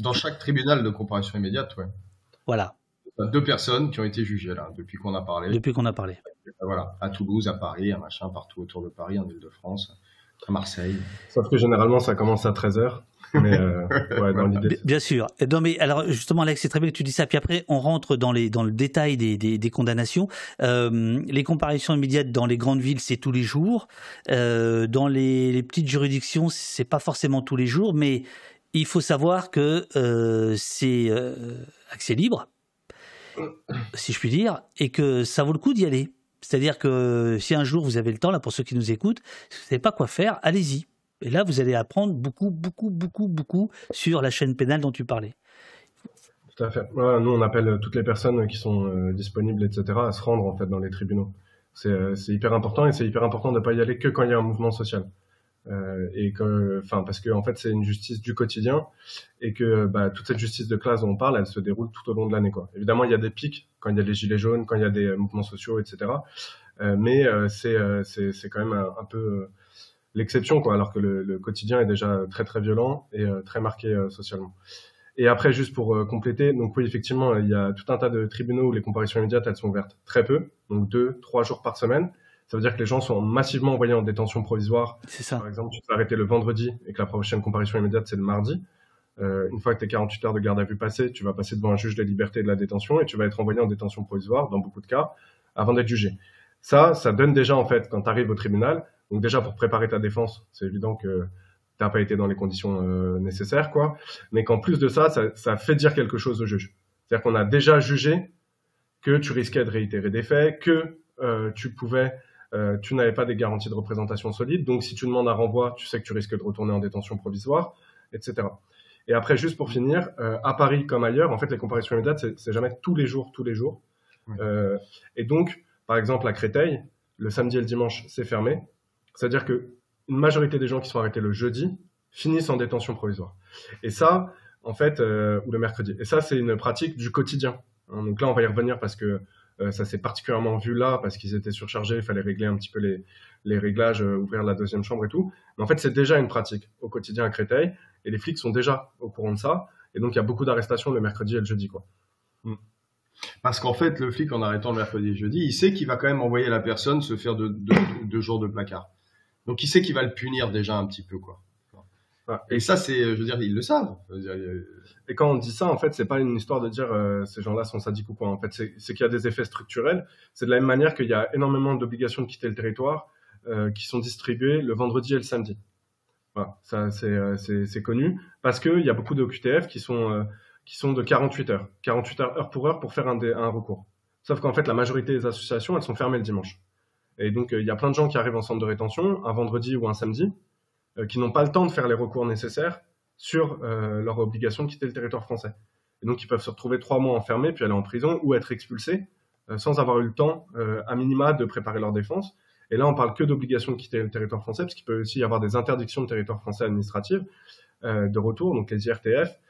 Dans chaque tribunal de comparution immédiate, ouais. Voilà. Deux personnes qui ont été jugées là depuis qu'on a parlé. Depuis qu'on a parlé. Voilà, à Toulouse, à Paris, à machin, partout autour de Paris, en Ile-de-France. À Marseille. Sauf que généralement, ça commence à 13h. Mais euh, ouais, dans l'idée. Bien sûr. Non, mais alors justement, Alex, c'est très bien que tu dis ça. Puis après, on rentre dans les dans le détail des, des, des condamnations. Euh, les comparaisons immédiates dans les grandes villes, c'est tous les jours. Euh, dans les, les, petites juridictions, c'est pas forcément tous les jours, mais il faut savoir que euh, c'est euh, accès libre, si je puis dire, et que ça vaut le coup d'y aller. C'est-à-dire que si un jour vous avez le temps, là pour ceux qui nous écoutent, si vous ne savez pas quoi faire, allez-y. Et là, vous allez apprendre beaucoup, beaucoup, beaucoup, beaucoup sur la chaîne pénale dont tu parlais. Tout à fait. Nous, on appelle toutes les personnes qui sont euh, disponibles, etc., à se rendre en fait dans les tribunaux. C'est euh, hyper important et c'est hyper important de ne pas y aller que quand il y a un mouvement social. Euh, et parce que en fait, c'est une justice du quotidien et que bah, toute cette justice de classe dont on parle, elle se déroule tout au long de l'année. Évidemment, il y a des pics quand il y a les gilets jaunes, quand il y a des mouvements sociaux, etc. Mais c'est quand même un peu l'exception, quoi, alors que le, le, quotidien est déjà très très violent et euh, très marqué euh, socialement. Et après, juste pour euh, compléter, donc oui, effectivement, il y a tout un tas de tribunaux où les comparaisons immédiates, elles sont ouvertes très peu, donc deux, trois jours par semaine. Ça veut dire que les gens sont massivement envoyés en détention provisoire. C'est ça. Par exemple, tu peux arrêter le vendredi et que la prochaine comparution immédiate, c'est le mardi. Une fois que tes 48 heures de garde à vue passées, tu vas passer devant un juge des libertés et de la détention et tu vas être envoyé en détention provisoire, dans beaucoup de cas, avant d'être jugé. Ça, ça donne déjà, en fait, quand tu arrives au tribunal, donc déjà pour préparer ta défense, c'est évident que tu n'as pas été dans les conditions euh, nécessaires, quoi. Mais qu'en plus de ça, ça, ça, fait dire quelque chose au juge. C'est-à-dire qu'on a déjà jugé que tu risquais de réitérer des faits, que euh, tu pouvais, euh, tu n'avais pas des garanties de représentation solides. Donc si tu demandes un renvoi, tu sais que tu risques de retourner en détention provisoire, etc. Et après, juste pour finir, à Paris comme ailleurs, en fait, les comparaisons immédiates, c'est jamais tous les jours, tous les jours. Et donc, par exemple, à Créteil, le samedi et le dimanche, c'est fermé. C'est-à-dire que une majorité des gens qui sont arrêtés le jeudi finissent en détention provisoire. Et ça, en fait, euh, ou le mercredi. Et ça, c'est une pratique du quotidien. Hein, donc là, on va y revenir parce que euh, ça s'est particulièrement vu là, parce qu'ils étaient surchargés, il fallait régler un petit peu les, réglages, euh, ouvrir la deuxième chambre et tout. Mais en fait, c'est déjà une pratique au quotidien à Créteil, et les flics sont déjà au courant de ça. Et donc, il y a beaucoup d'arrestations le mercredi et le jeudi, quoi. Mm. Parce qu'en fait, le flic, en arrêtant le mercredi et le jeudi, il sait qu'il va quand même envoyer la personne se faire deux de, de, de jours de placard. Donc il sait qu'il va le punir déjà un petit peu, quoi? Ah, Et ça, c'est, je veux dire, ils le savent. Dire, Et quand on dit ça, en fait, c'est pas une histoire de dire euh, ces gens-là sont sadiques ou quoi. En fait, c'est qu'il y a des effets structurels. C'est de la même manière qu'il y a énormément d'obligations de quitter le territoire euh, qui sont distribuées le vendredi et le samedi. Voilà, ça c'est euh, connu parce qu'il y a beaucoup de QTF qui sont qui sont de 48 heures, 48 heures heure pour heure pour faire un, dé- un recours. Sauf qu'en fait, la majorité des associations, elles sont fermées le dimanche. Et donc, euh, il y a plein de gens qui arrivent en centre de rétention un vendredi ou un samedi, euh, qui n'ont pas le temps de faire les recours nécessaires sur euh, leur obligation de quitter le territoire français. Et donc, ils peuvent se retrouver trois mois enfermés, puis aller en prison ou être expulsés sans avoir eu le temps, à minima, de préparer leur défense. Et là, on parle que d'obligation de quitter le territoire français, parce qu'il peut aussi y avoir des interdictions de territoire français administratives de retour, donc les IRTF.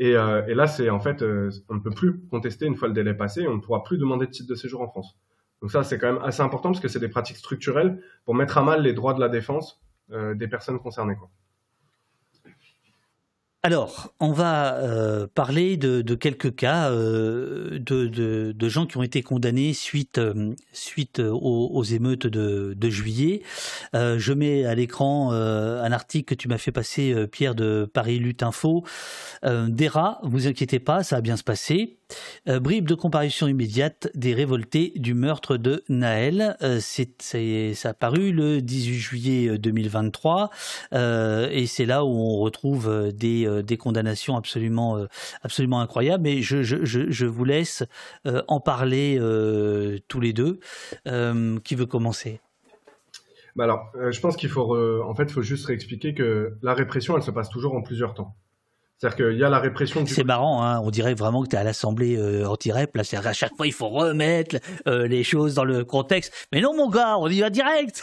Et, et là, c'est en fait, on ne peut plus contester une fois le délai passé, on ne pourra plus demander de titre de séjour en France. Donc ça, c'est quand même assez important, parce que c'est des pratiques structurelles pour mettre à mal les droits de la défense euh, des personnes concernées. Alors, on va euh, parler de, quelques cas euh, de, gens qui ont été condamnés suite, euh, aux, émeutes de, juillet. Je mets à l'écran un article que tu m'as fait passer, Pierre, de Paris Lutte Info. des rats, vous inquiétez pas, ça va bien se passer. Bribe de comparution immédiate des révoltés du meurtre de Naël. C'est, ça a paru le 18 juillet 2023 euh, et c'est là où on retrouve des, des condamnations absolument, absolument incroyables. Mais je, je, je, je vous laisse en parler tous les deux. qui veut commencer? Bah alors, je pense qu'il faut, re... en fait, faut juste réexpliquer que la répression, elle se passe toujours en plusieurs temps. C'est-à-dire qu'il y a la répression du... C'est marrant, hein on dirait vraiment que tu es à l'Assemblée euh, anti-rep, là, c'est à chaque fois il faut remettre euh, les choses dans le contexte. Mais non mon gars, on y va direct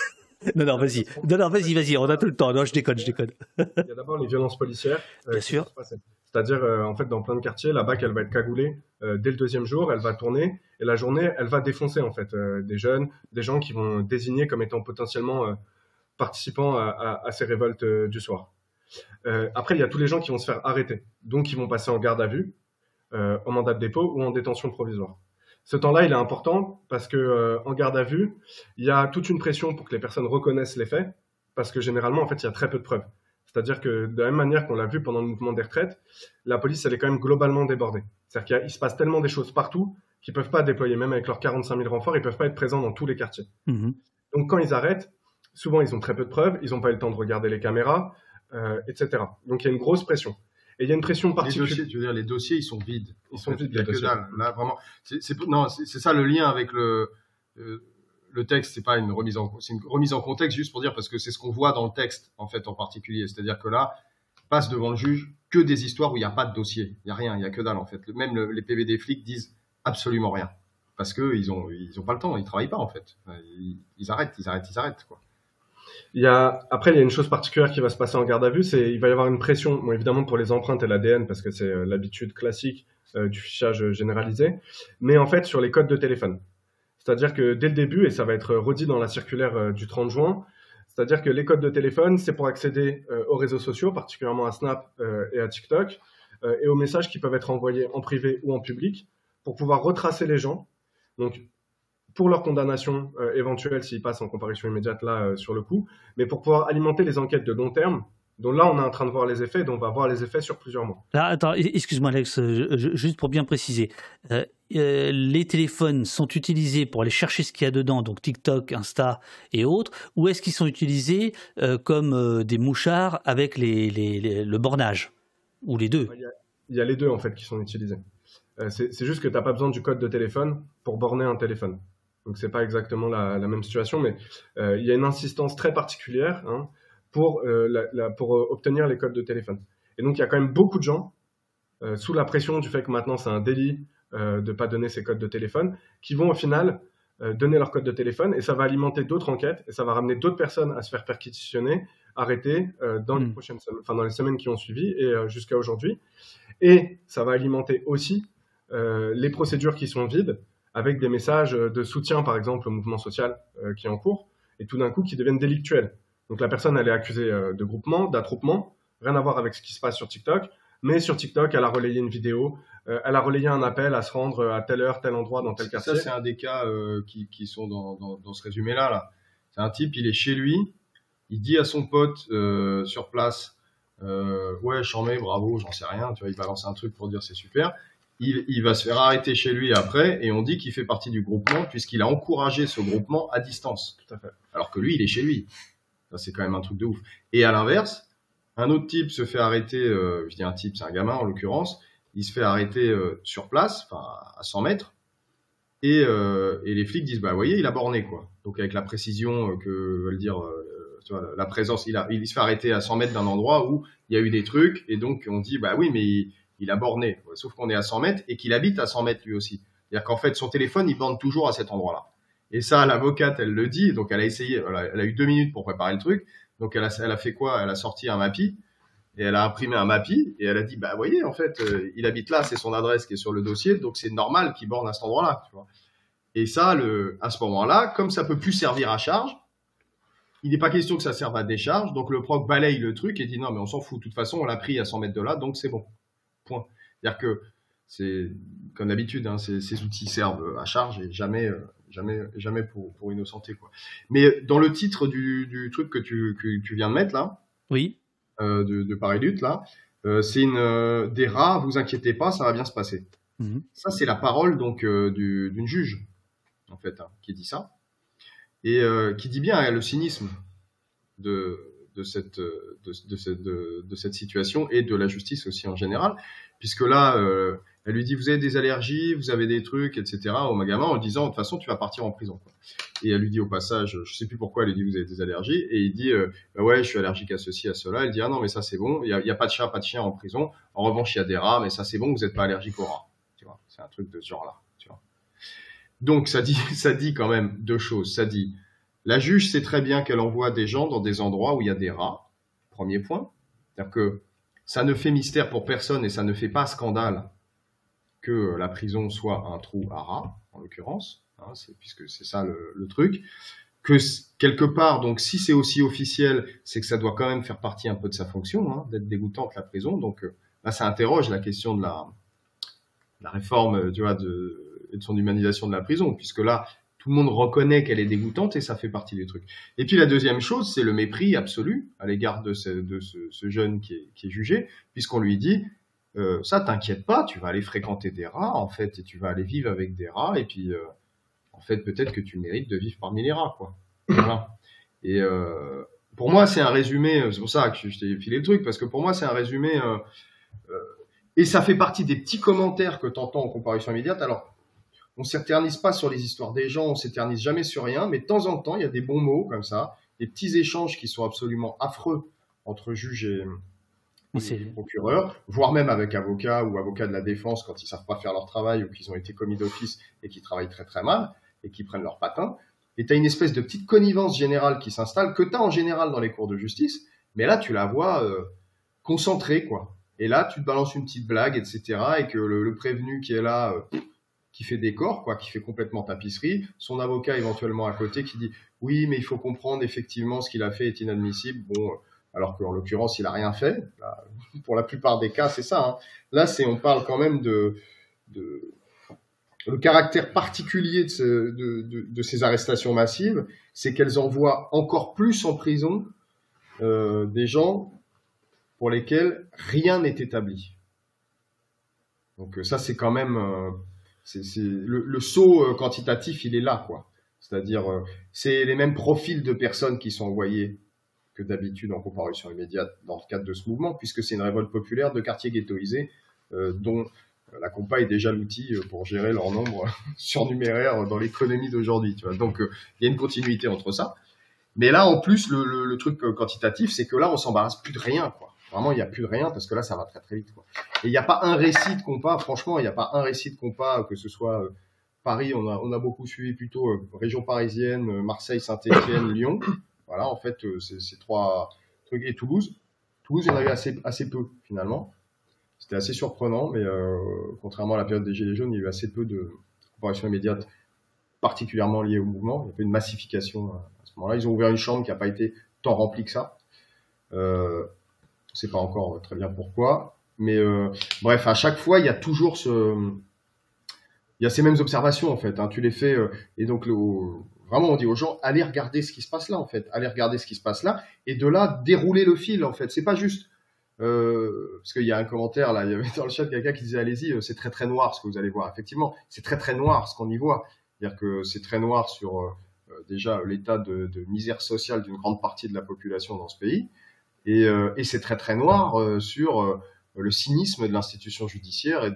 Non, non, vas-y, non, non, vas-y, vas-y, on a tout le temps, non, je déconne, je déconne. il y a d'abord les violences policières. Euh, Bien sûr. C'est-à-dire, euh, en fait, dans plein de quartiers, la BAC, elle va être cagoulée euh, dès le deuxième jour, elle va tourner, et la journée, elle va défoncer, en fait, euh, des jeunes, des gens qui vont désigner comme étant potentiellement participants à, à, à, ces révoltes du soir. Après, il y a tous les gens qui vont se faire arrêter, donc ils vont passer en garde à vue, en mandat de dépôt ou en détention provisoire. Ce temps-là, il est important parce que euh, en garde à vue, il y a toute une pression pour que les personnes reconnaissent les faits, parce que généralement, en fait, il y a très peu de preuves. C'est-à-dire que de la même manière qu'on l'a vu pendant le mouvement des retraites, la police, elle est quand même globalement débordée. C'est-à-dire qu'il se passe tellement des choses partout qu'ils peuvent pas déployer, même avec leurs 45 000 renforts, ils peuvent pas être présents dans tous les quartiers. Mhm. Donc quand ils arrêtent, souvent ils ont très peu de preuves, ils n'ont pas eu le temps de regarder les caméras, euh, etc. Donc il y a une grosse pression. Et il y a une pression Les particulière. dossiers, tu veux dire, les dossiers, ils sont vides. Ils sont vides, Il y a les que dalle. Là, vraiment, c'est non, ça le lien avec le euh, le texte. C'est pas une remise en, c'est une remise en contexte juste pour dire parce que c'est ce qu'on voit dans le texte en fait en particulier. C'est-à-dire que là, passe devant le juge que des histoires où il n'y a pas de dossier. Il y a rien, il y a que dalle en fait. Même le- les PV des flics disent absolument rien parce que ils ont ils ont pas le temps, ils travaillent pas en fait. Ils, ils arrêtent, ils arrêtent, ils arrêtent quoi. Il y a, après, il y a une chose particulière qui va se passer en garde à vue, c'est il va y avoir une pression, évidemment pour les empreintes et l'ADN, parce que c'est euh, l'habitude classique euh, du fichage euh, généralisé, mais en fait sur les codes de téléphone. C'est-à-dire que dès le début, et ça va être redit dans la circulaire du 30 juin, c'est-à-dire que les codes de téléphone, c'est pour accéder aux réseaux sociaux, particulièrement à Snap et à TikTok, et aux messages qui peuvent être envoyés en privé ou en public, pour pouvoir retracer les gens. Donc, pour leur condamnation euh, éventuelle s'ils passent en comparution immédiate là euh, sur le coup, mais pour pouvoir alimenter les enquêtes de long terme, dont là on est en train de voir les effets, dont on va voir les effets sur plusieurs mois. Là, attends, e- excuse-moi Alex, euh, je- je- juste pour bien préciser. Euh, les téléphones sont utilisés pour aller chercher ce qu'il y a dedans, donc TikTok, Insta et autres, ou est-ce qu'ils sont utilisés comme des mouchards avec les, les- les- le bornage Ou les deux? Il y, a, il y a les deux en fait qui sont utilisés. C'est juste que tu n'as pas besoin du code de téléphone pour borner un téléphone. Donc c'est pas exactement la, la même situation, mais euh, il y a une insistance très particulière hein, pour, euh, la- la- pour euh, obtenir les codes de téléphone. Et donc il y a quand même beaucoup de gens, sous la pression du fait que maintenant c'est un délit de pas donner ces codes de téléphone, qui vont au final donner leur code de téléphone et ça va alimenter d'autres enquêtes et ça va ramener d'autres personnes à se faire perquisitionner, arrêter dans les Mm. prochaines semaines, enfin dans les semaines qui ont suivi et jusqu'à aujourd'hui. Et ça va alimenter aussi les procédures qui sont vides avec des messages de soutien, par exemple, au mouvement social euh, qui est en cours, et tout d'un coup qui deviennent délictuels. Donc la personne, elle est accusée euh, de groupement, d'attroupement, rien à voir avec ce qui se passe sur TikTok, mais sur TikTok, elle a relayé une vidéo, euh, elle a relayé un appel à se rendre à telle heure, tel endroit, dans tel quartier. Ça, c'est un des cas euh, qui, qui sont dans, dans, dans ce résumé-là. Là. C'est un type, il est chez lui, il dit à son pote euh, sur place, euh, ouais, j'en mets, bravo, j'en sais rien, tu vois, il balance un truc pour dire c'est super. Il, il va se faire arrêter chez lui après, et on dit qu'il fait partie du groupement, puisqu'il a encouragé ce groupement à distance. Tout à fait. Alors que lui, il est chez lui. Ça, c'est quand même un truc de ouf. Et à l'inverse, un autre type se fait arrêter, euh, je dis un type, c'est un gamin en l'occurrence, il se fait arrêter euh, sur place, enfin à 100 mètres, et, euh, et les flics disent, bah vous voyez, il a borné quoi. Donc avec la précision que veulent dire, tu vois, la présence, il, a, il se fait arrêter à 100 mètres d'un endroit où il y a eu des trucs, et donc on dit, bah oui, mais il, il a borné. Sauf qu'on est à 100 mètres et qu'il habite à 100 mètres lui aussi. C'est-à-dire qu'en fait, son téléphone, il borne toujours à cet endroit-là. Et ça, l'avocate, elle le dit, donc elle a essayé, elle a, eu deux minutes pour préparer le truc, donc elle a, fait quoi? Elle a sorti un MAPI, et elle a imprimé un MAPI, et elle a dit, bah voyez, en fait, euh, il habite là, c'est son adresse qui est sur le dossier, donc c'est normal qu'il borne à cet endroit-là. Et ça, à ce moment-là, comme ça peut plus servir à charge, il n'est pas question que ça serve à décharge, donc le proc balaye le truc et dit non, mais on s'en fout, de toute façon, on l'a pris à 100 mètres de là, donc c'est bon. Point. C'est-à-dire que c'est, comme d'habitude, hein, ces, ces outils servent à charge et jamais, euh, jamais, jamais pour, pour innocenter, quoi. Mais dans le titre du, du truc que tu, que tu viens de mettre, là, Oui. euh, de, de Paris Lutte, là, euh, c'est une, euh, des rats, vous inquiétez pas, ça va bien se passer. Mhm. Ça, c'est la parole donc du- d'une juge, en fait, hein, qui dit ça. Et qui dit bien hein, le cynisme de, de, cette, euh, de, cette, de, de cette situation et de la justice aussi en général, puisque là, euh, elle lui dit Vous avez des allergies, vous avez des trucs, etc. au gamin en disant De toute façon, tu vas partir en prison. Et elle lui dit au passage Je sais plus pourquoi, elle lui dit Vous avez des allergies. Et il dit euh, Bah Ouais, je suis allergique à ceci, à cela. Elle dit Ah non, mais ça, c'est bon, il y a pas de chat, pas de chien en prison. En revanche, il y a des rats, mais ça, c'est bon, vous n'êtes pas allergique aux rats. Tu vois, c'est un truc de ce genre-là. Tu vois. Donc, ça dit, ça dit quand même deux choses. Ça dit La juge sait très bien qu'elle envoie des gens dans des endroits où il y a des rats. Premier point. C'est-à-dire que ça ne fait mystère pour personne et ça ne fait pas scandale que la prison soit un trou à rats, en l'occurrence, hein, puisque c'est ça le, truc. Que quelque part, donc si c'est aussi officiel, c'est que ça doit quand même faire partie un peu de sa fonction, hein, d'être dégoûtante la prison. Donc euh, là, ça interroge la question de la, réforme, tu vois, de, de son humanisation de la prison, puisque là, tout le monde reconnaît qu'elle est dégoûtante et ça fait partie des trucs. Et puis la deuxième chose, c'est le mépris absolu à l'égard de, ce, de ce, jeune qui est, qui est jugé, puisqu'on lui dit euh, ça t'inquiète pas, tu vas aller fréquenter des rats en fait et tu vas aller vivre avec des rats et puis euh, en fait peut-être que tu mérites de vivre parmi les rats quoi. Voilà. Et euh, pour moi c'est un résumé, c'est pour ça que je t'ai filé le truc parce que pour moi c'est un résumé et ça fait partie des petits commentaires que tu entends en comparution immédiate. Alors on s'éternise pas sur les histoires des gens, on s'éternise jamais sur rien, mais de temps en temps, il y a des bons mots comme ça, des petits échanges qui sont absolument affreux entre juges et, procureurs, voire même avec avocats ou avocats de la défense quand ils savent pas faire leur travail ou qu'ils ont été commis d'office et qui travaillent très très mal et qui prennent leur patin. Et tu as une espèce de petite connivence générale qui s'installe, que tu as en général dans les cours de justice, mais là tu la vois euh, concentrée, quoi. Et là, tu te balances une petite blague, etc., et que le, prévenu qui est là, euh, qui fait décor, quoi, qui fait complètement tapisserie, son avocat éventuellement à côté qui dit oui, mais il faut comprendre effectivement ce qu'il a fait est inadmissible. Bon, alors qu'en l'occurrence il a rien fait. pour la plupart des cas, c'est ça. Hein. Là, c'est on parle quand même de, de le caractère particulier de, ces arrestations massives, c'est qu'elles envoient encore plus en prison euh, des gens pour lesquels rien n'est établi. Donc ça, c'est quand même euh, c'est, le, le, saut euh, quantitatif, il est là, quoi. C'est-à-dire, euh, c'est les mêmes profils de personnes qui sont envoyées que d'habitude en comparution immédiate dans le cadre de ce mouvement, puisque c'est une révolte populaire de quartiers ghettoisés euh, dont la compa est déjà l'outil pour gérer leur nombre surnuméraire dans l'économie d'aujourd'hui. Donc, il y a une continuité entre ça. Mais là, en plus, le, le, le truc quantitatif, c'est que là, on s'embarrasse plus de rien, quoi. Vraiment, il n'y a plus rien parce que là, ça va très très vite. Et il n'y a pas un récit de compas, franchement, il n'y a pas un récit de compas, que ce soit euh, Paris, on a, a beaucoup suivi plutôt euh, région parisienne, euh, Marseille, Saint-Etienne, Lyon. Voilà, en fait, c'est trois trucs. Et Toulouse. Toulouse, il y en avait assez, assez peu finalement. C'était assez surprenant, mais contrairement à la période des Gilets jaunes, il y a eu assez peu de comparaisons immédiates particulièrement liées au mouvement. Il y a eu une massification à ce moment-là. Ils ont ouvert une chambre qui n'a pas été tant remplie que ça. Euh, ne sait pas encore très bien pourquoi. Mais euh, bref, à chaque fois, il y a toujours ce, il y a ces mêmes observations en fait. Hein. Tu les fais euh, et donc vraiment on dit aux gens allez regarder ce qui se passe là en fait, allez regarder ce qui se passe là et de là dérouler le fil en fait. C'est pas juste euh, parce qu'il y a un commentaire là, il y avait dans le chat quelqu'un qui disait allez-y, c'est très très noir ce que vous allez voir. Effectivement, c'est très très noir ce qu'on y voit. C'est-à-dire que c'est très noir sur déjà l'état de misère sociale d'une grande partie de la population dans ce pays. Et, euh, et c'est très très noir euh, sur euh, le cynisme de l'institution judiciaire et,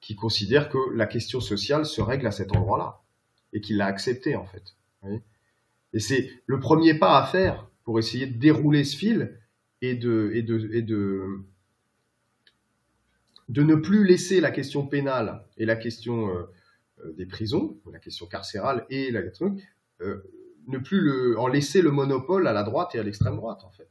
qui, considère que la question sociale se règle à cet endroit-là et qu'il l'a accepté en fait. Et c'est le premier pas à faire pour essayer de dérouler ce fil et de, ne plus laisser la question pénale et la question des prisons, la question carcérale et la euh, ne plus en laisser le monopole à la droite et à l'extrême droite, en fait.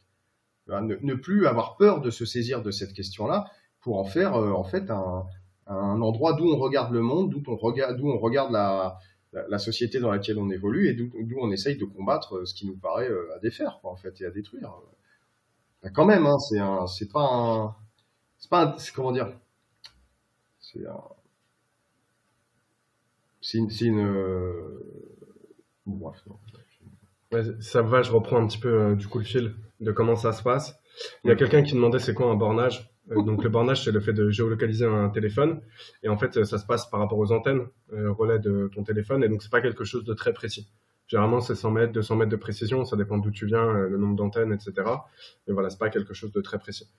Ne, plus avoir peur de se saisir de cette question-là pour en faire, euh, en fait, un, endroit d'où on regarde le monde, d'où on regarde, d'où on regarde la, société dans laquelle on évolue et d'où on essaye de combattre euh, ce qui nous paraît euh, à défaire, en fait, et à détruire. Ben, quand même, hein, c'est pas un, c'est comment dire, c'est un, c'est une, bref, non ça va, je reprends un petit peu euh, du coup le fil de comment ça se passe. Il y a quelqu'un qui demandait c'est quoi un bornage. Euh, donc le bornage, c'est le fait de géolocaliser un téléphone. Et en fait, ça se passe par rapport aux antennes euh, relais de ton téléphone. Et donc, c'est pas quelque chose de très précis. Généralement, c'est 100 mètres, 200 mètres de précision. Ça dépend d'où tu viens, le nombre d'antennes, etc. Mais voilà, c'est pas quelque chose de très précis.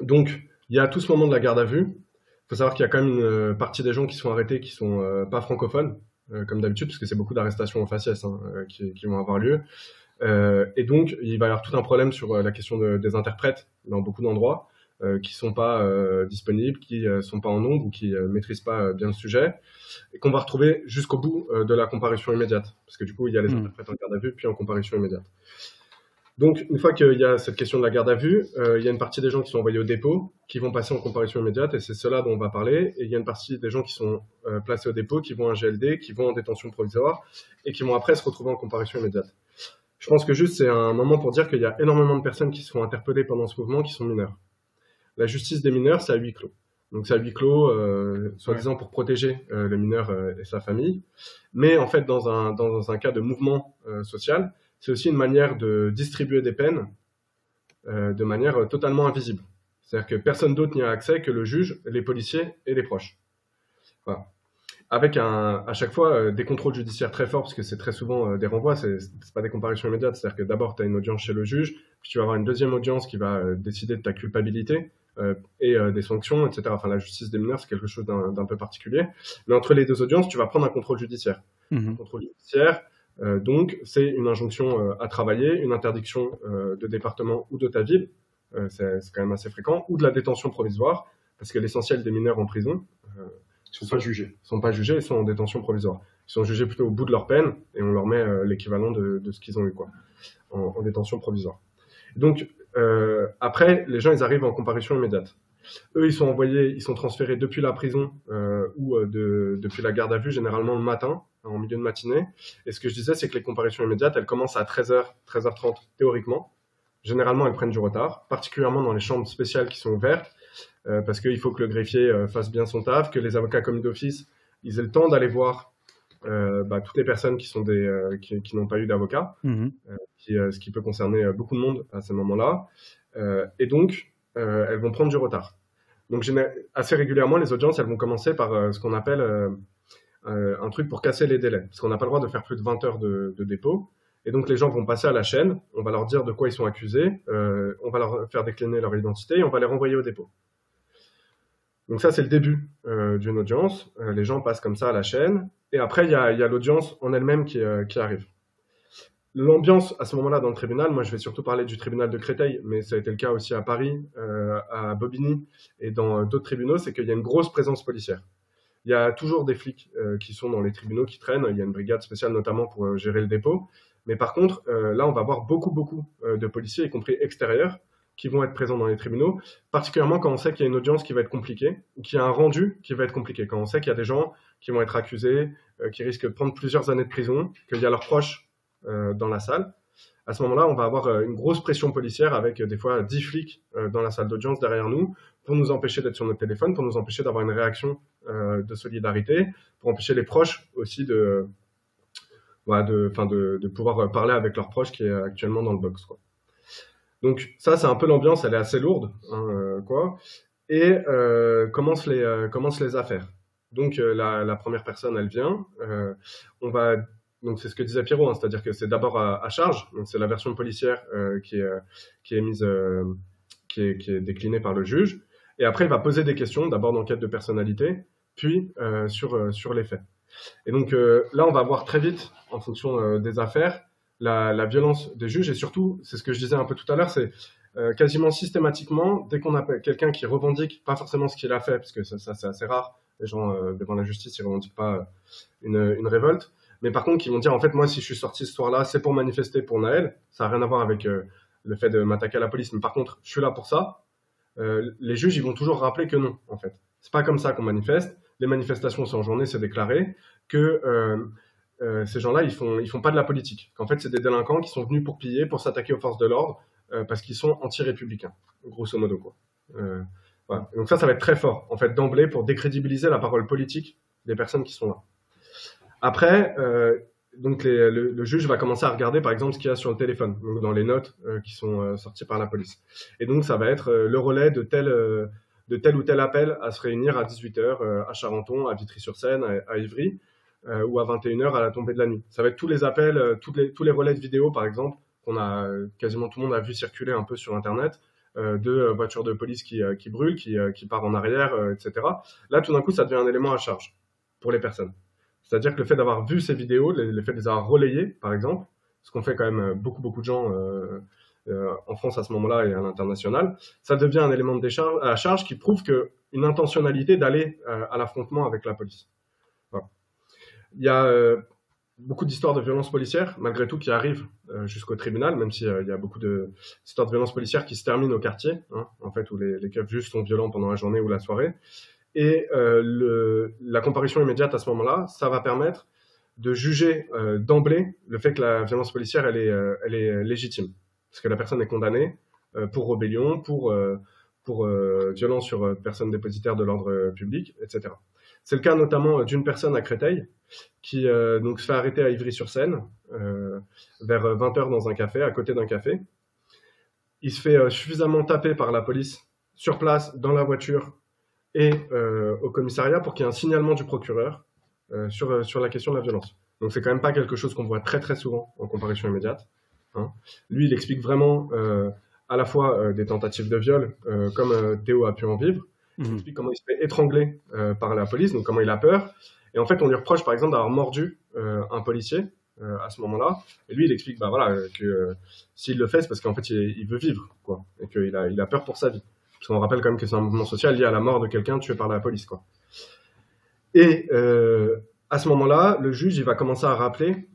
donc, il y a tout ce moment de la garde à vue. Il faut savoir qu'il y a quand même une partie des gens qui sont arrêtés qui sont pas francophones. Euh, comme d'habitude, parce que c'est beaucoup d'arrestations en faciès hein, euh, qui, qui, vont avoir lieu. Euh, et donc, il va y avoir tout un problème sur la question de, des interprètes dans beaucoup d'endroits. Qui sont pas disponibles, qui euh, sont pas en nombre ou qui maîtrisent pas bien le sujet, et qu'on va retrouver jusqu'au bout de la comparution immédiate, parce que du coup il y a les mmh. interprètes en garde à vue puis en comparution immédiate. Donc, une fois qu'il y a cette question de la garde à vue, euh, il y a une partie des gens qui sont envoyés au dépôt, qui vont passer en comparution immédiate, et c'est cela dont on va parler. Et il y a une partie des gens qui sont euh, placés au dépôt, qui vont en GLD, qui vont en détention provisoire, et qui vont après se retrouver en comparution immédiate. Je pense que juste c'est un moment pour dire qu'il y a énormément de personnes qui sont interpellées pendant ce mouvement qui sont mineures. La justice des mineurs, c'est à huis clos. Donc c'est à huis clos, euh, soi-disant pour protéger le mineur et sa famille. Mais en fait, dans un, dans un cas de mouvement social, c'est aussi une manière de distribuer des peines euh, de manière totalement invisible. C'est-à-dire que personne d'autre n'y a accès que le juge, les policiers et les proches. Voilà. Avec un, à chaque fois euh, des contrôles judiciaires très forts, parce que c'est très souvent euh, des renvois, c'est c'est pas des comparaisons immédiates. C'est-à-dire que d'abord, tu as une audience chez le juge, puis tu vas avoir une deuxième audience qui va euh, décider de ta culpabilité euh, et euh, des sanctions, etc. Enfin, la justice des mineurs, c'est quelque chose d'un peu particulier. Mais entre les deux audiences, tu vas prendre un contrôle judiciaire. Mhm. Contrôle judiciaire, euh, donc, c'est une injonction euh, à travailler, une interdiction euh, de département ou de ta ville, c'est quand même assez fréquent, ou de la détention provisoire, parce que l'essentiel des mineurs en prison Ils sont pas jugés. sont pas jugés, ils sont en détention provisoire. Ils sont jugés plutôt au bout de leur peine et on leur met l'équivalent de, de ce qu'ils ont eu quoi, en, en détention provisoire. Donc après, les gens ils arrivent en comparution immédiate. Eux, ils sont envoyés, ils sont transférés depuis la prison ou de, depuis la garde à vue, généralement le matin, en milieu de matinée. Et ce que je disais, c'est que les comparutions immédiates, elles commencent à 13h, 13h30 théoriquement. Généralement, elles prennent du retard, particulièrement dans les chambres spéciales qui sont ouvertes, euh, parce qu'il faut que le greffier euh, fasse bien son taf, que les avocats commis d'office, ils aient le temps d'aller voir euh, bah, toutes les personnes qui sont des qui, qui n'ont pas eu d'avocat, qui, euh, ce qui peut concerner beaucoup de monde à ce moment-là. Et donc, elles vont prendre du retard. Donc, assez régulièrement, les audiences, elles vont commencer par ce qu'on appelle un truc pour casser les délais, parce qu'on n'a pas le droit de faire plus de 20 heures de, dépôt. Et donc, les gens vont passer à la chaîne, on va leur dire de quoi ils sont accusés, euh, on va leur faire décliner leur identité et on va les renvoyer au dépôt. Donc ça, c'est le début euh, d'une audience. Euh, les gens passent comme ça à la chaîne. Et après, il y a, l'audience en elle-même qui, euh, arrive. L'ambiance à ce moment-là dans le tribunal, moi je vais surtout parler du tribunal de Créteil, mais ça a été le cas aussi à Paris, euh, à Bobigny et dans euh, d'autres tribunaux, c'est qu'il y a une grosse présence policière. Il y a toujours des flics euh, qui sont dans les tribunaux qui traînent, il y a une brigade spéciale notamment pour euh, gérer le dépôt, mais par contre, euh, là on va voir beaucoup beaucoup de policiers, y compris extérieurs, qui vont être présents dans les tribunaux, particulièrement quand on sait qu'il y a une audience qui va être compliquée, ou qu'il y a un rendu qui va être compliqué, quand on sait qu'il y a des gens qui vont être accusés, qui risquent de prendre plusieurs années de prison, qu'il y a leurs proches dans la salle. À ce moment-là, on va avoir une grosse pression policière avec des fois 10 flics dans la salle d'audience derrière nous pour nous empêcher d'être sur notre téléphone, pour nous empêcher d'avoir une réaction de solidarité, pour empêcher les proches aussi de, voilà, de, de, de pouvoir euh, parler avec leurs proches qui est actuellement dans le box. Quoi. Donc ça, c'est un peu l'ambiance, elle est assez lourde, hein, euh, quoi. Et euh, commencent les euh, les affaires. Donc euh, la, première personne, elle vient. euh, on va donc c'est ce que disait Pierrot, hein, c'est-à-dire que c'est d'abord à, charge. Donc c'est la version policière euh, qui est euh, qui est mise euh, qui est qui est déclinée par le juge. Et après, il va poser des questions, d'abord d'enquête de personnalité, puis euh, sur euh, sur les faits. Et donc euh, là, on va voir très vite, en fonction des affaires, la, la violence des juges. Et surtout, c'est ce que je disais un peu tout à l'heure, c'est quasiment systématiquement, dès qu'on a quelqu'un qui revendique pas forcément ce qu'il a fait, parce que ça, c'est assez rare, les gens devant la justice, ils revendiquent pas une, une révolte, mais par contre, qui vont dire, en fait, moi, si je suis sorti ce soir-là, c'est pour manifester pour Naël, ça n'a rien à voir avec le fait de m'attaquer à la police, mais par contre, je suis là pour ça, les juges, ils vont toujours rappeler que non, en fait. C'est pas comme ça qu'on manifeste, les manifestations, c'est en journée, c'est déclaré, que... Euh, euh, ces gens-là, ils font, ils font pas de la politique. Qu'en fait, c'est des délinquants qui sont venus pour piller, pour s'attaquer aux forces de l'ordre, euh, parce qu'ils sont anti-républicains, grosso modo, quoi. Donc ça, ça va être très fort, en fait, d'emblée, pour décrédibiliser la parole politique des personnes qui sont là. Après, donc le, juge va commencer à regarder, par exemple, ce qu'il y a sur le téléphone, dans les notes qui sont sorties par la police. Et donc, ça va être le relais de tel, de tel ou tel appel à se réunir à 18h à Charenton, à Vitry-sur-Seine, à, Ivry, euh, ou à 21h à la tombée de la nuit. Ça va être tous les appels, euh, tous les relais de vidéo, par exemple, qu'on a euh, quasiment tout le monde a vu circuler un peu sur Internet, euh, de euh, voitures de police qui, euh, brûlent, qui, euh, qui part en arrière, euh, etc. Là, tout d'un coup, ça devient un élément à charge pour les personnes. C'est-à-dire que le fait d'avoir vu ces vidéos, le, fait de les avoir relayées, par exemple, ce qu'on fait quand même euh, beaucoup, beaucoup de gens euh, euh, en France à ce moment-là et à l'international, ça devient un élément de décharge, charge qui prouve que une intentionnalité d'aller euh, à l'affrontement avec la police. Il y a euh, beaucoup d'histoires de violences policières, malgré tout, qui arrivent euh, jusqu'au tribunal, même s'il y a beaucoup d'histoires de violences policières qui se terminent au quartier, hein, en fait, où les, les juges sont violents pendant la journée ou la soirée. Et euh, la comparution immédiate à ce moment-là, ça va permettre de juger euh, d'emblée le fait que la violence policière, euh, elle est légitime. Parce que la personne est condamnée euh, pour rébellion, pour, euh, pour euh, violence sur personne dépositaire de l'ordre public, etc. C'est le cas notamment d'une personne à Créteil qui donc se fait arrêter à Ivry-sur-Seine vers 20h dans un café, à côté d'un café. Il se fait suffisamment taper par la police sur place, dans la voiture et au commissariat pour qu'il y ait un signalement du procureur sur, sur la question de la violence. Donc c'est quand même pas quelque chose qu'on voit très très souvent en comparution immédiate. Hein. Lui, il explique vraiment euh, à la fois euh, des tentatives de viol, euh, comme Théo a pu en vivre. Il mhm. explique comment il se fait étrangler par la police, donc comment il a peur. Et en fait, on lui reproche par exemple d'avoir mordu un policier à ce moment-là. Et lui, il explique bah, voilà, que s'il le fait, c'est parce qu'en fait, il, veut vivre, quoi, et qu'il a, il a peur pour sa vie. Parce qu'on rappelle quand même que c'est un mouvement social lié à la mort de quelqu'un tué par la police. Quoi. Et à ce moment-là, le juge il va commencer à rappeler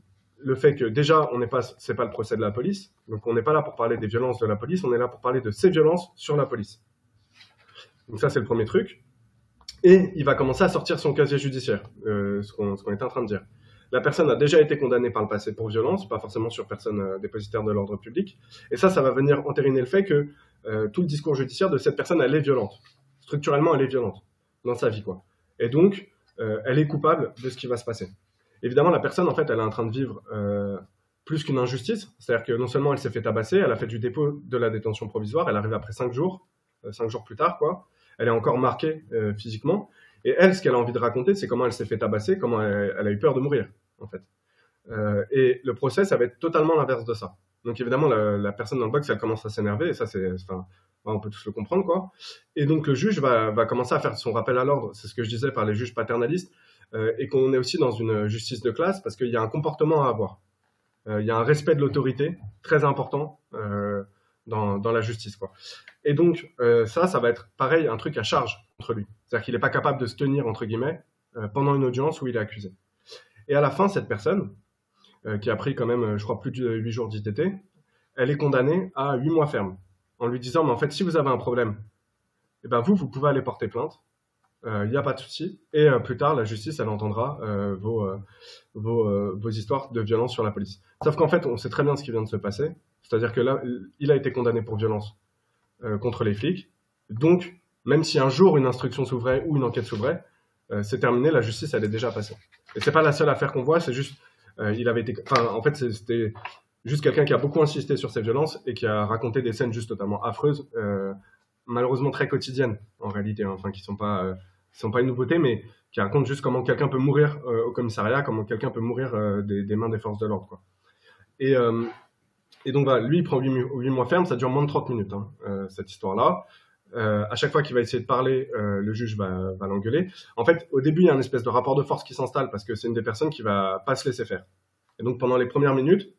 le fait que déjà, on n'est pas, c'est pas le procès de la police, donc on n'est pas là pour parler des violences de la police, on est là pour parler de ces violences sur la police. Donc ça, c'est le premier truc. Et il va commencer à sortir son casier judiciaire, euh, ce qu'on est en train de dire. La personne a déjà été condamnée par le passé pour violence, pas forcément sur personne euh, dépositaire de l'ordre public. Et ça, ça va venir entériner le fait que euh, tout le discours judiciaire de cette personne, elle est violente. Structurellement, elle est violente dans sa vie, quoi. Et donc, elle est coupable de ce qui va se passer. Évidemment, la personne, en fait, elle est en train de vivre euh, plus qu'une injustice. C'est-à-dire que non seulement elle s'est fait tabasser, elle a fait du dépôt de la détention provisoire, elle arrive après cinq jours, euh, cinq jours plus tard, quoi. Elle est encore marquée physiquement. Et elle, ce qu'elle a envie de raconter, c'est comment elle s'est fait tabasser, comment elle, a eu peur de mourir, en fait. et le procès, ça va être totalement l'inverse de ça. Donc évidemment, la, personne dans le box, elle commence à s'énerver, et ça, c'est, on peut tous le comprendre, quoi. Et donc le juge va, commencer à faire son rappel à l'ordre, c'est ce que je disais par les juges paternalistes, euh, et qu'on est aussi dans une justice de classe parce qu'il y a un comportement à avoir. Euh, il y a un respect de l'autorité très important euh, dans, la justice. Et donc ça, ça va être pareil, un truc à charge contre lui. C'est-à-dire qu'il n'est pas capable de se tenir, entre guillemets, pendant une audience où il est accusé. Et à la fin, cette personne, qui a pris quand même, je crois, plus de 8 jours d'ITT, elle est condamnée à 8 mois ferme en lui disant, mais en fait, si vous avez un problème, eh ben vous, vous pouvez aller porter plainte. Il euh, n'y a pas de souci. Et euh, plus tard, la justice, elle entendra euh, vos, vos, histoires de violence sur la police. Sauf qu'en fait, on sait très bien ce qui vient de se passer. C'est-à-dire que là, il a été condamné pour violence contre les flics. Donc, même si un jour une instruction s'ouvrait ou une enquête s'ouvrait, c'est terminé, la justice, elle est déjà passée. Et c'est pas la seule affaire qu'on voit, c'est juste, il avait été, en fait, c'était juste quelqu'un qui a beaucoup insisté sur ces violences et qui a raconté des scènes juste totalement affreuses, malheureusement très quotidiennes en réalité, hein. enfin qui sont pas sont pas une nouveauté, mais qui racontent juste comment quelqu'un peut mourir euh, au commissariat, comment quelqu'un peut mourir des, mains des forces de l'ordre. Quoi. Et, et donc voilà, lui il prend 8, mois ferme, ça dure moins de 30 minutes hein, cette histoire-là. à chaque fois qu'il va essayer de parler, le juge va, va l'engueuler. En fait, au début, il y a un espèce de rapport de force qui s'installe parce que c'est une des personnes qui va pas se laisser faire. Et donc pendant les premières minutes,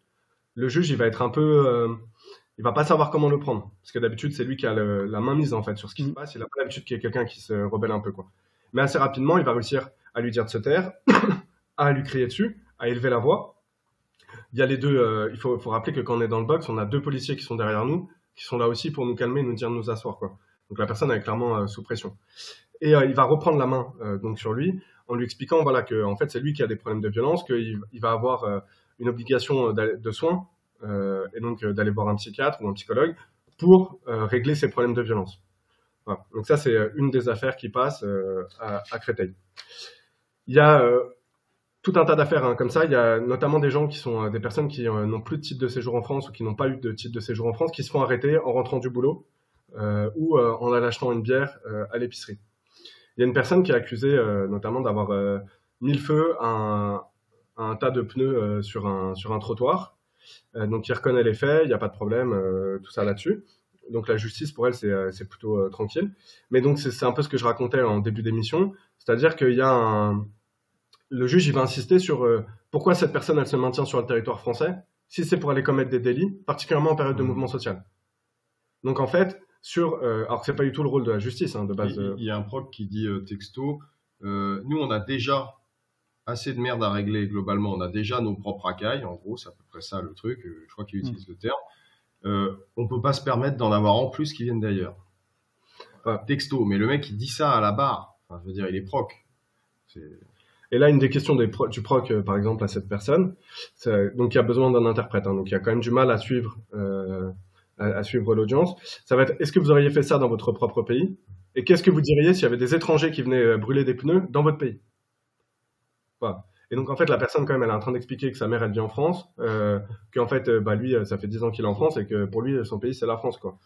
le juge, il va être un peu, euh, il va pas savoir comment le prendre, parce que d'habitude c'est lui qui a la main mise en fait sur ce qui se passe. Il a pas l'habitude qu'il y ait quelqu'un qui se rebelle un peu quoi. Mais assez rapidement, il va réussir à lui dire de se taire, à lui crier dessus, à élever la voix. Il y a les deux. Euh, il faut, rappeler que quand on est dans le box, on a deux policiers qui sont derrière nous, qui sont là aussi pour nous calmer, nous dire de nous asseoir. Donc la personne est clairement euh, sous pression. Et il va reprendre la main donc sur lui en lui expliquant voilà que en fait c'est lui qui a des problèmes de violence, qu'il il va avoir une obligation de soins euh, et donc euh, d'aller voir un psychiatre ou un psychologue pour euh, régler ses problèmes de violence. Donc ça, c'est une des affaires qui passe à, Créteil. Il y a tout un tas d'affaires hein, comme ça. Il y a notamment des gens qui sont des personnes qui n'ont plus de titre de séjour en France ou qui n'ont pas eu de titre de séjour en France, qui se font arrêter en rentrant du boulot ou en allant achetant une bière à l'épicerie. Il y a une personne qui est accusée notamment d'avoir mis le feu à un, tas de pneus sur, un, trottoir euh, donc il reconnaît les faits, il n'y a pas de problème, euh, tout ça là-dessus. Donc la justice pour elle c'est euh, plutôt tranquille. Mais donc c'est un peu ce que je racontais en début d'émission, c'est-à-dire qu'il y a un le juge il va insister sur pourquoi cette personne elle se maintient sur le territoire français si c'est pour aller commettre des délits, particulièrement en période de mmh. mouvement social. Donc en fait, sur, euh, alors c'est pas du tout le rôle de la justice hein, de base. Il y a un proc qui dit texto, nous on a déjà assez de merde à régler globalement. On a déjà nos propres racailles, en gros, c'est à peu près ça le truc. Euh, je crois qu'il utilise le terme. Euh, on peut pas se permettre d'en avoir en plus qui viennent d'ailleurs. texto, mais le mec il dit ça à la barre. Je veux dire, il est proc. Et là, une des questions des du proc, euh, par exemple, à cette personne, donc il y a besoin d'un interprète. Hein, donc il y a quand même du mal à suivre à, suivre l'audience. Ça va être est-ce que vous auriez fait ça dans votre propre pays? Et qu'est-ce que vous diriez s'il y avait des étrangers qui venaient euh, brûler des pneus dans votre pays? Voilà. Et donc en fait la personne quand même elle est en train d'expliquer que sa mère elle vit en France, euh, qu'en fait euh, bah, lui ça fait 10 ans qu'il est en France et que pour lui son pays c'est la France quoi.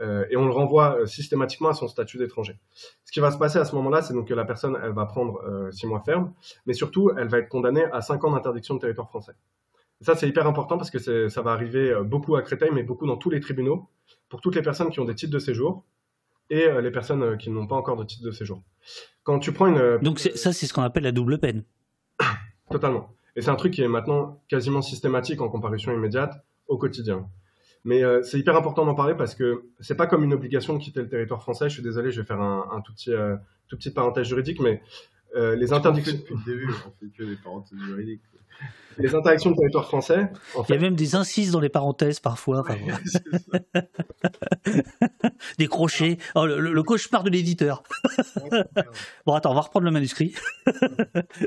Euh, et on le renvoie euh, systématiquement à son statut d'étranger. Ce qui va se passer à ce moment-là, c'est donc que la personne, elle va prendre euh, six mois ferme, mais surtout, elle va être condamnée à cinq ans d'interdiction de territoire français. Et ça, c'est hyper important parce que ça va arriver beaucoup à Créteil, mais beaucoup dans tous les tribunaux, pour toutes les personnes qui ont des titres de séjour et les personnes qui n'ont pas encore de titre de séjour. Quand tu prends une... Donc ça, c'est ce qu'on appelle la double peine. Totalement. Et c'est un truc qui est maintenant quasiment systématique en comparution immédiate au quotidien. Mais euh, c'est hyper important d'en parler parce que c'est pas comme une obligation de quitter le territoire français. Je suis désolé, je vais faire un, tout petit, euh, tout petit parenthèse juridique, mais euh, les interdictions. Depuis le début, on fait que des parenthèses juridiques. Les interdictions de territoire français. En fait... Il y a même des incises dans les parenthèses parfois. des crochets. Oh, le, le, cauchemar de l'éditeur. bon, attends, on va reprendre le manuscrit.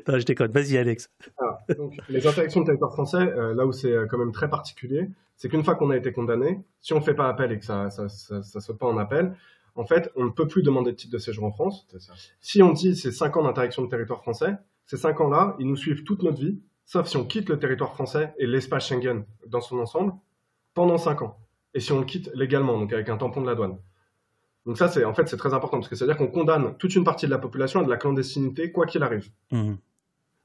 non, je déconne. Vas-y, Alex. Ah, donc, les interdictions de territoire français, euh, là où c'est euh, quand même très particulier, c'est qu'une fois qu'on a été condamné, si on ne fait pas appel et que ça ça saute pas en appel, en fait, on ne peut plus demander de titre de séjour en France. Si on dit c'est 5 ans d'interdiction de territoire français, ces 5 ans-là, ils nous suivent toute notre vie sauf si on quitte le territoire français et l'espace Schengen dans son ensemble pendant 5 ans. Et si on le quitte légalement, donc avec un tampon de la douane. Donc ça, c'est en fait, c'est très important parce que c'est-à-dire qu'on condamne toute une partie de la population à de la clandestinité, quoi qu'il arrive. Mmh.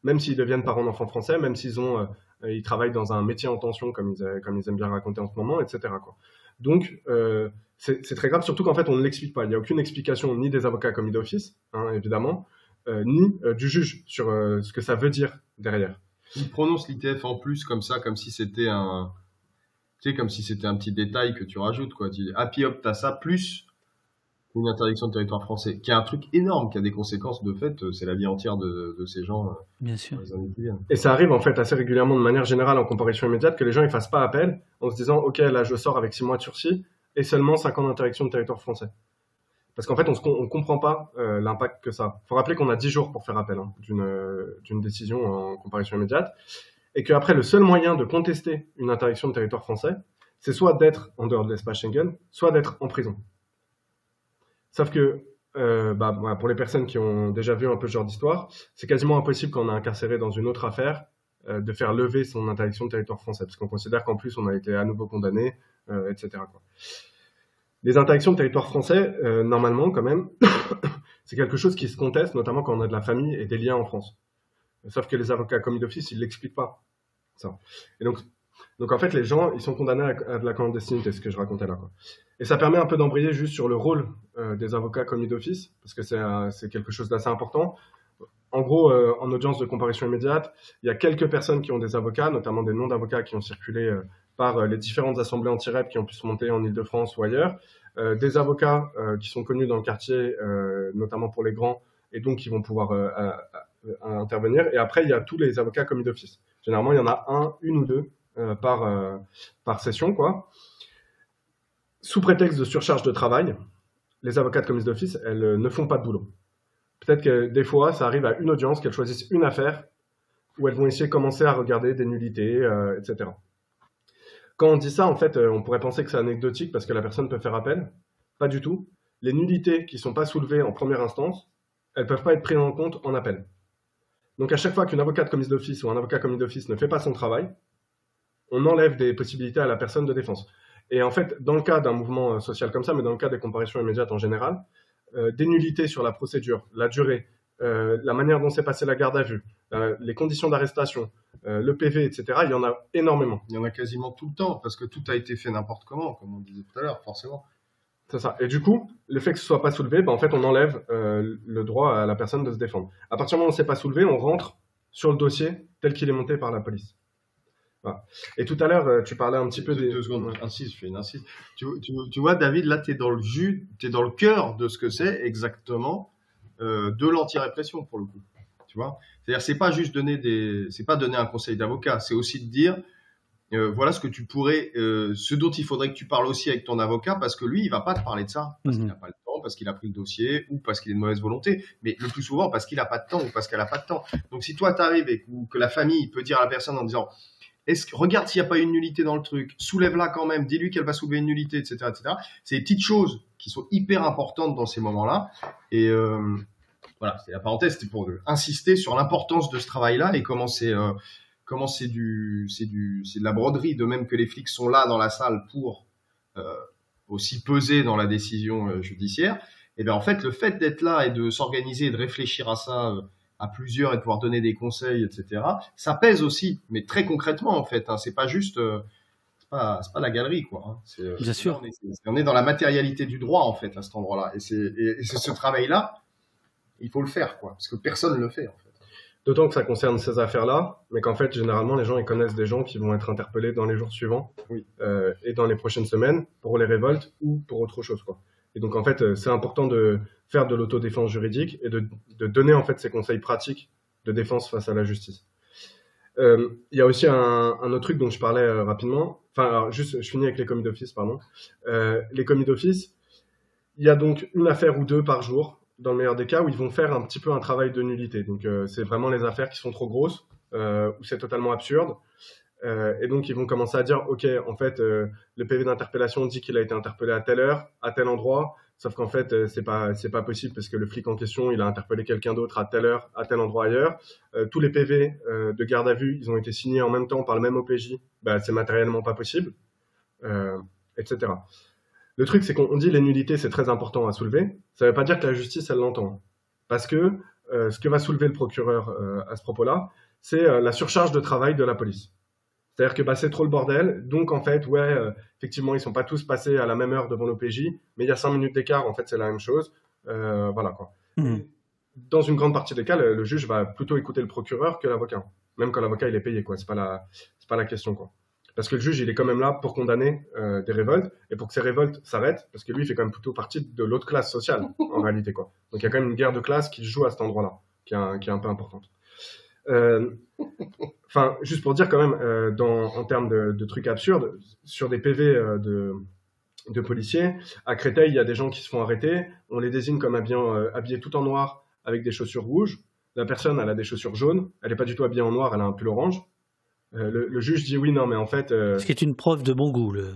Même s'ils deviennent parents d'enfants français, même s'ils ont, euh, ils travaillent dans un métier en tension, comme ils, comme ils aiment bien raconter en ce moment, etc. Quoi. Donc, euh, c'est très grave, surtout qu'en fait, on ne l'explique pas. Il n'y a aucune explication ni des avocats commis d'office, hein, évidemment, euh, ni du juge sur ce que ça veut dire derrière. Il prononce l'ITF en plus comme ça, comme si c'était un, tu sais, comme si c'était un petit détail que tu rajoutes, quoi. Tu dis, ah, puis hop, t'as ça, plus une interdiction de territoire français, qui est un truc énorme, qui a des conséquences de fait, c'est la vie entière de, de ces gens. Euh, Bien sûr. Et ça arrive en fait assez régulièrement de manière générale en comparution immédiate que les gens ils fassent pas appel en se disant, ok, là je sors avec six mois de sursis et seulement cinq ans d'interdiction de territoire français. Parce qu'en fait, on ne comprend pas euh, l'impact que ça. Il faut rappeler qu'on a 10 jours pour faire appel hein, d'une décision en comparution immédiate. Et qu'après, le seul moyen de contester une interdiction de territoire français, c'est soit d'être en dehors de l'espace Schengen, soit d'être en prison. Sauf que, euh, bah, pour les personnes qui ont déjà vu un peu ce genre d'histoire, c'est quasiment impossible quand on est incarcéré dans une autre affaire euh, de faire lever son interdiction de territoire français, parce qu'on considère qu'en plus on a été à nouveau condamné, etc. Quoi les interdictions de territoire français, euh, normalement, quand même, c'est quelque chose qui se conteste, notamment quand on a de la famille et des liens en France. Sauf que les avocats commis d'office, ils l'expliquent pas. Ça. Et donc, donc, en fait, les gens, ils sont condamnés à, de la clandestinité, ce que je racontais là. Et ça permet un peu d'embrayer juste sur le rôle euh, des avocats commis d'office, parce que c'est euh, quelque chose d'assez important. En gros, euh, en audience de comparution immédiate, il y a quelques personnes qui ont des avocats, notamment des noms d'avocats qui ont circulé par euh, les différentes assemblées anti-REP qui ont pu se monter en Ile-de-France ou ailleurs, euh, des avocats euh, qui sont connus dans le quartier, notamment pour les grands, et donc qui vont pouvoir intervenir. Et après, il y a tous les avocats commis d'office. Généralement, il y en a un, une ou deux par, par session, quoi. Sous prétexte de surcharge de travail, les avocats de commis d'office, elles ne font pas de boulot. Peut-être que des fois, ça arrive à une audience qu'elles choisissent une affaire où elles vont essayer de commencer à regarder des nullités, etc. Quand on dit ça, en fait, euh, on pourrait penser que c'est anecdotique parce que la personne peut faire appel. Pas du tout. Les nullités qui ne sont pas soulevées en première instance, elles ne peuvent pas être prises en compte en appel. Donc à chaque fois qu'une avocate commise d'office ou un avocat commis d'office ne fait pas son travail, on enlève des possibilités à la personne de défense. Et en fait, dans le cas d'un mouvement euh, social comme ça, mais dans le cas des comparaisons immédiates en général, euh, des nullités sur la procédure, la durée, la manière dont s'est passée la garde à vue, les conditions d'arrestation, euh, le PV, etc. Il y en a énormément. Il y en a quasiment tout le temps, parce que tout a été fait n'importe comment, comme on disait tout à l'heure, forcément. C'est ça. Et du coup, le fait que ce soit pas soulevé, ben, en fait, on enlève euh, le droit à la personne de se défendre. À partir du moment où c'est pas soulevé, on rentre sur le dossier tel qu'il est monté par la police. Et tout à l'heure, euh, tu parlais un petit peu des. Deux secondes, insiste, je fais une insiste. Tu, tu, vois, David, là, tu es dans le jus, tu es dans le cœur de ce que c'est exactement de l'anti-répression, pour le coup. Tu vois? C'est-à-dire, c'est pas juste donner des, c'est pas donner un conseil d'avocat, c'est aussi de dire, euh, voilà ce que tu pourrais, euh, ce dont il faudrait que tu parles aussi avec ton avocat, parce que lui, il va pas te parler de ça, parce qu'il n'a mhm. pas le temps, parce qu'il a pris le dossier, ou parce qu'il est de mauvaise volonté, mais le plus souvent parce qu'il a pas de temps ou parce qu'elle a pas de temps. Donc, si toi t'arrives et que, que la famille peut dire à la personne en disant, regarde s'il n'y a pas une nullité dans le truc, soulève-la quand même, dis-lui qu'elle va soulever une nullité, etc., etc. C'est des petites choses qui sont hyper importantes dans ces moments-là. Et euh, voilà, c'est la parenthèse, c'était pour insister sur l'importance de ce travail-là et comment c'est euh, comment c'est du c'est du c'est de la broderie, de même que les flics sont là dans la salle pour euh, aussi peser dans la décision judiciaire. Et bien en fait, le fait d'être là et de s'organiser et de réfléchir à ça à plusieurs et de pouvoir donner des conseils, etc. Ça pèse aussi, mais très concrètement en fait. Hein, c'est pas juste, euh, c'est pas, pas la galerie quoi. Hein, c'est, euh, Bien sûr. On est, on est, dans la matérialité du droit en fait à cet endroit-là. Et c'est, et, et c'est ce travail-là, il faut le faire quoi, parce que personne ne le fait en fait. D'autant que ça concerne ces affaires-là, mais qu'en fait, généralement, les gens ils connaissent des gens qui vont être interpellés dans les jours suivants oui. euh, et dans les prochaines semaines pour les révoltes ou pour autre chose. Quoi. Et donc, en fait, euh, c'est important de faire de l'autodéfense juridique et de, de, donner en fait ces conseils pratiques de défense face à la justice. Euh, il y a aussi un, autre truc dont je parlais euh, rapidement. Enfin, juste, je finis avec les commis d'office, pardon. Les commis d'office, il y a donc une affaire ou deux par jour dans le meilleur des cas, où ils vont faire un petit peu un travail de nullité. Donc, c'est vraiment les affaires qui sont trop grosses, où c'est totalement absurde. Euh, et donc, ils vont commencer à dire, OK, en fait, le PV d'interpellation dit qu'il a été interpellé à telle heure, à tel endroit, sauf qu'en fait, c'est pas, c'est pas possible parce que le flic en question, il a interpellé quelqu'un d'autre à telle heure, à tel endroit ailleurs. tous les PV de garde à vue, ils ont été signés en même temps par le même OPJ. Bah, c'est matériellement pas possible, etc. Le truc, c'est qu'on dit les nullités, c'est très important à soulever. Ça ne veut pas dire que la justice, elle l'entend. Parce que euh, ce que va soulever le procureur euh, à ce propos-là, c'est euh, la surcharge de travail de la police. C'est-à-dire que bah, c'est trop le bordel. Donc, en fait, ouais, effectivement, ils sont pas tous passés à la même heure devant l'OPJ, mais il y a cinq minutes d'écart, en fait, c'est la même chose. voilà, quoi. Mmh. Dans une grande partie des cas, le, le, juge va plutôt écouter le procureur que l'avocat. Même quand l'avocat, il est payé, quoi. C'est pas la, c'est pas la question, quoi. Parce que le juge, il est quand même là pour condamner euh, des révoltes et pour que ces révoltes s'arrêtent, parce que lui, il fait quand même plutôt partie de l'autre classe sociale, en réalité. Quoi. Donc il y a quand même une guerre de classe qui se joue à cet endroit-là, qui, qui, est un peu importante. Enfin, euh, juste pour dire quand même, euh, dans, en termes de, de, trucs absurdes, sur des PV euh, de, de, policiers, à Créteil, il y a des gens qui se font arrêter, on les désigne comme habillant, euh, habillés tout en noir avec des chaussures rouges. La personne, elle a des chaussures jaunes, elle n'est pas du tout habillée en noir, elle a un pull orange. Euh, le, le, juge dit oui, non, mais en fait. Euh... Ce qui est une preuve de bon goût, le,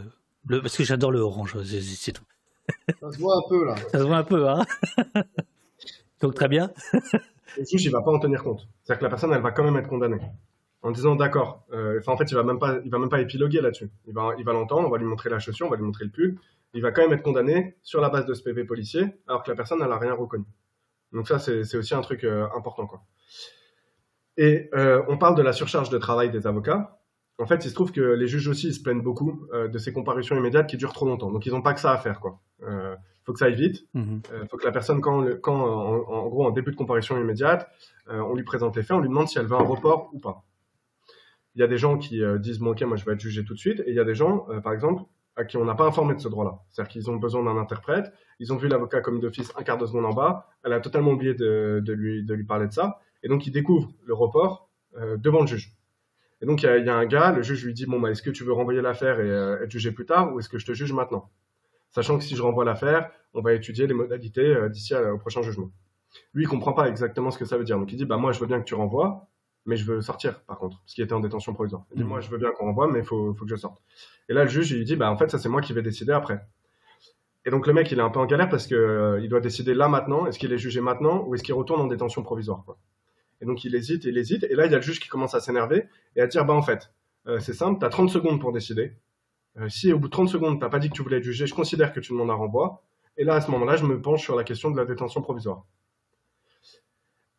le... parce que j'adore le orange, c'est tout. Ça se voit un peu là. Ça se voit un peu, hein. Donc très bien. le juge, il va pas en tenir compte. C'est-à-dire que la personne, elle va quand même être condamnée. En disant d'accord. Euh, en fait, il va même pas, il va même pas épiloguer là-dessus. Il va, il va l'entendre, on va lui montrer la chaussure, on va lui montrer le pull. Il va quand même être condamné sur la base de ce PV policier, alors que la personne, elle a rien reconnu. Donc ça, c'est aussi un truc euh, important, quoi. Et euh, on parle de la surcharge de travail des avocats. En fait, il se trouve que les juges aussi ils se plaignent beaucoup de ces comparutions immédiates qui durent trop longtemps. Donc, ils n'ont pas que ça à faire. quoi. Faut que ça aille vite. Il Mhm. euh, faut que la personne, quand, le- quand en, en gros, en début de comparution immédiate, euh, on lui présente les faits, on lui demande si elle veut un report ou pas. Il y a des gens qui euh, disent bon, ok, moi je vais être jugé tout de suite, et il y a des gens, par exemple, à qui on n'a pas informé de ce droit-là. C'est-à-dire qu'ils ont besoin d'un interprète, ils ont vu l'avocat comme d'office un quart de seconde en bas, elle a totalement oublié de, de lui, de lui parler de ça, et donc ils découvrent le report devant le juge. Et donc il y, a, il y a un gars, le juge lui dit bon bah est-ce que tu veux renvoyer l'affaire et être jugé plus tard ou est-ce que je te juge maintenant? Sachant que si je renvoie l'affaire, on va étudier les modalités euh, d'ici au prochain jugement. Lui il comprend pas exactement ce que ça veut dire, donc il dit bah moi je veux bien que tu renvoies, mais je veux sortir par contre, parce qu'il était en détention provisoire. Il dit Mhm. moi je veux bien qu'on renvoie, mais il faut, faut que je sorte. Et là le juge il lui dit bah en fait ça c'est moi qui vais décider après. Et donc le mec il est un peu en galère parce que euh, il doit décider là maintenant, est-ce qu'il est jugé maintenant ou est-ce qu'il retourne en détention provisoire quoi. Et donc il hésite, il hésite, et là il y a le juge qui commence à s'énerver et à dire bah en fait, euh, c'est simple, t'as 30 secondes pour décider. Euh, si au bout de 30 secondes t'as pas dit que tu voulais être jugé, je considère que tu demandes un renvoi. Et là à ce moment-là, je me penche sur la question de la détention provisoire.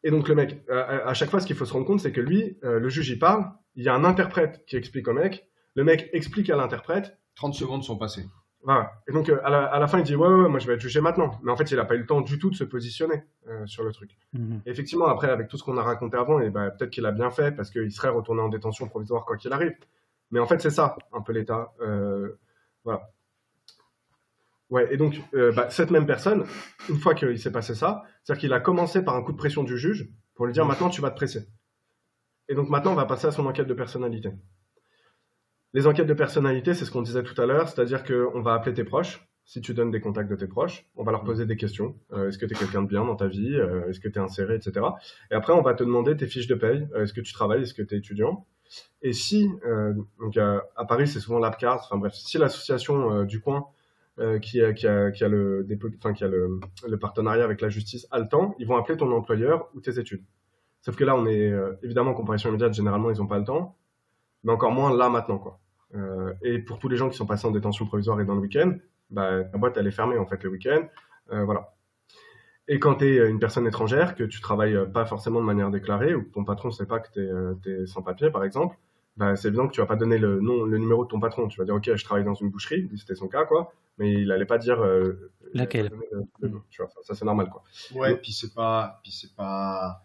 Et donc le mec, à à chaque fois ce qu'il faut se rendre compte, c'est que lui, euh, le juge il parle, il y a un interprète qui explique au mec, le mec explique à l'interprète, 30 secondes sont passées. voilà. Et donc, euh, à, la, à la fin, il dit ouais, ouais, ouais, moi je vais être jugé maintenant. Mais en fait, il n'a pas eu le temps du tout de se positionner euh, sur le truc. Mhm. Et effectivement, après, avec tout ce qu'on a raconté avant, et ben, peut-être qu'il a bien fait parce qu'il serait retourné en détention provisoire quoi qu'il arrive. Mais en fait, c'est ça, un peu l'État. Euh, voilà. Ouais, et donc, euh, bah, cette même personne, une fois qu'il s'est passé ça, c'est-à-dire qu'il a commencé par un coup de pression du juge pour lui dire maintenant tu vas te presser. Et donc maintenant, on va passer à son enquête de personnalité. Les enquêtes de personnalité, c'est ce qu'on disait tout à l'heure, c'est-à-dire qu'on va appeler tes proches, si tu donnes des contacts de tes proches, on va leur poser des questions. Euh, est-ce que tu es quelqu'un de bien dans ta vie? Euh, Est-ce que tu es inséré, etc. Et après, on va te demander tes fiches de paye. Euh, est-ce que tu travailles? Est-ce que tu es étudiant? Et si, euh, donc à Paris, c'est souvent l'APCAR, enfin bref, si l'association du coin qui, a, qui, a, qui, a, le, enfin, qui a le, partenariat avec la justice a le temps, ils vont appeler ton employeur ou tes études. Sauf que là, on est évidemment en comparaison immédiate, généralement, ils n'ont pas le temps, mais encore moins là maintenant, quoi. et pour tous les gens qui sont passés en détention provisoire et dans le week-end, bah, ta boîte elle est fermée en fait le week-end, voilà. Et quand tu es euh, une personne étrangère, que tu travailles euh, pas forcément de manière déclarée, ou que ton patron ne sait pas que tu es, euh, sans papier, par exemple, bah, c'est évident que tu vas pas donner le nom, le numéro de ton patron. Tu vas dire, OK, je travaille dans une boucherie, c'était son cas, quoi, mais il allait pas dire laquelle? ça, c'est normal, quoi. Ouais, et puis c'est pas, puis c'est pas,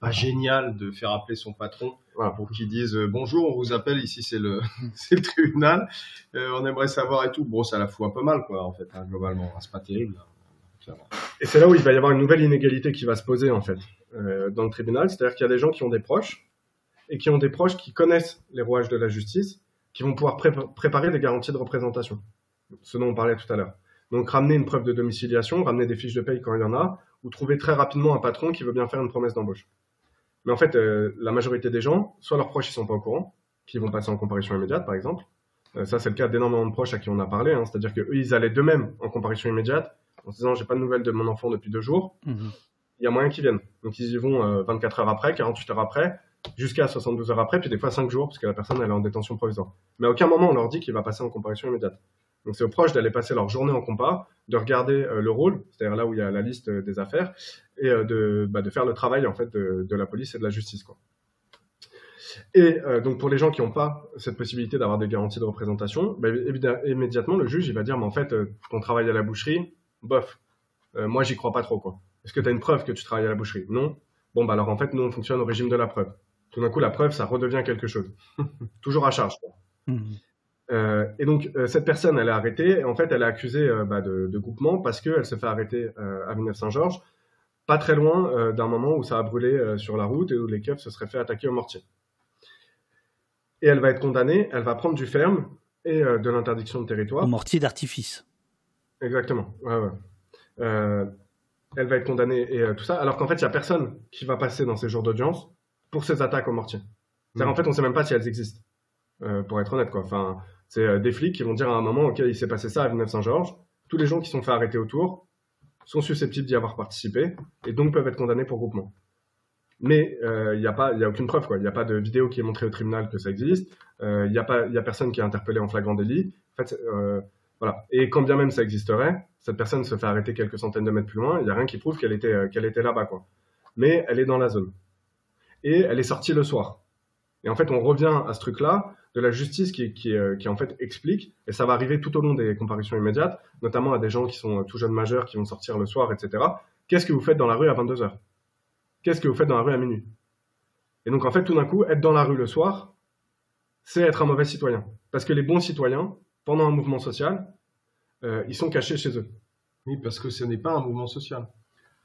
pas génial de faire appeler son patron pour qu'il dise bonjour, on vous appelle ici, c'est le, c'est le tribunal, on aimerait savoir et tout. Bon, ça la fout un peu mal, quoi, en fait, hein, globalement. C'est pas terrible. Et c'est là où il va y avoir une nouvelle inégalité qui va se poser en fait euh, dans le tribunal, c'est-à-dire qu'il y a des gens qui ont des proches et qui ont des proches qui connaissent les rouages de la justice, qui vont pouvoir préparer des garanties de représentation, ce dont on parlait tout à l'heure. Donc ramener une preuve de domiciliation, ramener des fiches de paye quand il y en a, ou trouver très rapidement un patron qui veut bien faire une promesse d'embauche. Mais en fait, euh, la majorité des gens, soit leurs proches ils sont pas au courant, qui vont passer en comparution immédiate par exemple. Euh, ça c'est le cas d'énormément de proches à qui on a parlé, hein. c'est-à-dire qu'eux ils allaient d'eux-mêmes en comparution immédiate en se disant j'ai pas de nouvelles de mon enfant depuis deux jours, mhm. il y a moyen qu'ils viennent. Donc ils y vont 24 euh, heures après, 48 heures après, jusqu'à 72 heures après, puis des fois 5 jours, parce que la personne elle est en détention provisoire. Mais à aucun moment on leur dit qu'il va passer en comparution immédiate. Donc c'est aux proches d'aller passer leur journée en compas, de regarder euh, le rôle, c'est-à-dire là où il y a la liste euh, des affaires, et de, bah, de, faire le travail en fait de, la police et de la justice. Quoi. Et donc pour les gens qui n'ont pas cette possibilité d'avoir des garanties de représentation, bah, immédiatement le juge il va dire mais en fait ton travail à la boucherie, bof. Euh, moi, j'y crois pas trop, quoi. Est-ce que tu as une preuve que tu travailles à la boucherie? Non. Bon, bah alors en fait, nous, on fonctionne au régime de la preuve. Tout d'un coup, la preuve, ça redevient quelque chose. Toujours à charge. Mmh. Euh, et donc, euh, cette personne, elle est arrêtée. Et en fait, elle est accusée bah, de, de, groupement parce qu'elle se fait arrêter à Villeneuve-Saint-Georges, pas très loin d'un moment où ça a brûlé sur la route et où les keufs se seraient fait attaquer au mortier. Et elle va être condamnée, elle va prendre du ferme et de l'interdiction de territoire. Au mortier d'artifice. Exactement. Euh, elle va être condamnée et euh, tout ça, alors qu'en fait, il n'y a personne qui va passer dans ces jours d'audience pour ces attaques au mortier. Mm. En fait, on ne sait même pas si elles existent, euh, pour être honnête. Quoi. Enfin, c'est des flics qui vont dire à un moment, OK, il s'est passé ça à Villeneuve-Saint-Georges. Tous les gens qui sont fait arrêter autour sont susceptibles d'y avoir participé et donc peuvent être condamnés pour groupement. Mais il n'y a, pas, a aucune preuve. Il n'y a pas de vidéo qui est montrée au tribunal que ça existe. Il n'y a, pas, a personne qui est interpellé en flagrant délit. En fait, voilà. Et quand bien même ça existerait, cette personne se fait arrêter quelques centaines de mètres plus loin, il n'y a rien qui prouve qu'elle était, euh, était là-bas. Mais elle est dans la zone. Et elle est sortie le soir. Et en fait, on revient à ce truc-là de la justice qui, euh, en fait explique, et ça va arriver tout au long des comparutions immédiates, notamment à des gens qui sont euh, tout jeunes majeurs, qui vont sortir le soir, etc. Qu'est-ce que vous faites dans la rue à 22h Qu'est-ce que vous faites dans la rue à minuit? Et donc, en fait, tout d'un coup, être dans la rue le soir, c'est être un mauvais citoyen. Parce que les bons citoyens, pendant un mouvement social, euh, ils sont cachés chez eux. Oui, parce que ce n'est pas un mouvement social.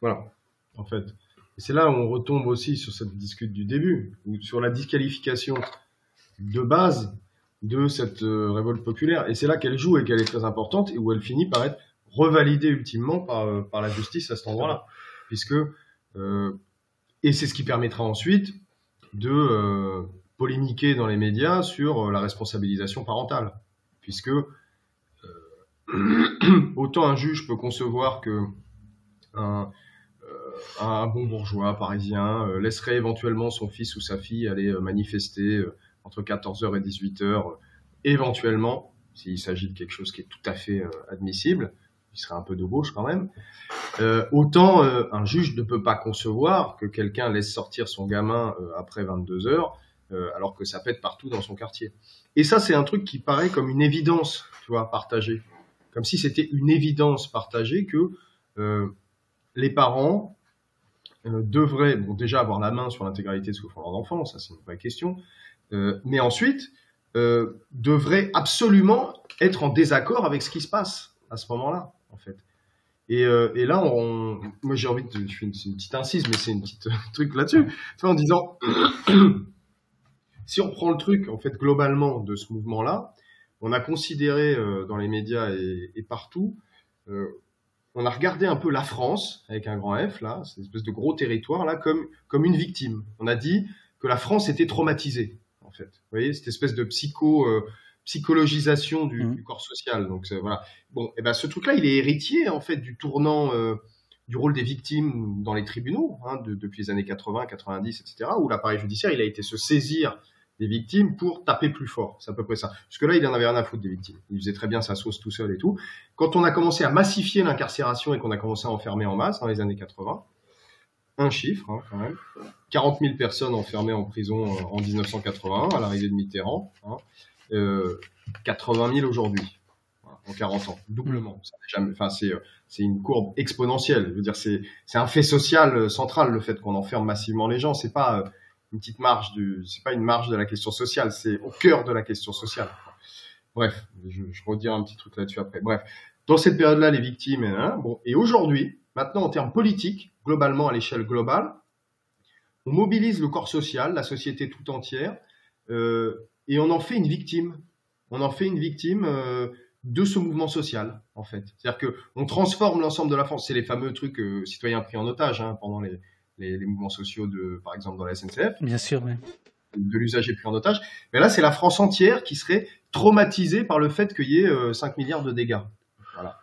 Voilà. En fait. Et c'est là où on retombe aussi sur cette discute du début, ou sur la disqualification de base de cette euh, révolte populaire. Et c'est là qu'elle joue et qu'elle est très importante, et où elle finit par être revalidée ultimement par, euh, par la justice à cet endroit-là. Puisque, et c'est ce qui permettra ensuite de polémiquer dans les médias sur la responsabilisation parentale puisque euh, autant un juge peut concevoir que un, euh, bon bourgeois parisien euh, laisserait éventuellement son fils ou sa fille aller manifester entre 14h et 18h, éventuellement, s'il s'agit de quelque chose qui est tout à fait admissible, il serait un peu de gauche quand même. autant un juge ne peut pas concevoir que quelqu'un laisse sortir son gamin après 22 heures alors que ça pète partout dans son quartier. Et ça, c'est un truc qui paraît comme une évidence, tu vois, partagée. Comme si c'était une évidence partagée que euh, les parents euh, devraient, bon, déjà avoir la main sur l'intégralité de ce que font leurs enfants, ça c'est une vraie question, euh, mais ensuite, euh, devraient absolument être en désaccord avec ce qui se passe à ce moment-là, en fait. Et, euh, là, on, moi j'ai envie de, je une, petite incise, mais c'est une petite truc là-dessus, en disant, si on prend le truc, en fait, globalement de ce mouvement-là, on a considéré euh, dans les médias et, partout, euh, on a regardé un peu la France, avec un grand F, là, cette espèce de gros territoire, là, comme, comme une victime. On a dit que la France était traumatisée, en fait. Vous voyez, cette espèce de psycho, euh, psychologisation du, Mhm. du corps social. Donc voilà. Bon, et ben ce truc-là, il est héritier en fait du tournant du rôle des victimes dans les tribunaux hein, de- depuis les années 80, 90, etc. Où l'appareil judiciaire, a été se saisir des victimes pour taper plus fort. C'est à peu près ça. Parce que là, il en avait rien à foutre des victimes. Il faisait très bien sa sauce tout seul et tout. Quand on a commencé à massifier l'incarcération et qu'on a commencé à enfermer en masse dans les années 80, un chiffre hein, quand même, 40 000 personnes enfermées en prison euh, en 1981 à l'arrivée de Mitterrand, hein, euh, 80 000 aujourd'hui, voilà, en 40 ans, doublement. Enfin c'est euh, c'est une courbe exponentielle. Je veux dire, c'est un fait social euh, central le fait qu'on enferme massivement les gens. C'est pas euh, une petite marge du, c'est pas une marge de la question sociale, c'est au cœur de la question sociale. Bref, je, je redirai un petit truc là-dessus après. Bref, dans cette période-là, les victimes, hein, bon, et aujourd'hui, maintenant en termes politiques, globalement à l'échelle globale, on mobilise le corps social, la société tout entière, euh, et on en fait une victime. On en fait une victime euh, de ce mouvement social, en fait. C'est-à-dire que on transforme l'ensemble de la France. C'est les fameux trucs euh, citoyens pris en otage hein, pendant les, les, les mouvements sociaux de, par exemple, dans la SNCF Bien sûr, oui. de l'usager pris en otage. Mais là, c'est la France entière qui serait traumatisée par le fait qu'il y ait euh, 5 milliards de dégâts. Voilà.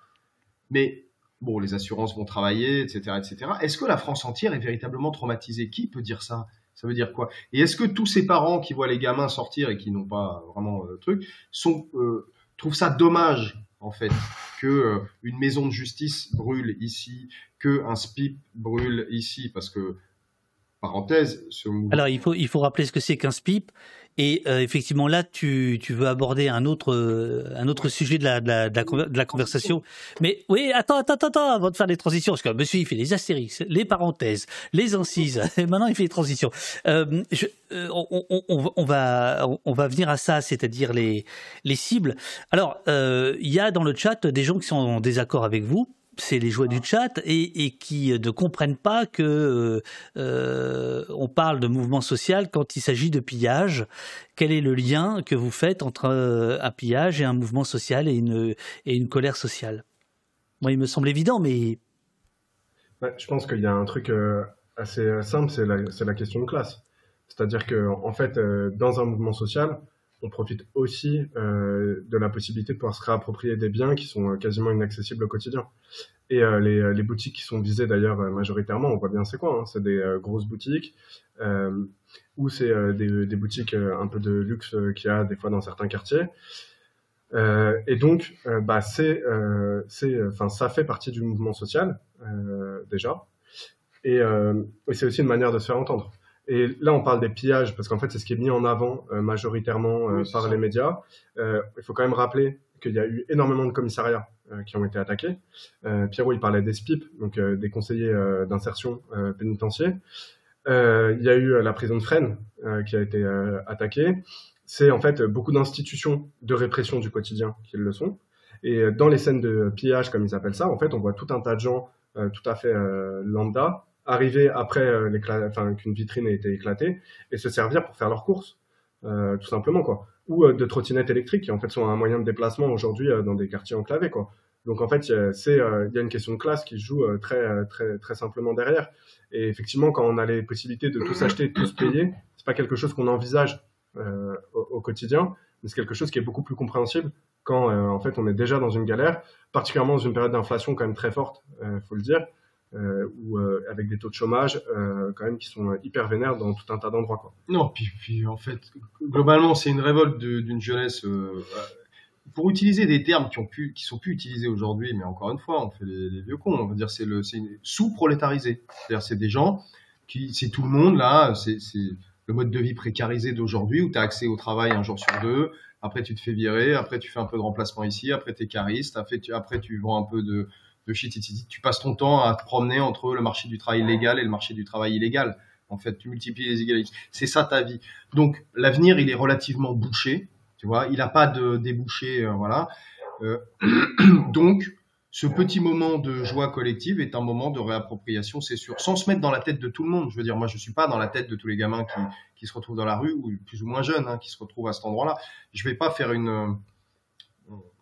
Mais bon, les assurances vont travailler, etc., etc. Est-ce que la France entière est véritablement traumatisée? Qui peut dire ça? Ça veut dire quoi? Et est-ce que tous ces parents qui voient les gamins sortir et qui n'ont pas vraiment euh, truc sont euh, trouvent ça dommage en fait que euh, une maison de justice brûle ici, que un SPIP brûle ici, parce que parenthèse, ce mouvement Alors, il faut rappeler ce que c'est qu'un SPIP. Et euh, effectivement, là, tu, tu veux aborder un autre, euh, un autre sujet de la, de, la, de, la, de la conversation. Mais oui, attends, attends, attends, avant de faire les transitions, parce que monsieur, il fait les astérix, les parenthèses, les incises, et maintenant, il fait les transitions. Euh, je, euh, on, on, on, on va, on va venir à ça, c'est-à-dire les, les cibles. Alors, euh, il y a dans le chat des gens qui sont en désaccord avec vous. C'est les joueurs du chat et, et qui ne comprennent pas que euh, euh, on parle de mouvement social quand il s'agit de pillage. Quel est le lien que vous faites entre euh, un pillage et un mouvement social et une, et une colère sociale? Moi, il me semble évident, mais Ouais, je pense qu'il y a un truc euh, assez euh, simple, c'est la, la question de classe. C'est-à-dire que, en fait, euh, dans un mouvement social, on profite aussi euh, de la possibilité de pouvoir se réapproprier des biens qui sont euh, quasiment inaccessibles au quotidien. Et euh, les, boutiques qui sont visées d'ailleurs majoritairement, on voit bien c'est quoi, hein, c'est des grosses boutiques ou c'est des, boutiques un peu de luxe qu'il y a des fois dans certains quartiers. Et donc, bah, ça fait partie du mouvement social déjà, et c'est aussi une manière de se faire entendre. Et là, on parle des pillages parce qu'en fait, c'est ce qui est mis en avant euh, majoritairement euh, Oui, par ça. les médias. Euh, il faut quand même rappeler qu'il y a eu énormément de commissariats qui ont été attaqués. Pierrot, il parlait des SPIP, donc des conseillers d'insertion pénitentiaire. Il y a eu la prison de Fresnes qui a été attaquée. C'est en fait beaucoup d'institutions de répression du quotidien qui le sont. Et dans les scènes de pillage, comme ils appellent ça, en fait, on voit tout un tas de gens tout à fait lambda arriver après euh, qu'une vitrine ait été éclatée et se servir pour faire leurs courses, euh, tout simplement quoi. Ou euh, de trottinettes électriques qui en fait sont un moyen de déplacement aujourd'hui euh, dans des quartiers enclavés quoi. Donc en fait, il c'est il y a une question de classe qui joue très très très simplement derrière. Et effectivement, quand on a les possibilités de tous acheter, de tous payer, c'est pas quelque chose qu'on envisage au, quotidien, mais c'est quelque chose qui est beaucoup plus compréhensible quand en fait on est déjà dans une galère, particulièrement dans une période d'inflation quand même très forte, euh, faut le dire, euh, ou euh, avec des taux de chômage euh, quand même qui sont hyper vénères dans tout un tas d'endroits quoi. Non, puis, puis en fait, globalement, c'est une révolte d'une jeunesse. pour utiliser des termes qui ont pu, qui sont plus utilisés aujourd'hui, mais encore une fois, on fait les, vieux cons. On va dire c'est le, c'est sous-prolétarisé. C'est-à-dire c'est des gens qui, c'est tout le monde là. C'est, c'est le mode de vie précarisé d'aujourd'hui où tu as accès au travail un jour sur deux. Après, tu te fais virer. Après, tu fais un peu de remplacement ici. Après, tu es cariste. Après, tu, après, tu vends un peu de, de shit. Tu passes ton temps à te promener entre le marché du travail légal et le marché du travail illégal. En fait, tu multiplies les égalités. C'est ça ta vie. Donc, l'avenir, il est relativement bouché. Tu vois, il n'a pas de débouché. euh, voilà. Euh, donc, ce petit moment de joie collective est un moment de réappropriation, c'est sûr, sans se mettre dans la tête de tout le monde. Je veux dire, moi, je suis pas dans la tête de tous les gamins qui, qui se retrouvent dans la rue ou plus ou moins jeunes, hein, qui se retrouvent à cet endroit-là. Je vais pas faire une.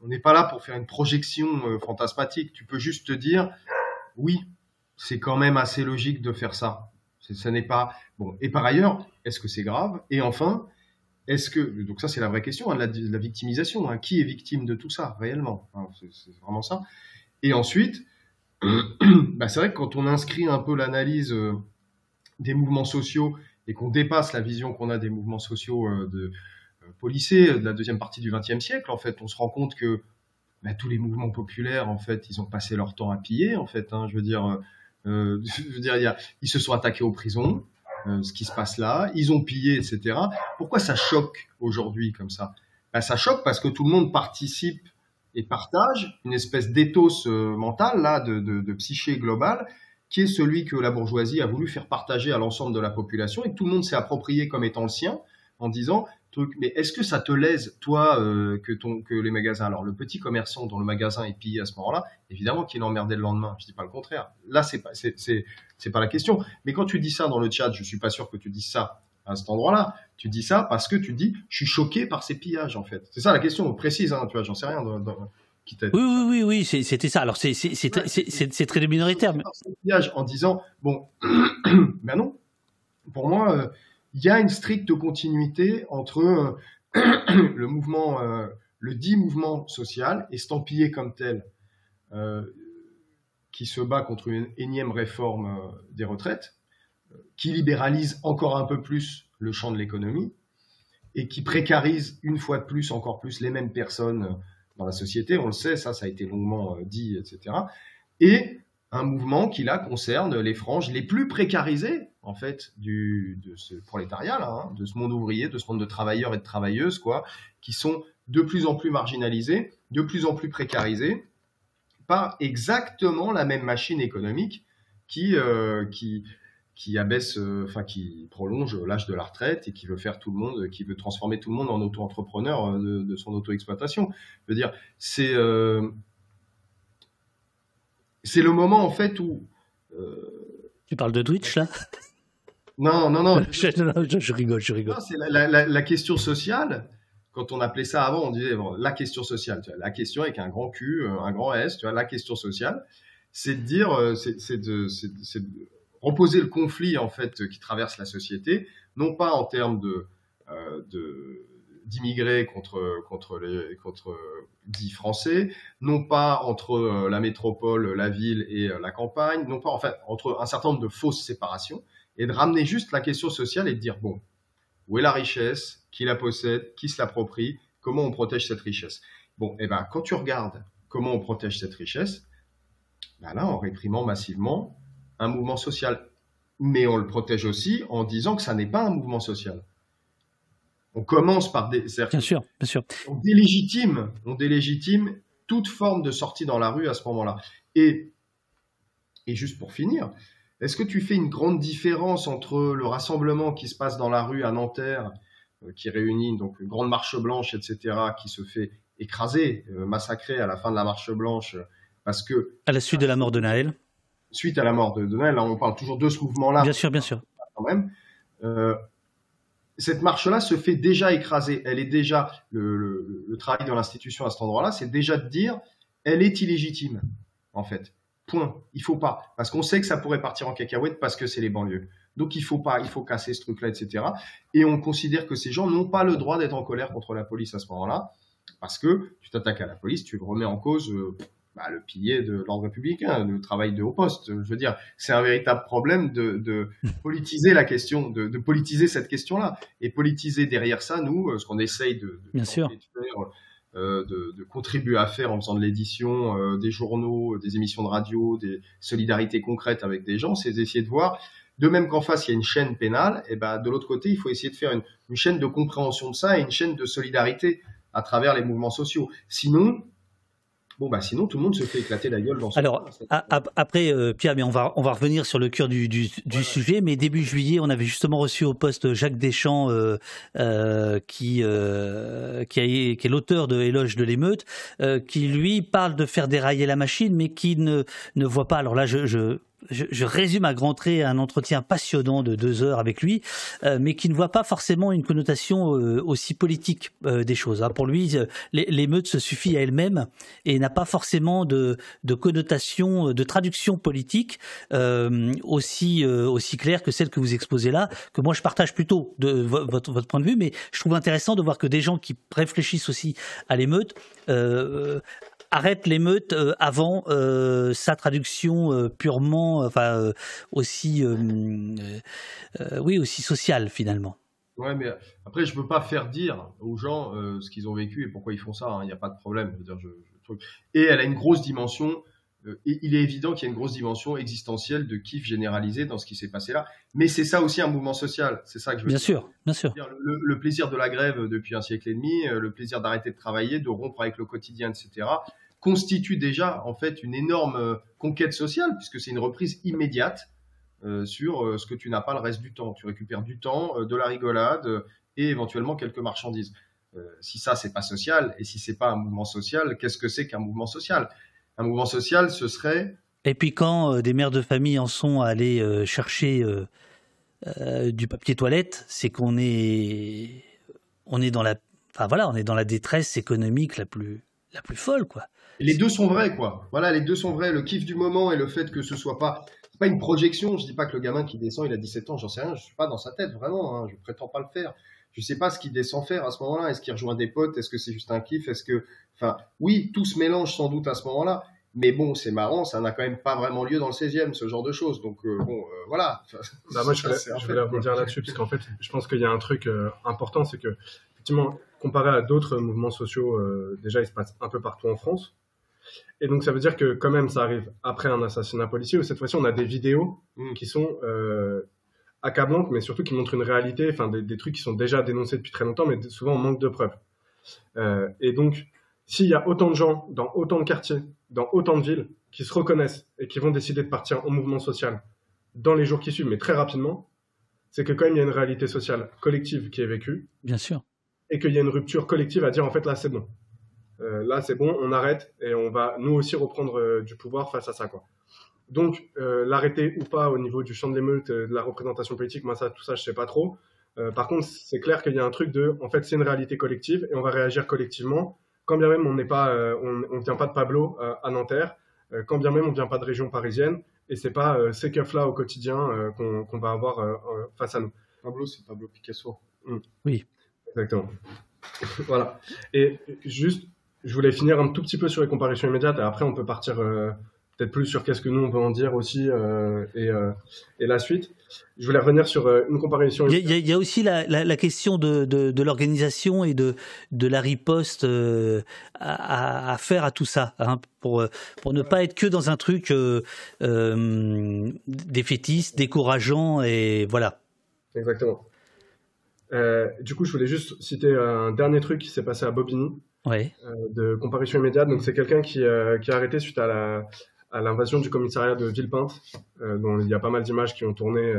On n'est pas là pour faire une projection euh, fantasmatique. Tu peux juste te dire, oui, c'est quand même assez logique de faire ça. Ça n'est pas bon. Et par ailleurs, est-ce que c'est grave? Et enfin, est-ce que donc ça c'est la vraie question, hein, la, la, victimisation. Hein. qui est victime de tout ça réellement? C'est vraiment ça. Et ensuite, bah, c'est vrai que quand on inscrit un peu l'analyse euh, des mouvements sociaux et qu'on dépasse la vision qu'on a des mouvements sociaux euh, de euh, policés de la deuxième partie du XXe siècle, en fait, on se rend compte que bah, tous les mouvements populaires, en fait, ils ont passé leur temps à piller, en fait. Hein, je veux dire, dire, ils se sont attaqués aux prisons, ce qui se passe là, ils ont pillé, etc. Pourquoi ça choque aujourd'hui comme ça? Bah, Ça choque parce que tout le monde participe et partage une espèce d'éthos euh, mental là, de, de, de, psyché globale, qui est celui que la bourgeoisie a voulu faire partager à l'ensemble de la population et que tout le monde s'est approprié comme étant le sien, en disant truc, mais est-ce que ça te lèse, toi, euh, que, ton, que les magasins Alors, le petit commerçant dont le magasin est pillé à ce moment-là, évidemment qu'il est emmerdé le lendemain. Je dis pas le contraire. Là, c'est pas, c'est, c'est, c'est pas la question. Mais quand tu dis ça dans le chat, je suis pas sûr que tu dis ça à cet endroit-là. Tu dis ça parce que tu dis, je suis choqué par ces pillages, en fait. C'est ça la question précise, hein, tu vois, j'en sais rien. qui oui, oui, oui, oui, c'était ça. Alors, c'est c'est très minoritaire. Mais... En disant, bon, ben non, pour moi, euh, il y a une stricte continuité entre euh, le mouvement, euh, le dit mouvement social, estampillé comme tel, qui se bat contre une énième réforme des retraites, qui libéralise encore un peu plus le champ de l'économie et qui précarise une fois de plus, encore plus, les mêmes personnes dans la société. On le sait, ça, ça a été longuement euh, dit, etc. Et un mouvement qui là concerne les franges les plus précarisées en fait du de ce prolétariat hein, de ce monde ouvrier, de ce monde de travailleurs et de travailleuses quoi, qui sont de plus en plus marginalisés, de plus en plus précarisés par exactement la même machine économique qui euh, qui qui abaisse, euh, enfin qui prolonge l'âge de la retraite et qui veut faire tout le monde, qui veut transformer tout le monde en auto-entrepreneur euh, de, son auto-exploitation. Je veux dire, c'est c'est le moment en fait où. tu parles de Twitch là? Non, non, non. je, rigole, je rigole. C'est la, question sociale. Quand on appelait ça avant, on disait la question sociale. Tu vois, la question avec un grand Q, un grand S. Tu vois, la question sociale, c'est de dire, c'est de, de reposer le conflit en fait qui traverse la société, non pas en termes de, euh, d'immigrés contre contre les contre dits français, non pas entre euh, la métropole, la ville et euh, la campagne, non pas en fait entre un certain nombre de fausses séparations et de ramener juste la question sociale et de dire bon où est la richesse, qui la possède, qui se l'approprie, comment on protège cette richesse? Bon, et eh ben quand tu regardes comment on protège cette richesse, ben là en réprimant massivement un mouvement social. Mais on le protège aussi en disant que ça n'est pas un mouvement social. On commence par des. Bien sûr, bien sûr. On délégitime, on délégitime toute forme de sortie dans la rue à ce moment-là. Et, et juste pour finir, est-ce que tu fais une grande différence entre le rassemblement qui se passe dans la rue à Nanterre, euh, qui réunit donc une grande marche blanche, etc., qui se fait écraser, euh, massacrer à la fin de la marche blanche, parce que à la suite de la mort de Naël suite à la mort de, Noël, on parle toujours de ce mouvement-là. Bien sûr, bien sûr. Quand même. Euh, cette marche-là se fait déjà écraser. Elle est déjà le, travail de l'institution à cet endroit-là, c'est déjà de dire, elle est illégitime, en fait. Point. Il faut pas, parce qu'on sait que ça pourrait partir en cacahuète parce que c'est les banlieues. Donc il faut pas, il faut casser ce truc-là, etc. Et on considère que ces gens n'ont pas le droit d'être en colère contre la police à ce moment-là, parce que tu t'attaques à la police, tu remets en cause. Euh, bah, le pilier de l'ordre républicain, le travail de haut poste. Je veux dire, c'est un véritable problème de, de hmm. politiser la question, de, de politiser cette question-là. Et politiser derrière ça, nous, euh, ce qu'on essaye de, Bien sûr. Euh, de, de, contribuer à faire en faisant de l'édition, euh, des journaux, des émissions de radio, des solidarités concrètes avec des gens, c'est d'essayer de voir, de même qu'en face il y a une chaîne pénale, et ben de l'autre côté il faut essayer de faire une, une chaîne de compréhension de ça et une chaîne de solidarité à travers les mouvements sociaux. Sinon, Bon, bah sinon, tout le monde se fait éclater la gueule dans ce Alors, après, euh, Pierre, mais on va, on va revenir sur le cœur du, du, sujet. Mais début juillet, on avait justement reçu au poste Jacques Deschamps, euh, euh, qui, qui, a, qui, est l'auteur de Éloge de l'émeute, qui lui parle de faire dérailler la machine, mais qui ne, ne voit pas. Alors là, je, je je, résume à grands traits un entretien passionnant de deux heures avec lui, euh, mais qui ne voit pas forcément une connotation euh, aussi politique euh, des choses. Hein. Pour lui, l'émeute se suffit à elle-même et n'a pas forcément de, de, connotation, de traduction politique aussi aussi claire que celle que vous exposez là, que moi je partage plutôt de votre, votre point de vue, mais je trouve intéressant de voir que des gens qui réfléchissent aussi à l'émeute arrête l'émeute euh, avant euh, sa traduction euh, purement, enfin aussi, oui, aussi sociale finalement. Ouais, mais après, je peux pas faire dire aux gens ce qu'ils ont vécu et pourquoi ils font ça. Hein. Il n'y a pas de problème. Et elle a une grosse dimension. Et il est évident qu'il y a une grosse dimension existentielle de kiff généralisé dans ce qui s'est passé là. Mais c'est ça aussi un mouvement social. C'est ça que je veux bien Sûr, bien sûr. Le, le, plaisir de la grève depuis un siècle et demi, le plaisir d'arrêter de travailler, de rompre avec le quotidien, etc constitue déjà en fait une énorme euh, conquête sociale puisque c'est une reprise immédiate euh, sur euh, ce que tu n'as pas le reste du temps. Tu récupères du temps, de la rigolade et éventuellement quelques marchandises. si ça c'est pas social et si c'est pas un mouvement social, qu'est-ce que c'est qu'un mouvement social? Un mouvement social, ce serait et puis quand des mères de famille en sont allées chercher du papier toilette, c'est qu'on est on est dans la enfin voilà, on est dans la détresse économique la plus la plus folle quoi les deux sont vrais, quoi. Voilà, les deux sont vrais. Le kiff du moment et le fait que ce soit pas, pas une projection. Je dis pas que le gamin qui descend, il a 17 ans, j'en sais rien. Je suis pas dans sa tête, vraiment. Hein. Je prétends pas le faire. Je sais pas ce qu'il descend faire à ce moment-là. Est-ce qu'il rejoint des potes? Est-ce que c'est juste un kiff? Est-ce que, enfin, oui, tout se mélange sans doute à ce moment-là. Mais bon, c'est marrant, ça n'a quand même pas vraiment lieu dans le 16e, ce genre de choses. Donc, euh, bon, euh, voilà. Bah, moi, je voulais, je rebondir là-dessus, parce qu'en fait, je pense qu'il y a un truc euh, important, c'est que, effectivement, comparé à d'autres mouvements sociaux, déjà, il se passe un peu partout en France. Et donc ça veut dire que quand même ça arrive après un assassinat policier où cette fois-ci on a des vidéos mm. qui sont accablantes mais surtout qui montrent une réalité, enfin des, trucs qui sont déjà dénoncés depuis très longtemps mais souvent on manque de preuves. Euh, et donc s'il y a autant de gens dans autant de quartiers, dans autant de villes qui se reconnaissent et qui vont décider de partir en mouvement social dans les jours qui suivent mais très rapidement, c'est que quand même il y a une réalité sociale collective qui est vécue. Bien sûr. Et qu'il y a une rupture collective à dire en fait là c'est bon euh, là c'est bon, on arrête et on va nous aussi reprendre euh, du pouvoir face à ça. Quoi. Donc euh, l'arrêter ou pas au niveau du champ de l'émeute, de la représentation politique, moi ça, tout ça je sais pas trop. par contre c'est clair qu'il y a un truc de, en fait c'est une réalité collective et on va réagir collectivement. Quand bien même on n'est pas, on, on vient pas de Pablo à Nanterre, quand bien même on vient pas de région parisienne et c'est pas ces keufs là au quotidien qu'on va avoir face à nous. Pablo c'est Pablo Picasso. Mm. Oui. Exactement. voilà. Et juste je voulais finir un tout petit peu sur les comparaisons immédiates et après on peut partir euh, peut-être plus sur qu'est-ce que nous on peut en dire aussi euh, et, euh, et, la suite. Je voulais revenir sur une comparaison. Il y, a, aussi la, la, question de, de, de l'organisation et de, de la riposte à, à, faire à tout ça, hein, pour, pour ne pas être que dans un truc défaitiste, décourageant et voilà. Exactement. du coup, je voulais juste citer un dernier truc qui s'est passé à Bobigny. Euh, de comparution immédiate. Donc c'est quelqu'un qui, euh, qui, a arrêté suite à la à l'invasion du commissariat de Villepinte, euh, dont il y a pas mal d'images qui ont tourné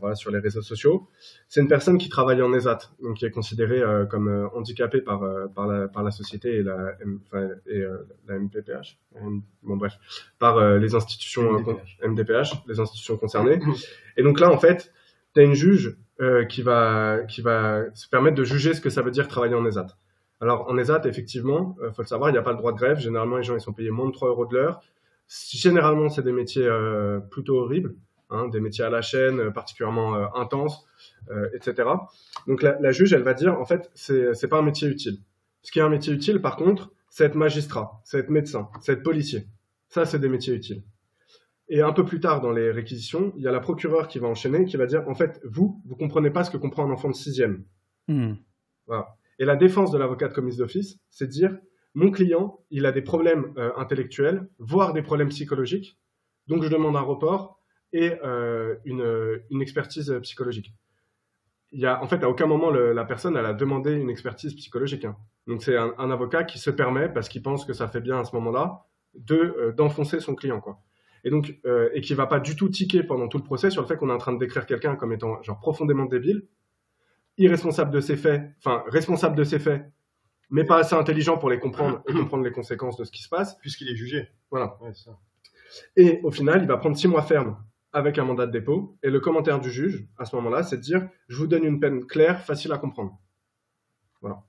voilà, sur les réseaux sociaux. C'est une personne qui travaille en ESAT, donc qui est considérée comme handicapée par, par, la, par la société et la, et, la MPPH, bon bref, par les institutions MDPH. MDPH, les institutions concernées. Et donc là, en fait, tu as une juge qui, va, qui va se permettre de juger ce que ça veut dire travailler en ESAT. Alors, en ESAT, effectivement, il euh, faut le savoir, il n'y a pas le droit de grève. Généralement, les gens ils sont payés moins de 3 euros de l'heure. Généralement, c'est des métiers euh, plutôt horribles, hein, des métiers à la chaîne, euh, particulièrement intenses, etc. Donc, la, la, juge, elle va dire, en fait, c'est n'est pas un métier utile. Ce qui est un métier utile, par contre, c'est être magistrat, c'est être médecin, c'est être policier. Ça, c'est des métiers utiles. Et un peu plus tard dans les réquisitions, il y a la procureure qui va enchaîner, qui va dire, en fait, vous, vous comprenez pas ce que comprend un enfant de sixième. Hmm. Voilà. Et la défense de l'avocat de commise d'office, c'est dire mon client, il a des problèmes euh, intellectuels, voire des problèmes psychologiques, donc je demande un report et euh, une, une, expertise psychologique. Il y a, en fait, à aucun moment la personne elle a demandé une expertise psychologique. Hein. Donc c'est un, avocat qui se permet, parce qu'il pense que ça fait bien à ce moment-là, de euh, d'enfoncer son client, quoi. Et donc et qui va pas du tout tiquer pendant tout le procès sur le fait qu'on est en train de décrire quelqu'un comme étant genre profondément débile irresponsable de ses faits, enfin responsable de ses faits, mais pas assez intelligent pour les comprendre et comprendre les conséquences de ce qui se passe. Puisqu'il est jugé. Voilà. Et au final, il va prendre six mois ferme avec un mandat de dépôt. Et le commentaire du juge, à ce moment-là, c'est de dire je vous donne une peine claire, facile à comprendre. Voilà.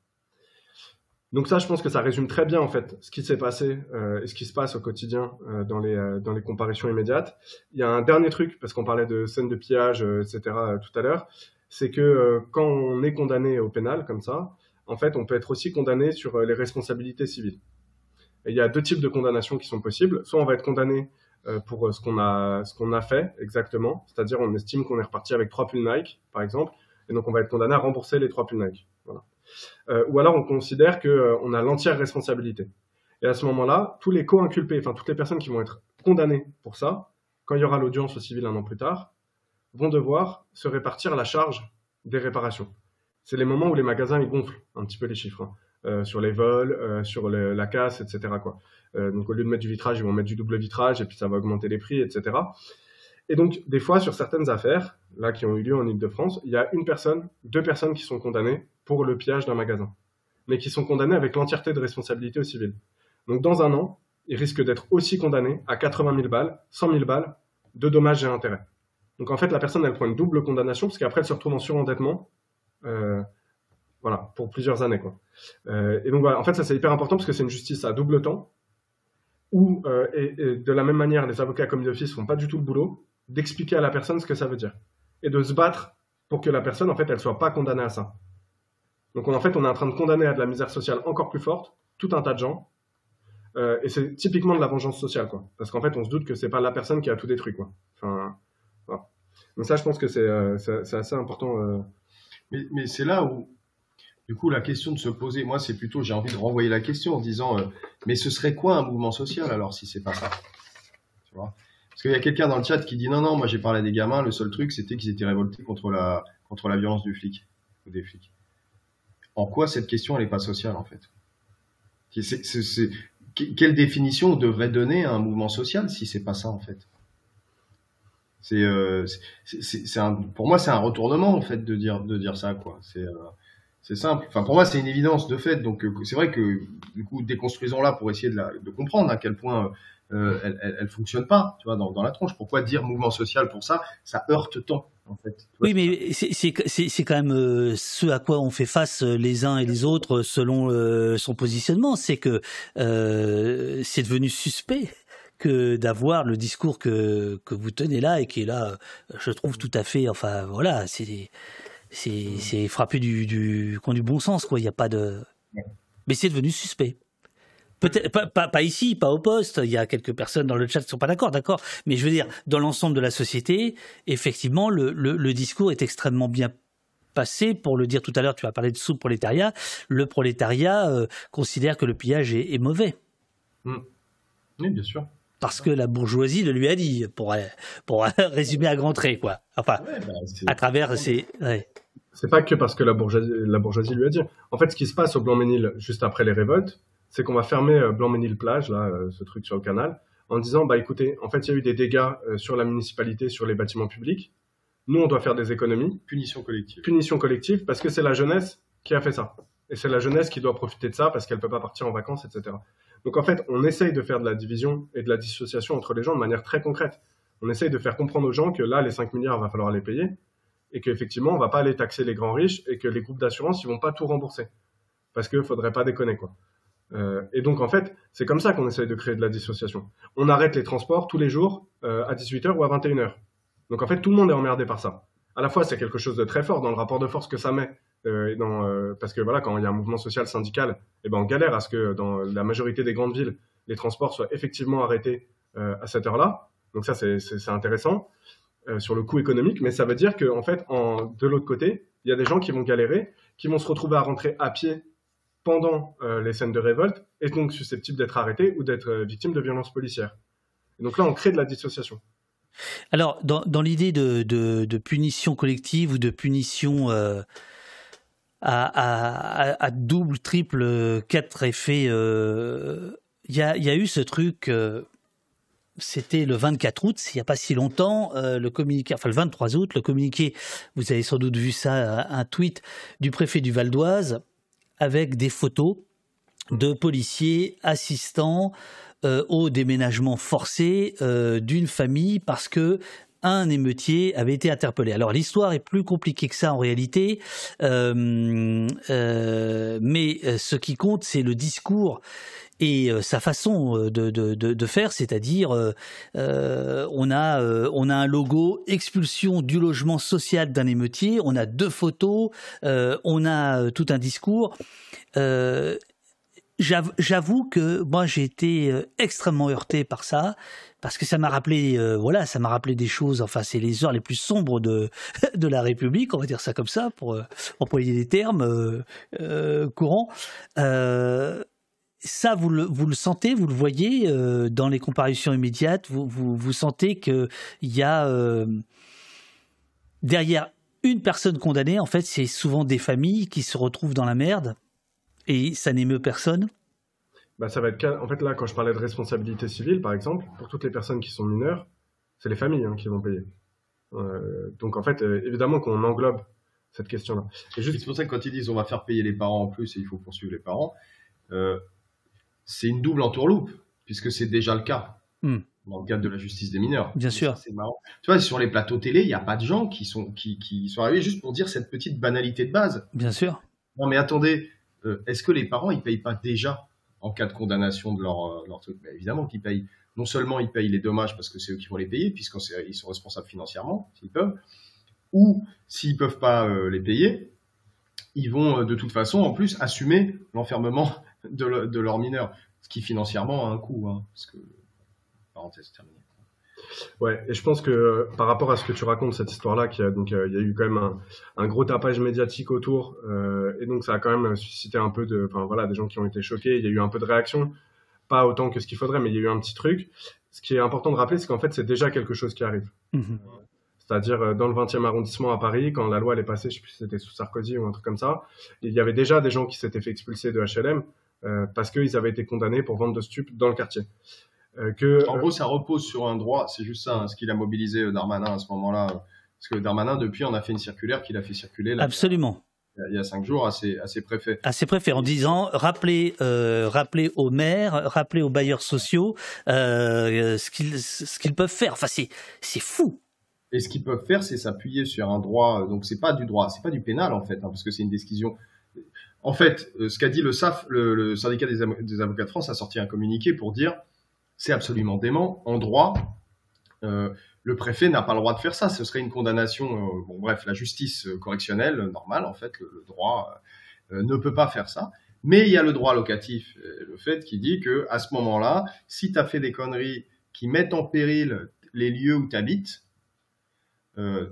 Donc ça, je pense que ça résume très bien en fait ce qui s'est passé euh, et ce qui se passe au quotidien euh, dans, les, euh, dans les immédiates. Il y a un dernier truc, parce qu'on parlait de scènes de pillage, etc. tout à l'heure, c'est que quand on est condamné au pénal comme ça, en fait, on peut être aussi condamné sur les responsabilités civiles. Il y a deux types de condamnations qui sont possibles. Soit on va être condamné pour ce qu'on a, ce qu'on a fait exactement, c'est-à-dire on estime qu'on est reparti avec trois pulls Nike, par exemple, et donc on va être condamné à rembourser les trois pulls Nike. Euh, ou alors on considère qu'on euh, a l'entière responsabilité. Et à ce moment-là, tous les co-inculpés, enfin toutes les personnes qui vont être condamnées pour ça, quand il y aura l'audience au civil un an plus tard, vont devoir se répartir la charge des réparations. C'est les moments où les magasins ils gonflent un petit peu les chiffres hein. euh, sur les vols, sur la casse, etc. Quoi. donc au lieu de mettre du vitrage, ils vont mettre du double vitrage et puis ça va augmenter les prix, etc. Et donc des fois sur certaines affaires, là qui ont eu lieu en Ile-de-France, il y a une personne, deux personnes qui sont condamnées pour le pillage d'un magasin, mais qui sont condamnés avec l'entièreté de responsabilité au civil. Donc dans un an, ils risquent d'être aussi condamnés à 80 000 balles, 100 000 balles de dommages et intérêts. Donc en fait, la personne, elle prend une double condamnation, parce qu'après, elle se retrouve en surendettement, euh, voilà, pour plusieurs années. Quoi. Euh, et donc voilà, en fait, ça c'est hyper important, parce que c'est une justice à double temps, où, euh, et, de la même manière, les avocats commis d'office font pas du tout le boulot d'expliquer à la personne ce que ça veut dire, et de se battre pour que la personne, en fait, elle soit pas condamnée à ça. Donc en fait, on est en train de condamner à de la misère sociale encore plus forte tout un tas de gens. Euh, et c'est typiquement de la vengeance sociale, quoi. Parce qu'en fait, on se doute que c'est pas la personne qui a tout détruit, quoi. Enfin, voilà. Donc ça, je pense que c'est euh, assez important. Euh. Mais, c'est là où, du coup, la question de se poser, moi, c'est plutôt, j'ai envie de renvoyer la question en disant, mais ce serait quoi un mouvement social alors si c'est pas ça? Tu vois? Parce qu'il y a quelqu'un dans le chat qui dit non, non, moi j'ai parlé des gamins, le seul truc c'était qu'ils étaient révoltés contre la, contre la violence du flic ou des flics. En quoi cette question elle n'est pas sociale en fait? Quelle définition on devrait donner à un mouvement social si c'est pas ça en fait? C'est, euh, pour moi c'est un retournement en fait de dire de dire ça quoi. C'est, euh, c'est simple. Enfin pour moi c'est une évidence de fait. Donc euh, c'est vrai que du coup déconstruisons là pour essayer de, de comprendre à quel point euh, elle, elle, fonctionne pas, tu vois, dans, dans, la tronche. Pourquoi dire mouvement social pour ça? Ça heurte tant, en fait. Oui, mais c'est quand même euh, ce à quoi on fait face euh, les uns et les autres selon son positionnement. C'est que c'est devenu suspect que d'avoir le discours que, que vous tenez là et qui est là, je trouve tout à fait, enfin voilà, c'est c'est frappé du, du, du bon sens, quoi. Il n'y a pas de. Mais c'est devenu suspect. Peut-être pas, pas, ici, pas au poste. Il y a quelques personnes dans le chat qui sont pas d'accord, d'accord. Mais je veux dire, dans l'ensemble de la société, effectivement, le, le, discours est extrêmement bien passé. Pour le dire tout à l'heure, tu as parlé de sous-prolétariat. Le prolétariat euh, considère que le pillage est, mauvais. Oui, bien sûr. Parce que la bourgeoisie le lui a dit, pour, pour résumer à grands traits, quoi. Enfin, bah, à travers ces. C'est pas que parce que la bourgeoisie, la bourgeoisie lui a dit. En fait, ce qui se passe au Blanc-Ménil juste après les révoltes, c'est qu'on va fermer euh, Blanc-Ménil-Plage, là, euh, ce truc sur le canal, en disant, bah écoutez, en fait, il y a eu des dégâts euh, sur la municipalité, sur les bâtiments publics. Nous, on doit faire des économies. Punition collective. Punition collective, parce que c'est la jeunesse qui a fait ça. Et c'est la jeunesse qui doit profiter de ça parce qu'elle peut pas partir en vacances, etc. Donc en fait, on essaye de faire de la division et de la dissociation entre les gens de manière très concrète. On essaye de faire comprendre aux gens que là, les 5 milliards, il va falloir les payer et qu'effectivement, on va pas aller taxer les grands riches et que les groupes d'assurance, ils vont pas tout rembourser. Parce qu'il faudrait pas déconner, quoi. Euh, et donc, en fait, c'est comme ça qu'on essaye de créer de la dissociation. On arrête les transports tous les jours euh, à 18h ou à 21h. Donc, en fait, tout le monde est emmerdé par ça. À la fois, c'est quelque chose de très fort dans le rapport de force que ça met. Euh, dans, euh, parce que voilà, quand il y a un mouvement social syndical, eh ben, on galère à ce que dans la majorité des grandes villes, les transports soient effectivement arrêtés euh, à cette heure-là. Donc ça, c'est intéressant sur le coût économique, mais ça veut dire qu'en en fait, de l'autre côté, il y a des gens qui vont galérer, qui vont se retrouver à rentrer à pied pendant les scènes de révolte est donc susceptible d'être arrêté ou d'être euh, victime de violences policières. Et donc là, on crée de la dissociation. Alors, dans, l'idée de, punition collective ou de punition euh, à, double, triple, quatre effets, il y, a, eu ce truc c'était le 24 août, il n'y a pas si longtemps, le communiqué, enfin le 23 août, le communiqué, vous avez sans doute vu ça, un tweet du préfet du Val d'Oise avec des photos de policiers assistant au déménagement forcé d'une famille parce que un émeutier avait été interpellé. Alors l'histoire est plus compliquée que ça en réalité, euh, euh, mais euh, ce qui compte c'est le discours et sa façon de, de, faire, c'est-à-dire on a on a un logo expulsion du logement social d'un émeutier, on a deux photos, on a tout un discours. J'avoue que moi j'ai été extrêmement heurté par ça parce que ça m'a rappelé, euh, voilà, ça m'a rappelé des choses. Enfin, c'est les heures les plus sombres de de la République, on va dire ça comme ça, pour euh, employer des termes euh, euh courants. ça, vous le, vous le sentez, vous le voyez dans les comparutions immédiates. Vous, vous, vous sentez qu'il y a derrière une personne condamnée, en fait, c'est souvent des familles qui se retrouvent dans la merde et ça n'émeut personne. Bah, ça va être en fait là quand je parlais de responsabilité civile par exemple pour toutes les personnes qui sont mineures c'est les familles hein, qui vont payer. Euh, donc en fait euh, évidemment qu'on englobe cette question là c'est pour ça que quand ils disent on va faire payer les parents en plus et il faut poursuivre les parents euh, c'est une double entourloupe puisque c'est déjà le cas hmm. dans le cadre de la justice des mineurs. Bien sûr. c'est marrant. Tu vois sur les plateaux télé il n'y a pas de gens qui sont qui, qui sont arrivés juste pour dire cette petite banalité de base. Bien sûr. Non mais attendez est-ce que les parents ils payent pas déjà en cas de condamnation de leur, euh, truc? Évidemment qu'ils payent. Non seulement ils payent les dommages parce que c'est eux qui vont les payer, puisqu'ils sont responsables financièrement, s'ils peuvent, ou s'ils peuvent pas euh, les payer, ils vont euh, de toute façon en plus assumer l'enfermement de, de leurs mineurs, ce qui financièrement a un coût. Hein, parce que, parenthèse terminée. Ouais, et je pense que par rapport à ce que tu racontes, cette histoire-là, qui a, donc, il y a eu quand même un, un gros tapage médiatique autour, euh, et donc ça a quand même suscité un peu de, enfin voilà, des gens qui ont été choqués, il y a eu un peu de réaction, pas autant que ce qu'il faudrait, mais il y a eu un petit truc. Ce qui est important de rappeler, c'est qu'en fait, c'est déjà quelque chose qui arrive. Mmh C'est-à-dire, euh, dans le 20e arrondissement à Paris, quand la loi elle est passée, je sais plus si c'était sous Sarkozy ou un truc comme ça, il y avait déjà des gens qui s'étaient fait expulser de HLM euh, parce qu'ils avaient été condamnés pour vente de stupes dans le quartier. Euh, que, en gros, ça repose sur un droit, c'est juste ça, hein, ce qu'il a mobilisé euh, Darmanin à ce moment-là. Parce que Darmanin, depuis, on a fait une circulaire qu'il a fait circuler. Là, Absolument. Il y a cinq jours à ses, à ses préfets. À ses préfets, en disant rappelez, euh, rappelez aux maires, rappelez aux bailleurs sociaux euh, ce qu'ils peuvent faire. Enfin, c'est c'est fou. Et ce qu'ils peuvent faire, c'est s'appuyer sur un droit. Donc, c'est pas du droit, c'est pas du pénal en fait, hein, parce que c'est une décision. En fait, ce qu'a dit le SAF, le, le syndicat des, des, avocats de France, a sorti un communiqué pour dire c'est absolument dément. En droit, euh, le préfet n'a pas le droit de faire ça. Ce serait une condamnation. Euh, bon, bref, la justice correctionnelle normale, en fait, le, droit euh, ne peut pas faire ça. Mais il y a le droit locatif, le fait qui dit que à ce moment-là, si tu as fait des conneries qui mettent en péril les lieux où tu habites,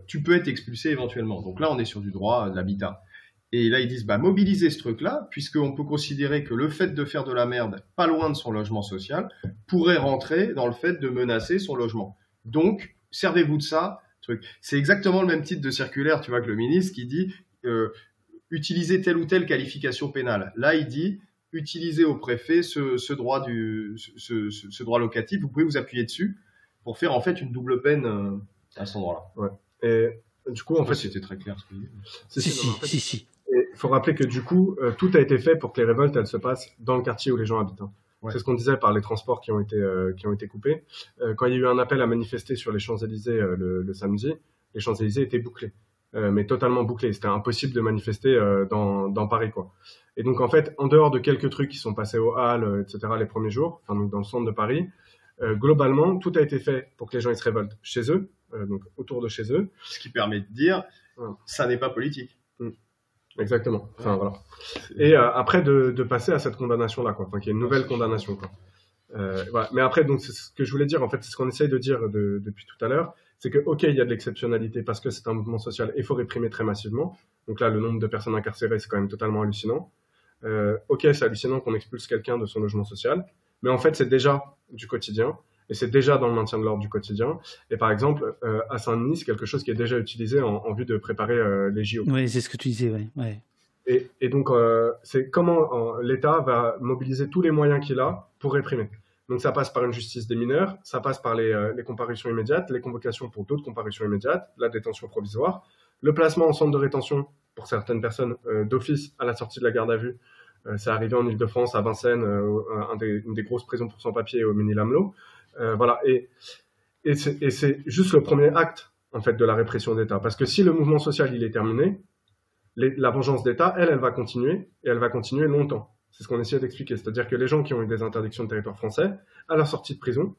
tu peux être expulsé éventuellement. Donc là, on est sur du droit de l'habitat. Et là, ils disent, bah, mobiliser ce truc-là, puisqu'on peut considérer que le fait de faire de la merde pas loin de son logement social pourrait rentrer dans le fait de menacer son logement. Donc, servez-vous de ça. Truc. C'est exactement le même type de circulaire, tu vois, que le ministre qui dit euh, utiliser telle ou telle qualification pénale. Là, il dit utilisez au préfet ce, droit du, ce, droit locatif. Vous pouvez vous appuyer dessus pour faire en fait une double peine euh, à cet endroit-là. Ouais. Et du coup, en fait, c'était très clair. Ce si, si, si, si. Il faut rappeler que du coup, euh, tout a été fait pour que les révoltes elles se passent dans le quartier où les gens habitent. Hein. C'est ce qu'on disait par les transports qui ont été euh, qui ont été coupés. Euh, quand il y a eu un appel à manifester sur les Champs Élysées le, le, samedi, les Champs Élysées étaient bouclés, mais totalement bouclés. C'était impossible de manifester dans, dans Paris quoi. Et donc en fait, en dehors de quelques trucs qui sont passés aux Halles, etc. les premiers jours, enfin donc dans le centre de Paris, globalement tout a été fait pour que les gens ils se révoltent chez eux, donc autour de chez eux. Ce qui permet de dire, ça n'est pas politique. Exactement. Enfin, voilà. Et euh, après de, de, passer à cette condamnation-là, quoi. Enfin, qu'il y ait une nouvelle condamnation, quoi. Euh, voilà. Mais après, donc, c'est ce que je voulais dire, en fait, c'est ce qu'on essaye de dire de, depuis tout à l'heure, c'est que, ok, il y a de l'exceptionnalité parce que c'est un mouvement social et il faut réprimer très massivement. Donc là, le nombre de personnes incarcérées, c'est quand même totalement hallucinant. Euh, ok, c'est hallucinant qu'on expulse quelqu'un de son logement social, mais en fait, c'est déjà du quotidien et c'est déjà dans le maintien de l'ordre du quotidien. Et par exemple, euh, à Saint-Denis, c'est quelque chose qui est déjà utilisé en, en vue de préparer euh, les JO. Oui, c'est ce que tu disais, oui. Ouais. Et, et, donc, euh, c'est comment l'État va mobiliser tous les moyens qu'il a pour réprimer. Donc, ça passe par une justice des mineurs, ça passe par les, les comparutions immédiates, les convocations pour d'autres comparutions immédiates, la détention provisoire, le placement en centre de rétention pour certaines personnes d'office à la sortie de la garde à vue c'est arrivé en Ile-de-France, à Vincennes, une des grosses prisons pour sans-papiers au Mini-Lamelot. Voilà, et, et c'est juste le premier acte en fait de la répression d'État. Parce que si le mouvement social il est terminé, la vengeance d'État, elle, elle va continuer et elle va continuer longtemps. C'est ce qu'on essaie d'expliquer. C'est-à-dire que les gens qui ont eu des interdictions de territoire français, à leur sortie de prison,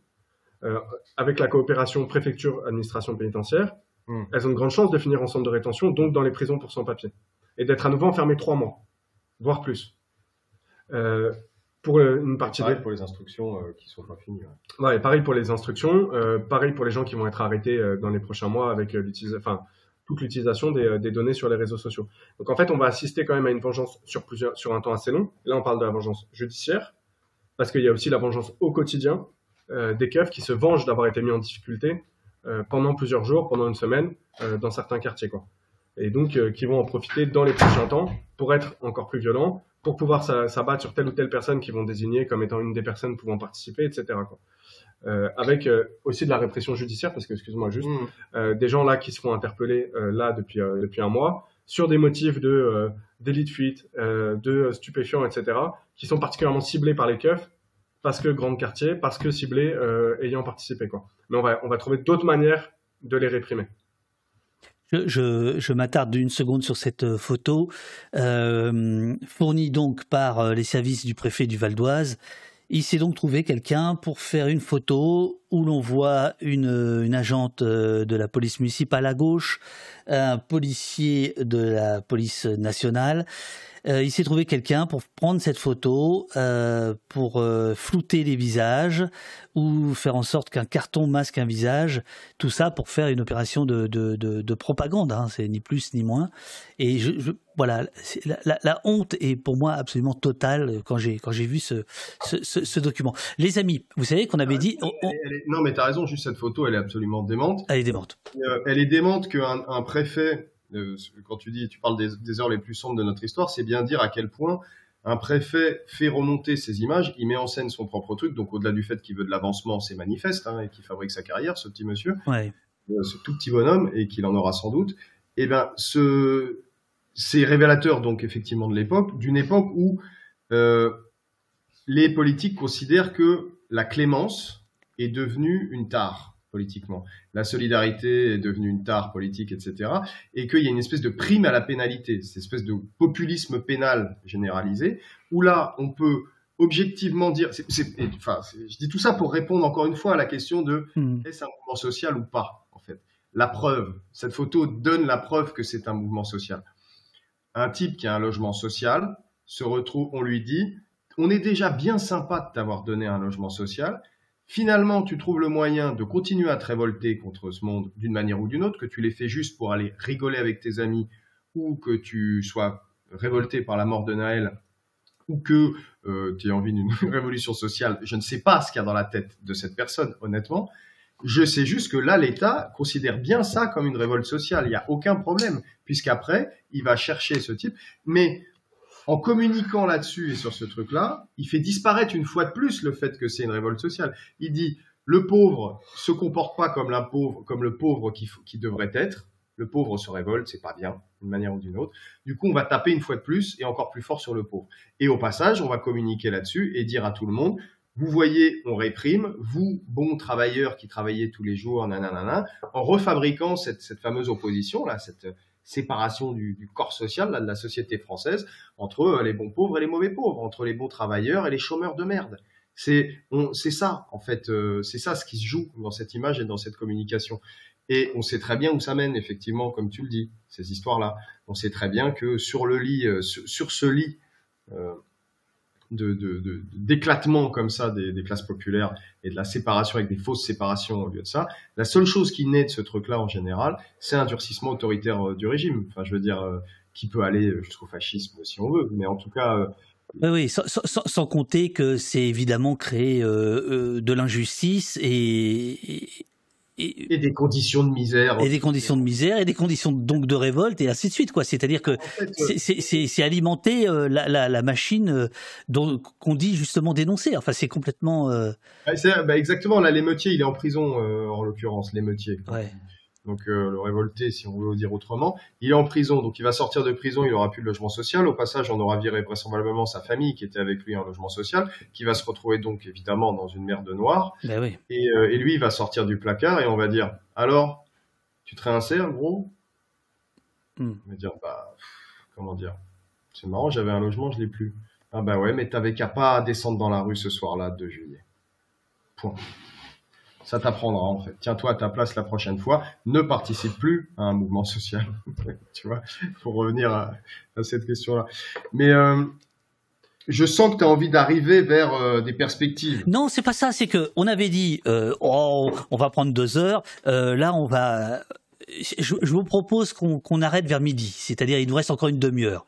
euh, avec la coopération préfecture-administration pénitentiaire, hmm. elles ont de grandes chances de finir en centre de rétention, donc dans les prisons pour sans-papiers, et d'être à nouveau enfermées trois mois, voire plus. Euh, pour une partie pareil pour les instructions euh, qui sont pas finies. Ouais. pareil pour les instructions, pareil pour les gens qui vont être arrêtés dans les prochains mois avec enfin toute l'utilisation des, des, données sur les réseaux sociaux. Donc en fait, on va assister quand même à une vengeance sur plusieurs, sur un temps assez long. Là, on parle de la vengeance judiciaire, parce qu'il y a aussi la vengeance au quotidien euh, des keufs qui se vengent d'avoir été mis en difficulté euh, pendant plusieurs jours, pendant une semaine, euh, dans certains quartiers, quoi. Et donc qui vont en profiter dans les prochains temps pour être encore plus violents, pour pouvoir s'abattre sur telle ou telle personne qu'ils vont désigner comme étant une des personnes pouvant participer, etc. Quoi. Euh, avec euh, aussi de la répression judiciaire, parce que, excuse-moi juste, mm. euh, des gens là qui se font interpeller là depuis, depuis un mois sur des motifs de délit de fuite, de stupéfiants, etc., qui sont particulièrement ciblés par les keufs, parce que grande quartier, parce que ciblés ayant participé. Quoi. Mais on va, on va trouver d'autres manières de les réprimer. Je, m'attarde d'une seconde sur cette photo, fournie donc par les services du préfet du Val d'Oise. Il s'est donc trouvé quelqu'un pour faire une photo où l'on voit une, une, agente euh, de la police municipale à gauche, un policier de la police nationale euh, il s'est trouvé quelqu'un pour prendre cette photo, euh, pour euh, flouter les visages ou faire en sorte qu'un carton masque un visage. Tout ça pour faire une opération de, de, de, propagande. Hein, c'est ni plus ni moins. Et je, voilà, la, la, honte est pour moi absolument totale quand j'ai quand j'ai vu ce, ce, ce, document. Les amis, vous savez qu'on avait dit. non, mais tu as raison. Juste cette photo, elle est absolument démente. Elle est démente. elle est démente qu'un un préfet quand tu dis, tu parles des, heures les plus sombres de notre histoire, c'est bien dire à quel point un préfet fait remonter ces images, il met en scène son propre truc, donc au-delà du fait qu'il veut de l'avancement, c'est manifeste, hein, et qu'il fabrique sa carrière, ce petit monsieur, ouais. Euh, ce tout petit bonhomme, et qu'il en aura sans doute, et eh ben ce, c'est révélateur donc effectivement de l'époque, d'une époque où euh, les politiques considèrent que la clémence est devenue une tare politiquement. La solidarité est devenue une tare politique, etc. Et qu'il y a une espèce de prime à la pénalité, cette espèce de populisme pénal généralisé, où là, on peut objectivement dire, enfin, je dis tout ça pour répondre encore une fois à la question de hmm. est-ce un mouvement social ou pas, en fait. La preuve, cette photo donne la preuve que c'est un mouvement social. Un type qui a un logement social se retrouve, on lui dit, on est déjà bien sympa de t'avoir donné un logement social, finalement tu trouves le moyen de continuer à te révolter contre ce monde d'une manière ou d'une autre, que tu les fais juste pour aller rigoler avec tes amis, ou que tu sois révolté par la mort de Naël, ou que euh, tu aies envie d'une révolution sociale, je ne sais pas ce qu'il y a dans la tête de cette personne, honnêtement. Je sais juste que là, l'État considère bien ça comme une révolte sociale. Il n'y a aucun problème, puisqu'après, il va chercher ce type. Mais en communiquant là-dessus et sur ce truc-là, il fait disparaître une fois de plus le fait que c'est une révolte sociale. Il dit le pauvre se comporte pas comme, le pauvre qui, qui devrait être. Le pauvre se révolte, c'est pas bien, d'une manière ou d'une autre. Du coup, on va taper une fois de plus et encore plus fort sur le pauvre. Et au passage, on va communiquer là-dessus et dire à tout le monde, vous voyez, on réprime, vous, bons travailleurs qui travaillez tous les jours, nanana, en refabriquant cette, cette fameuse opposition, là, cette, séparation du, corps social de la société française entre euh, les bons pauvres et les mauvais pauvres, entre les bons travailleurs et les chômeurs de merde. C'est ça en fait, euh, c'est ça ce qui se joue dans cette image et dans cette communication. Et on sait très bien où ça mène effectivement, comme tu le dis, ces histoires-là. On sait très bien que sur le lit, euh, sur, ce lit de, d'éclatement comme ça des, classes populaires et de la séparation avec des fausses séparations au lieu de ça, la seule chose qui naît de ce truc-là en général, c'est un durcissement autoritaire euh, du régime. Enfin, je veux dire, euh, qui peut aller jusqu'au fascisme si on veut, mais en tout cas. Euh, oui, sans, compter que c'est évidemment créer de l'injustice et, et, des conditions de misère. Et des conditions de misère, et des conditions donc de révolte, et ainsi de suite. quoi. C'est-à-dire que c'est alimenter euh, la, la, la, machine euh, dont qu'on dit justement dénoncer. Enfin, c'est complètement... Euh... Bah, bah, exactement, là, l'émeutier, il est en prison, euh, en l'occurrence, l'émeutier. Ouais. Donc euh, le révolté, si on veut dire autrement. Il est en prison, donc il va sortir de prison, il aura plus de logement social. Au passage, on aura viré vraisemblablement sa famille qui était avec lui en logement social, qui va se retrouver donc évidemment dans une mer de noir. Ben oui. Et, euh, et lui, il va sortir du placard et on va dire, alors, tu te réinsères, gros? Hmm. Il va dire, bah, comment dire? C'est marrant, j'avais un logement, je l'ai plus. Ah bah ouais, mais t'avais qu'à pas descendre dans la rue ce soir-là, 2 juillet. Point. Ça t'apprendra en fait. Tiens-toi à ta place la prochaine fois. Ne participe plus à un mouvement social. tu vois, pour revenir à, cette question-là. Mais euh, je sens que tu as envie d'arriver vers euh, des perspectives. Non, c'est pas ça. C'est que on avait dit, euh, oh, on va prendre deux heures. Là, on va. Je, vous propose qu'on qu'on arrête vers midi. C'est-à-dire, il nous reste encore une demi-heure.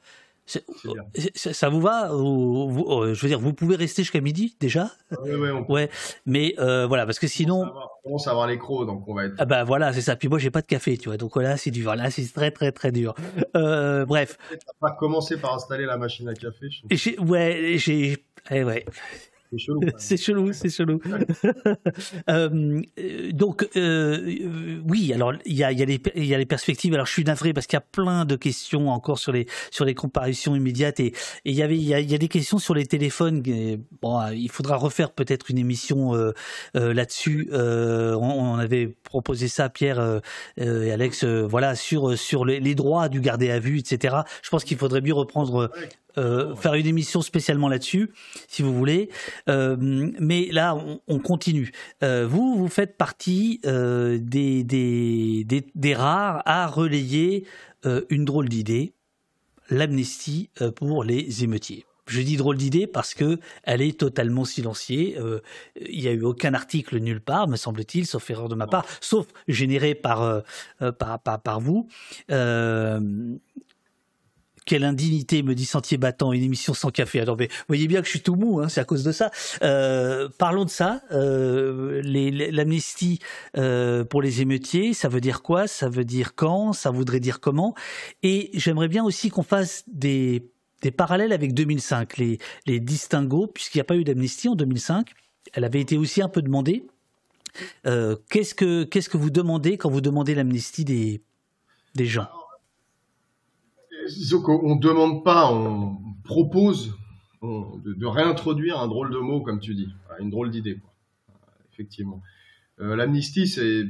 C'est- Ça vous va ou- vous- euh, Je veux dire, vous pouvez rester jusqu'à midi déjà? Ouais, ouais, on Ouais. Mais euh, voilà, parce que sinon, on commence à avoir les crocs, donc on va être. Ah bah voilà, c'est ça. Puis moi, j'ai pas de café, tu vois. Donc là, c'est dur. Là, c'est très, très, très dur. Euh, bref. On va commencer par installer la machine à café. je Ouais, j'ai. eh ouais. C'est chelou. C'est chelou, c'est chelou. Euh, euh, donc, euh, oui, alors il y a, il y, a les- il y a les perspectives. Alors, je suis navré parce qu'il y a plein de questions encore sur les sur les comparutions immédiates et, il y avait il y a, il y a des questions sur les téléphones. Et, bon, il faudra refaire peut-être une émission euh, là-dessus. On, on avait proposé ça, Pierre et Alex, voilà, sur sur les, les droits du gardé à vue, etc. Je pense qu'il faudrait mieux reprendre. Euh, faire une émission spécialement là-dessus, si vous voulez. Euh, mais là, on, on continue. Euh, vous, vous faites partie des, des, des, des rares à relayer une drôle d'idée, l'amnistie pour les émeutiers. Je dis drôle d'idée parce que elle est totalement silenciée. Il n'y a eu aucun article nulle part, me semble-t-il, sauf erreur de ma part, sauf généré par, par, par, par vous. Quelle indignité, me dit Sentier Battant, une émission sans café. Alors, vous voyez bien que je suis tout mou, hein, c'est à cause de ça. Euh, parlons de ça. Euh, L'amnistie euh, pour les émeutiers, ça veut dire quoi? Ça veut dire quand? Ça voudrait dire comment? Et j'aimerais bien aussi qu'on fasse des, parallèles avec 2005, les, les distinguos, puisqu'il n'y a pas eu d'amnistie en 2005. Elle avait été aussi un peu demandée. Qu'est-ce que vous demandez quand vous demandez l'amnistie des gens? Disons qu'on ne demande pas, on propose on- de, réintroduire un drôle de mot, comme tu dis, une drôle d'idée, effectivement. Euh, l'amnistie, c'est,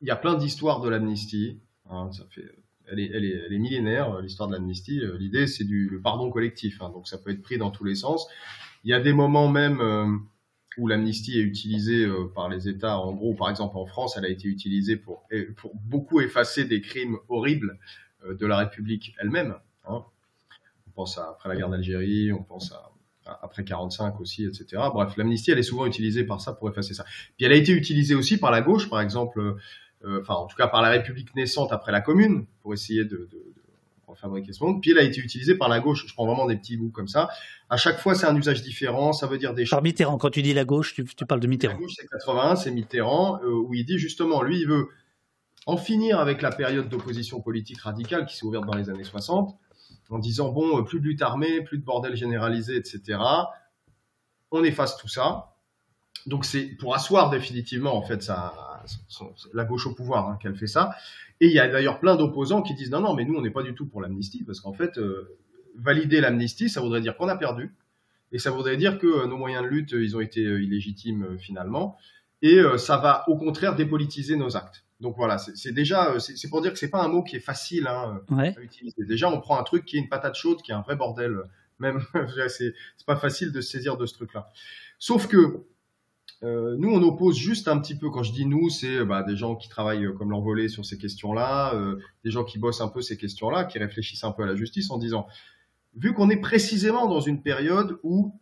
il y a plein d'histoires de l'amnistie. hein, ça fait, elle est, elle est, elle est millénaire, euh, l'histoire de l'amnistie. Euh, L'idée, c'est du le pardon collectif, hein, donc ça peut être pris dans tous les sens. Il y a des moments même où l'amnistie est utilisée par les États. En gros, par exemple, en France, elle a été utilisée pour, pour beaucoup effacer des crimes horribles de la République elle-même. hein. On pense à après la guerre d'Algérie, on pense à, à- après 45 aussi, etc. Bref, l'amnistie, elle est souvent utilisée par ça pour effacer ça. Puis elle a été utilisée aussi par la gauche, par exemple, euh, enfin en tout cas par la République naissante après la Commune, pour essayer de, de, de refabriquer ce monde. Puis elle a été utilisée par la gauche. Je prends vraiment des petits bouts comme ça. À chaque fois, c'est un usage différent. Ça veut dire des Par Mitterrand, quand tu dis la gauche, tu, tu parles de la Mitterrand. gauche, c'est 81, c'est Mitterrand, euh, où il dit justement, lui, il veut en finir avec la période d'opposition politique radicale qui s'est ouverte dans les années 60, en disant, bon, euh, plus de lutte armée, plus de bordel généralisé, etc. On efface tout ça. Donc c'est pour asseoir définitivement, en fait, la gauche au pouvoir hein, qu'elle fait ça. Et il y a d'ailleurs plein d'opposants qui disent, non, non, mais nous, on n'est pas du tout pour l'amnistie, parce qu'en fait, euh, valider l'amnistie, ça voudrait dire qu'on a perdu. Et ça voudrait dire que euh, nos moyens de lutte, ils ont été illégitimes finalement. Et ça va au contraire dépolitiser nos actes. Donc voilà, c'est déjà, euh, c'est pour dire que c'est pas un mot qui est facile hein, Ouais. à utiliser. Déjà, on prend un truc qui est une patate chaude, qui est un vrai bordel. euh, Même, c'est pas facile de se saisir de ce truc-là. Sauf que euh, nous, on oppose juste un petit peu. Quand je dis nous, c'est euh, bah, des gens qui travaillent euh, comme l'envolé sur ces questions-là, euh, des gens qui bossent un peu ces questions-là, qui réfléchissent un peu à la justice en disant, vu qu'on est précisément dans une période où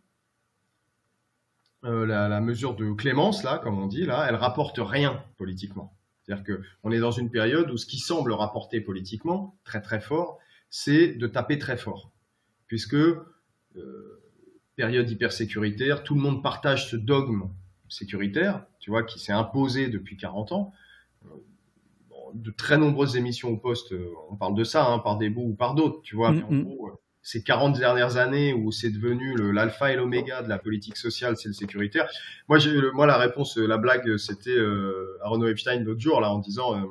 euh, la, la mesure de clémence, là, comme on dit, là, elle rapporte rien politiquement. C'est-à-dire que on est dans une période où ce qui semble rapporter politiquement très très fort, c'est de taper très fort, puisque euh, période hyper sécuritaire, tout le monde partage ce dogme sécuritaire, tu vois, qui s'est imposé depuis 40 ans. Euh, De très nombreuses émissions au poste, euh, on parle de ça, hein, par des bouts ou par d'autres, tu vois. mais en Mhm. gros, euh, ces 40 dernières années où c'est devenu l'alpha et l'oméga de la politique sociale, c'est le sécuritaire. Moi, moi, la réponse, la blague, c'était euh, à Renaud Epstein l'autre jour, là, en disant, euh,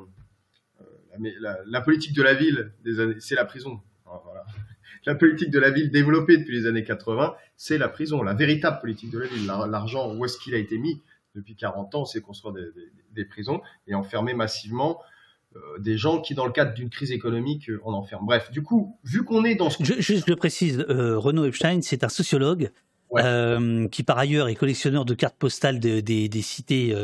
euh, la, politique de la ville, c'est la prison. La politique de la ville développée depuis les années 80, c'est la prison, la véritable politique de la ville. L'argent, où est-ce qu'il a été mis depuis 40 ans, c'est construire des, prisons et enfermer massivement des gens qui, dans le cadre d'une crise économique, euh, en enferment. Bref, du coup, vu qu'on est dans ce... Je, juste, je précise, euh, Renaud Epstein, c'est un sociologue qui, par ailleurs, est collectionneur de cartes postales des cités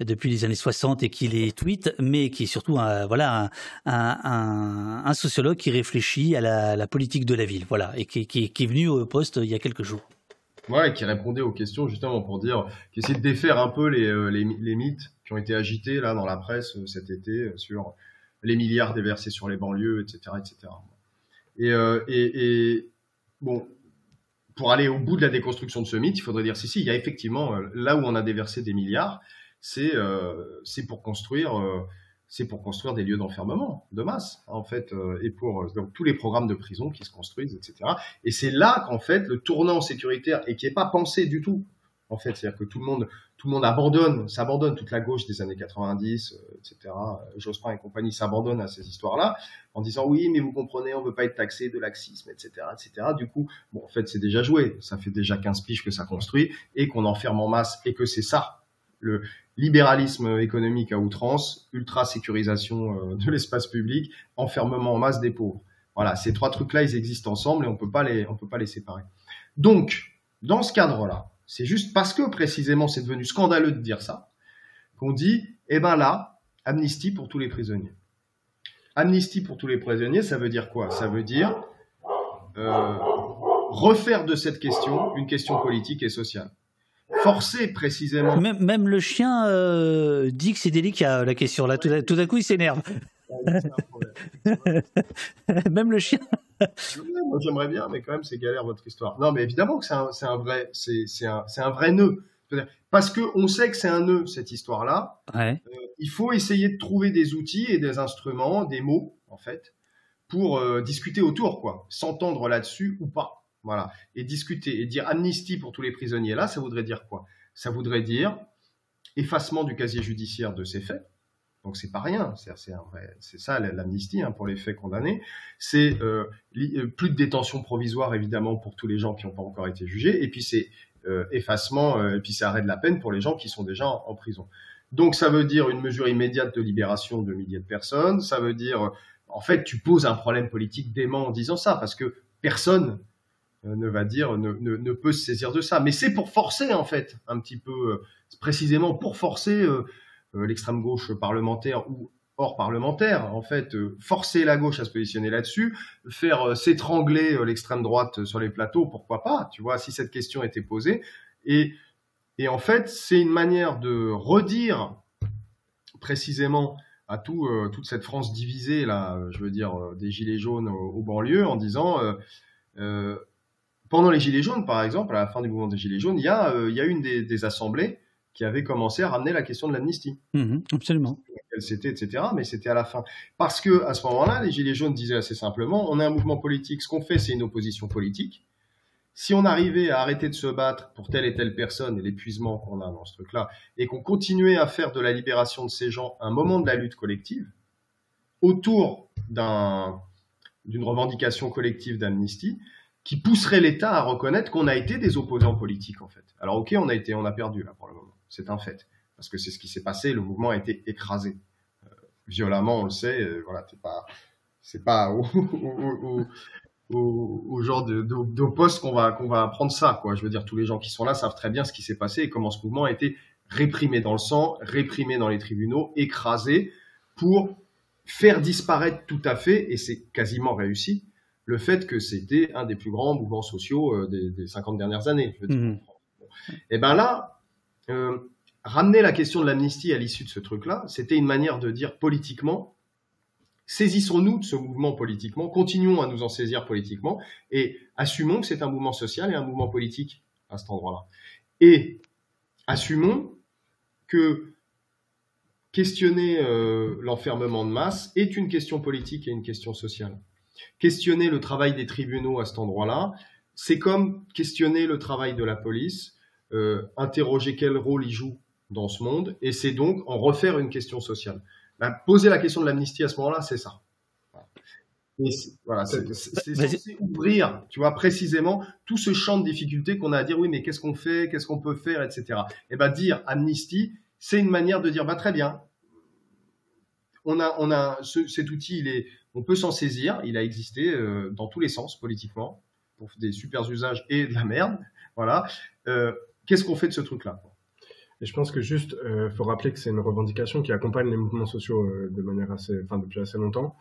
depuis les années 60 et qui les tweet, mais qui est surtout un, voilà, un, un, sociologue qui réfléchit à la, politique de la ville, voilà, et qui, qui, qui est venu au poste il y a quelques jours. Ouais, qui répondait aux questions justement pour dire, qui essayait de défaire un peu les, les, les mythes qui ont été agités là dans la presse euh, cet été euh, sur les milliards déversés sur les banlieues, etc., etc. Et, euh, et, bon, pour aller au bout de la déconstruction de ce mythe, il faudrait dire si si, il y a effectivement là où on a déversé des milliards, c'est c'est pour construire c'est pour construire des lieux d'enfermement de masse en fait et pour tous les programmes de prison qui se construisent etc et c'est là qu'en fait le tournant sécuritaire et qui est pas pensé du tout en fait c'est à dire que tout le monde tout le monde abandonne, s'abandonne, toute la gauche des années 90, euh, etc. Jospin et compagnie s'abandonnent à ces histoires-là en disant oui, mais vous comprenez, on veut pas être taxé de laxisme, etc., etc. Du coup, bon, en fait, c'est déjà joué. Ça fait déjà 15 piges que ça construit et qu'on enferme en masse et que c'est ça le libéralisme économique à outrance, ultra sécurisation euh, de l'espace public, enfermement en masse des pauvres. Voilà, ces trois trucs-là, ils existent ensemble et on peut pas les, on peut pas les séparer. Donc, dans ce cadre-là, c'est juste parce que précisément c'est devenu scandaleux de dire ça qu'on dit, eh ben là, amnistie pour tous les prisonniers. Amnistie pour tous les prisonniers, ça veut dire quoi? Ça veut dire euh, refaire de cette question une question politique et sociale. Forcer précisément. Même, même le chien euh, dit que c'est délicat la question là. Tout, tout d'un coup, il s'énerve. même le chien. Moi, j'aimerais bien, mais quand même, c'est galère votre histoire. Non, mais évidemment que c'est un, un, vrai, c'est un, un, vrai nœud. Parce que on sait que c'est un nœud cette histoire-là. Euh, il faut essayer de trouver des outils et des instruments, des mots en fait, pour euh, discuter autour, quoi, s'entendre là-dessus ou pas. Voilà, et discuter et dire amnistie pour tous les prisonniers là, ça voudrait dire quoi? Ça voudrait dire effacement du casier judiciaire de ces faits donc c'est pas rien, c'est ça l'amnistie hein, pour les faits condamnés. C'est euh, euh, plus de détention provisoire évidemment pour tous les gens qui n'ont pas encore été jugés, et puis c'est euh, effacement, et puis c'est arrêt de la peine pour les gens qui sont déjà en, prison. Donc ça veut dire une mesure immédiate de libération de milliers de personnes. Ça veut dire, en fait, tu poses un problème politique dément en disant ça, parce que personne ne va dire, ne, ne, peut se saisir de ça. Mais c'est pour forcer en fait, un petit peu, précisément pour forcer l'extrême gauche parlementaire ou hors parlementaire, en fait, euh, forcer la gauche à se positionner là-dessus, faire euh, s'étrangler l'extrême droite sur les plateaux, pourquoi pas, tu vois, si cette question était posée. Et, et en fait, c'est une manière de redire précisément à tout, toute cette France divisée, là, je veux dire, des gilets jaunes aux, banlieues, en disant, pendant les gilets jaunes, par exemple, à la fin du mouvement des gilets jaunes, il y a, il y a une des, des assemblées qui avait commencé à ramener la question de l'amnistie. Mhm, absolument. C'était, etc. Mais c'était à la fin. Parce que à ce moment-là, les Gilets jaunes disaient assez simplement on est un mouvement politique, ce qu'on fait, c'est une opposition politique. Si on arrivait à arrêter de se battre pour telle et telle personne et l'épuisement qu'on a dans ce truc-là, et qu'on continuait à faire de la libération de ces gens un moment de la lutte collective, autour d'un, d'une revendication collective d'amnistie, qui pousserait l'État à reconnaître qu'on a été des opposants politiques, en fait. Alors, ok, on a été, on a perdu, là, pour le moment c'est un fait. Parce que c'est ce qui s'est passé, le mouvement a été écrasé. Euh, violemment, on le sait, euh, voilà, c'est pas, c'est pas au, genre de, poste qu'on va, qu'on va apprendre ça, quoi. Je veux dire, tous les gens qui sont là savent très bien ce qui s'est passé et comment ce mouvement a été réprimé dans le sang, réprimé dans les tribunaux, écrasé pour faire disparaître tout à fait, et c'est quasiment réussi, le fait que c'était un des plus grands mouvements sociaux euh, des, 50 dernières années. Mmh. Et ben là, euh, ramener la question de l'amnistie à l'issue de ce truc-là, c'était une manière de dire politiquement, saisissons-nous de ce mouvement politiquement, continuons à nous en saisir politiquement, et assumons que c'est un mouvement social et un mouvement politique à cet endroit-là. Et assumons que questionner euh, l'enfermement de masse est une question politique et une question sociale. Questionner le travail des tribunaux à cet endroit-là, c'est comme questionner le travail de la police, euh, interroger quel rôle il joue dans ce monde, et c'est donc en refaire une question sociale. bah, poser la question de l'amnistie à ce moment-là, c'est ça. Et voilà, c'est censé ouvrir, tu vois, précisément tout ce champ de difficultés qu'on a à dire, oui, mais qu'est-ce qu'on fait, qu'est-ce qu'on peut faire, etc. Et ben dire amnistie, c'est une manière de dire, bah très bien, on a, on a cet outil, il est, on peut s'en saisir, il a existé euh, dans tous les sens politiquement, pour des super usages et de la merde, voilà. Euh, qu'est-ce qu'on fait de ce truc-là? Et je pense que juste, il euh, faut rappeler que c'est une revendication qui accompagne les mouvements sociaux euh, de manière assez, enfin depuis assez longtemps.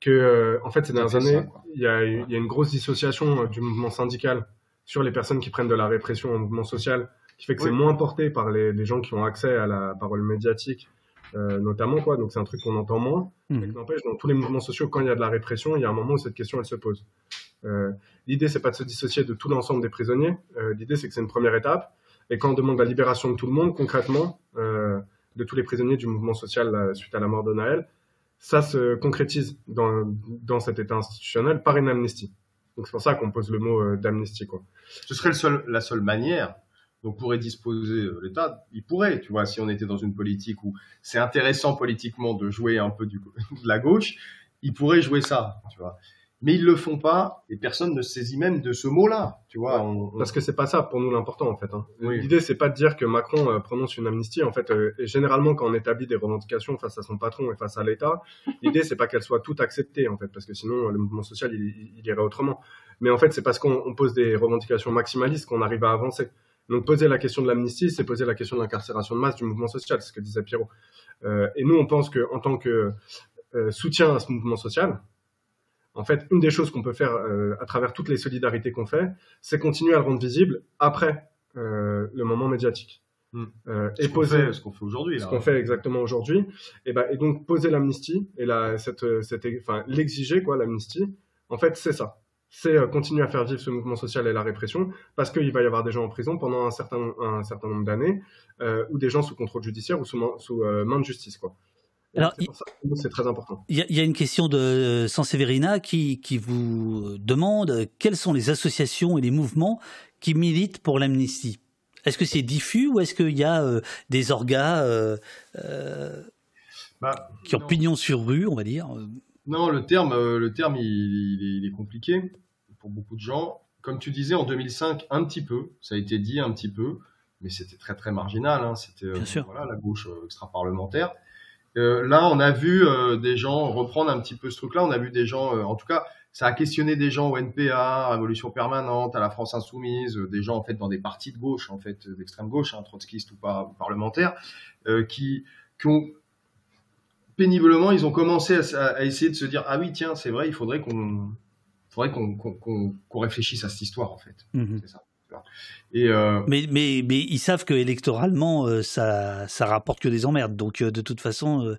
Que, euh, en fait, ces dernières années, il y, a, il y, a, une grosse dissociation du mouvement syndical sur les personnes qui prennent de la répression au mouvement social, qui fait que c'est moins porté par les, les, gens qui ont accès à la parole médiatique, notamment quoi. Donc c'est un truc qu'on entend moins. Mmh. Mais n'empêche, dans tous les mouvements sociaux, quand il y a de la répression, il y a un moment où cette question elle se pose. L'idée c'est pas de se dissocier de tout l'ensemble des prisonniers. L'idée c'est que c'est une première étape et quand on demande la libération de tout le monde, concrètement, euh, de tous les prisonniers du mouvement social suite à la mort de Naël, ça se concrétise dans, cet état institutionnel par une amnistie. Donc c'est pour ça qu'on pose le mot euh, d'amnistie. Ce serait la seule manière dont pourrait disposer euh, l'État. Il pourrait, tu vois, si on était dans une politique où c'est intéressant politiquement de jouer un peu de la gauche, il pourrait jouer ça, tu vois mais ils le font pas et personne ne saisit même de ce mot-là, tu vois. Parce que c'est pas ça pour nous l'important en fait. Hein. L'idée c'est pas de dire que Macron euh, prononce une amnistie en fait. Euh, et généralement quand on établit des revendications face à son patron et face à l'État, l'idée c'est pas qu'elles soient toutes acceptées en fait, parce que sinon le mouvement social il, il irait autrement. Mais en fait c'est parce qu'on pose des revendications maximalistes qu'on arrive à avancer. Donc poser la question de l'amnistie, c'est poser la question de l'incarcération de masse du mouvement social, c'est ce que disait Pierrot. Euh, et nous on pense que en tant que soutien à ce mouvement social, en fait, une des choses qu'on peut faire euh, à travers toutes les solidarités qu'on fait, c'est continuer à le rendre visible après euh, le moment médiatique. Hmm. Euh, et poser ce qu'on fait aujourd'hui. Ce qu'on fait exactement aujourd'hui. Et, bah, et donc poser l'amnistie et la, cette, cette, enfin, l'exiger, quoi, l'amnistie, en fait, c'est ça. C'est continuer à faire vivre ce mouvement social et la répression, parce qu'il va y avoir des gens en prison pendant un certain, un certain nombre d'années, ou des gens sous contrôle judiciaire ou sous, sous main de justice. Quoi. Alors, c'est très important. Il y, a une question de euh, Sanseverina qui, qui vous demande quelles sont les associations et les mouvements qui militent pour l'amnistie? Est-ce que c'est diffus ou est-ce qu'il y a euh, des orgas euh, bah, qui ont pignon sur rue, on va dire Non, le terme, le terme il, est compliqué pour beaucoup de gens. Comme tu disais, en 2005, un petit peu, ça a été dit un petit peu, mais c'était très très marginal. Hein. C'était voilà, la gauche extra-parlementaire. Euh, là, on a vu euh, des gens reprendre un petit peu ce truc-là. On a vu des gens, euh, en tout cas, ça a questionné des gens au NPA, Révolution permanente, à la France insoumise, des gens en fait dans des partis de gauche, en fait d'extrême gauche, hein, trotskistes ou pas parlementaires, qui, qui ont péniblement, ils ont commencé à, essayer de se dire ah oui tiens c'est vrai, il faudrait qu'on faudrait qu'on réfléchisse à cette histoire en fait. Mmh c'est ça. Euh, mais, mais, mais ils savent que électoralement, euh, ça, ça rapporte que des emmerdes. Donc, euh, de toute façon.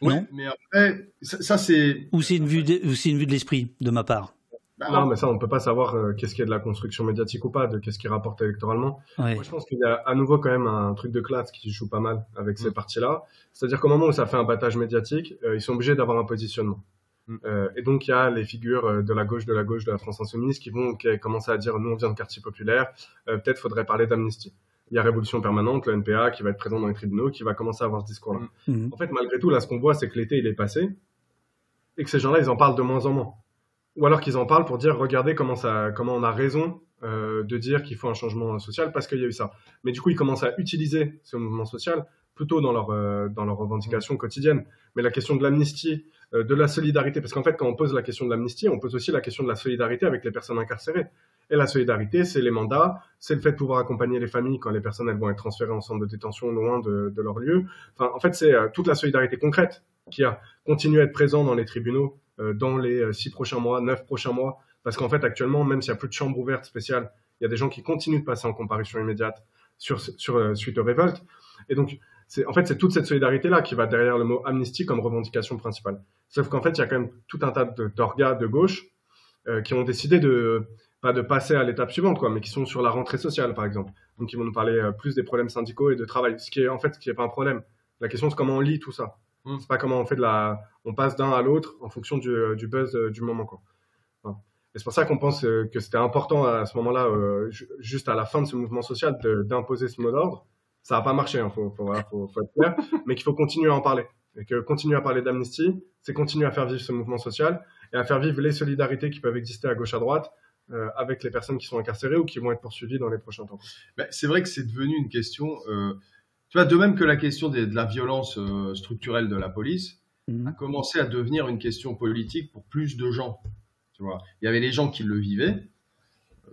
non mais après, ça, c'est. Ou c'est une, vue de, une vue de l'esprit, de ma part bah, non, mais ça, on peut pas savoir qu'est-ce qui est de la construction médiatique ou pas, de qu'est-ce qui rapporte électoralement. Moi, je pense qu'il y a à nouveau quand même un truc de classe qui joue pas mal avec ces mm. partis-là. C'est-à-dire qu'au moment où ça fait un battage médiatique, ils sont obligés d'avoir un positionnement. Mm. Euh, et donc il y a les figures euh, de la gauche, de la gauche, de la France insoumise qui vont commencer à dire nous on vient de quartier populaire, euh, peut-être faudrait parler d'amnistie. Il y a Révolution permanente, le NPA qui va être présent dans les tribunaux, qui va commencer à avoir ce discours-là. Mm. Mm. En fait, malgré tout, là, ce qu'on voit, c'est que l'été il est passé et que ces gens-là, ils en parlent de moins en moins. Ou alors qu'ils en parlent pour dire regardez comment ça, comment on a raison de dire qu'il faut un changement social parce qu'il y a eu ça. Mais du coup, ils commencent à utiliser ce mouvement social plutôt dans leur, dans leur revendication quotidienne. Mais la question de l'amnistie, euh, de la solidarité, parce qu'en fait, quand on pose la question de l'amnistie, on pose aussi la question de la solidarité avec les personnes incarcérées. Et la solidarité, c'est les mandats, c'est le fait de pouvoir accompagner les familles quand les personnes elles vont être transférées en centre de détention loin de, leur lieu. Enfin, en fait, c'est euh, toute la solidarité concrète qui a continué à être présente dans les tribunaux euh, dans les six prochains mois, neuf prochains mois, parce qu'en fait, actuellement, même s'il n'y a plus de chambre ouverte spéciale, il y a des gens qui continuent de passer en comparution immédiate sur, sur suite aux révoltes. Et donc, en fait, c'est toute cette solidarité-là qui va derrière le mot amnistie comme revendication principale. Sauf qu'en fait, il y a quand même tout un tas d'organes de gauche euh, qui ont décidé de pas de passer à l'étape suivante, quoi, mais qui sont sur la rentrée sociale, par exemple. Donc, ils vont nous parler euh, plus des problèmes syndicaux et de travail, ce qui est en fait, ce qui est pas un problème. La question, c'est comment on lit tout ça. Ce mmh. C'est pas comment on fait de la, on passe d'un à l'autre en fonction du, euh, du buzz du moment, quoi. Et c'est pour ça qu'on pense que c'était important à ce moment-là, juste à la fin de ce mouvement social, d'imposer ce mot d'ordre ça n'a pas marché, il hein, faut, faut, faut, être clair, mais qu'il faut continuer à en parler. Et que continuer à parler d'amnistie, c'est continuer à faire vivre ce mouvement social et à faire vivre les solidarités qui peuvent exister à gauche à droite euh, avec les personnes qui sont incarcérées ou qui vont être poursuivies dans les prochains temps. Ben, c'est vrai que c'est devenu une question, euh, tu vois, de même que la question de la violence euh, structurelle de la police mmh. a commencé à devenir une question politique pour plus de gens. Tu vois, il y avait les gens qui le vivaient,